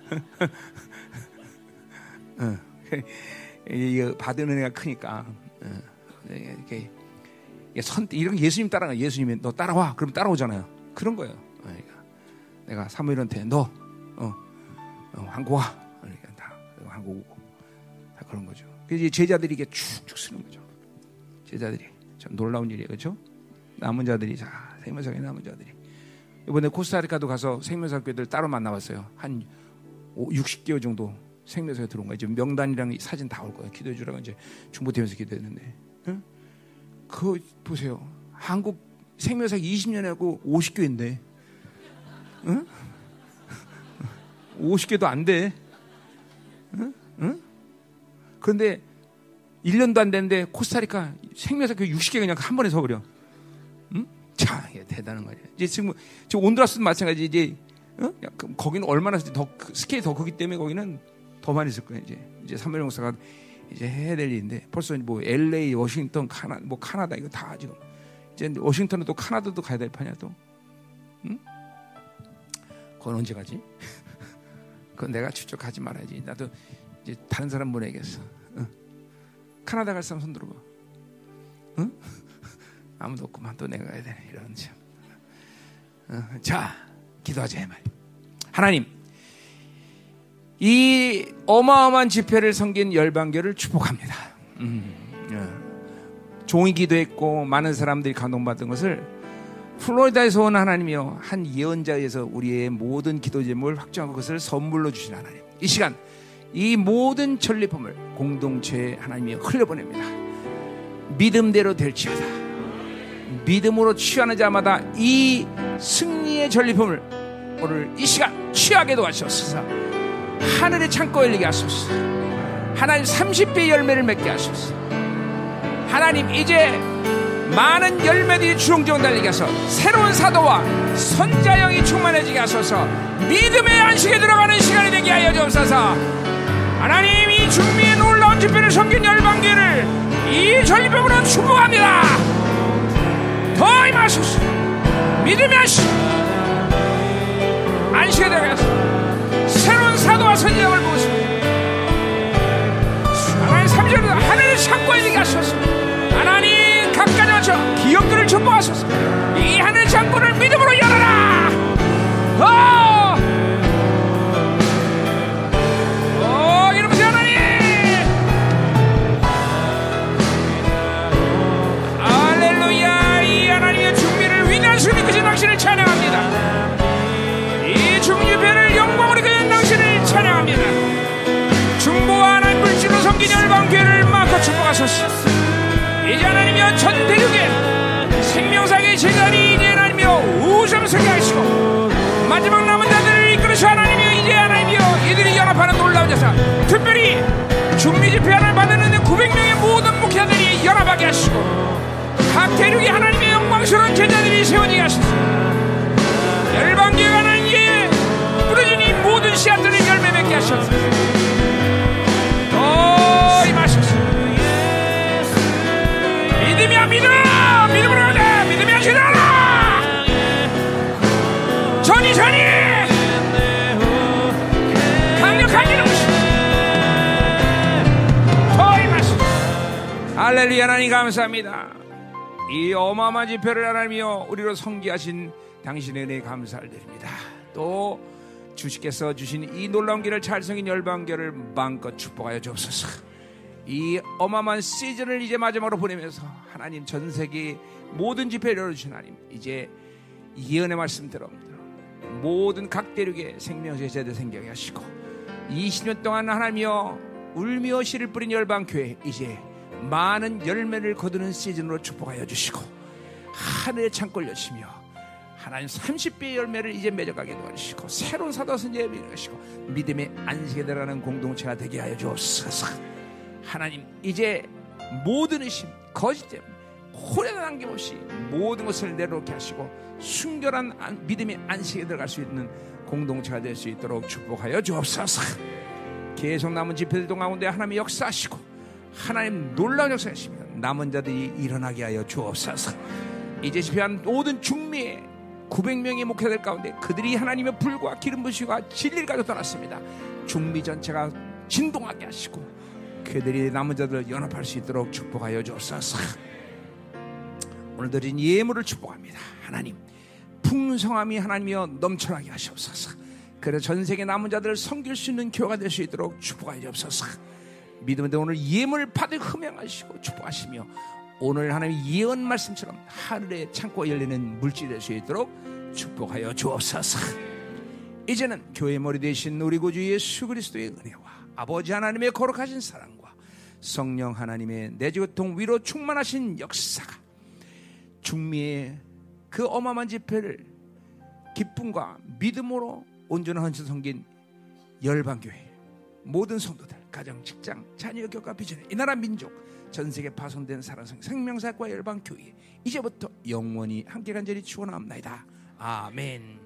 이 받은 은혜가 크니까 이렇게 선 이런 예수님 따라가 예수님이 너 따라와 그럼 따라오잖아요. 그런 거예요. 그러니까 내가 사무엘한테 너 어, 어, 한국 와. 그러니까 다 한국 오고 다 그런 거죠. 그래서 제자들이 이게 축축 쓰는 거죠. 제자들이 참 놀라운 일이에요, 그렇죠? 남은 자들이 자 생명사에 남은 자들이 이번에 코스타리카도 가서 생명사 교회들 따로 만나봤어요. 한 60개월 정도 생명사에 들어온 거예요. 지금 명단이랑 사진 다 올 거예요. 기도해 주라고 이제 중보팀에서 기도했는데, 응? 그 보세요. 한국 생명사 20년 하고 50교인데, 응? 50개도 안 돼. 응? 응? 그런데 1년도 안 됐는데 코스타리카 생명사 교 60개 그냥 한 번에 서버려. 응? 자, 이게 대단한 거야. 이제 지금, 지금 온드라스도 마찬가지. 이제, 어? 거기는 얼마나 더, 스케일이 더 크기 때문에 거기는 더 많이 있을 거야, 이제. 이제 삼멜 목사가 이제 해야 될 일인데 벌써 뭐 LA, 워싱턴, 카나, 뭐 카나다 이거 다 지금 이제 워싱턴은 또 카나다도 가야 될 판이야 또. 응? 그건 언제 가지? 그건 내가 추적하지 말아야지. 나도 이제 다른 사람 보내겠어. 응? 카나다 갈 사람 손 들어봐. 응? 아무도 없구만 또 내가 가야 되네 이런 참. 응. 자 기도하자 말. 하나님 이 어마어마한 집회를 섬긴 열방교를 축복합니다. 음, 예. 종이 기도했고 많은 사람들이 감동받은 것을 플로리다에서 온 하나님이요 한 예언자에서 우리의 모든 기도 제목을 확정하고 그것을 선물로 주신 하나님. 이 시간 이 모든 전리품을 공동체에 하나님이 흘려보냅니다. 믿음대로 될지어다. 믿음으로 취하는 자마다 이 승리의 전리품을 오늘 이 시간 취하게 도와주옵소서. 하늘의 창고 열리게 하소서. 하나님 30배 열매를 맺게 하소서. 하나님 이제 많은 열매들이 주렁주렁 달리게 하소서. 새로운 사도와 선자형이 충만해지게 하소서. 믿음의 안식에 들어가는 시간이 되게 하여 주옵소서. 하나님 이 중미의 놀라운 집회를 섬긴 열방계를 이 전리병으로 축복합니다. 더 임하소서. 믿음의 안식. 안식에 들어가서 새로운 사도와 선지자를 보시고 하나님 3절로 하늘을 찾고 있게 하소서 전복하소서 이 하늘 창고를 믿음으로 열어라 각 대륙이 하나님의 영광스러운 제자들이 세워지게 하소서. 열방교회가 하나님께 뿌려진 이 모든 씨앗들을 열매 맺게 하셔서 더 임하소서 믿음이야 믿음! 믿음으로 가자! 믿음이 하시라! 전이 전이! 강력한 임하소서 할렐루야 하나님 감사합니다 이 어마어마한 집회를 하나님이여 우리로 성기하신 당신의 은혜 감사를 드립니다. 또 주식께서 주신 이 놀라운 길을 잘 성인 열방교를 마음껏 축복하여 주옵소서. 이 어마어마한 시즌을 이제 마지막으로 보내면서 하나님 전 세계 모든 집회를 열어주신 하나님 이제 예언의 말씀 들어옵니다. 모든 각 대륙의 생명의 제대 생겨게 하시고 20년 동안 하나님이여 울며 씨를 뿌린 열방교회 이제 많은 열매를 거두는 시즌으로 축복하여 주시고 하늘의 창고를 여시며 하나님 30배의 열매를 이제 맺어가게 도와주시고 새로운 사도 선제에 밀어가시고 믿음의 안식에 들어가는 공동체가 되게 하여 주옵소서. 하나님 이제 모든 의심 거짓됨 호래가 남김없이 모든 것을 내려놓게 하시고 순결한 안- 믿음의 안식에 들어갈 수 있는 공동체가 될 수 있도록 축복하여 주옵소서. 계속 남은 집회들 가운데 하나님이 역사하시고 하나님 놀라운 역사하시며 남은 자들이 일어나게 하여 주옵소서. 이제 집회한 모든 중미의 900명의 목회자들 가운데 그들이 하나님의 불과 기름 부시와 진리를 가지고 떠났습니다. 중미 전체가 진동하게 하시고 그들이 남은 자들을 연합할 수 있도록 축복하여 주옵소서. 오늘 드린 예물을 축복합니다. 하나님 풍성함이 하나님이여 넘쳐나게 하시옵소서. 그래서 전 세계 남은 자들을 섬길 수 있는 교회가 될 수 있도록 축복하여 주옵소서. 믿음인데 오늘 예물을 받을 흠양하시고 축복하시며 오늘 하나님 예언 말씀처럼 하늘의 창고가 열리는 물질이 될수 있도록 축복하여 주옵소서. 이제는 교회 머리 대신 우리 구주 예수 그리스도의 은혜와 아버지 하나님의 거룩하신 사랑과 성령 하나님의 내지 고통 위로 충만하신 역사가 중미의 그 어마어마한 집회를 기쁨과 믿음으로 온전한 헌신 섬긴 열방교회 모든 성도들 가정 직장 자녀 교과 비전에 이 나라 민족 전 세계 파손된 사랑성 생명사과 열방 교회 이제부터 영원히 함께 간절히 축원합니다. 아멘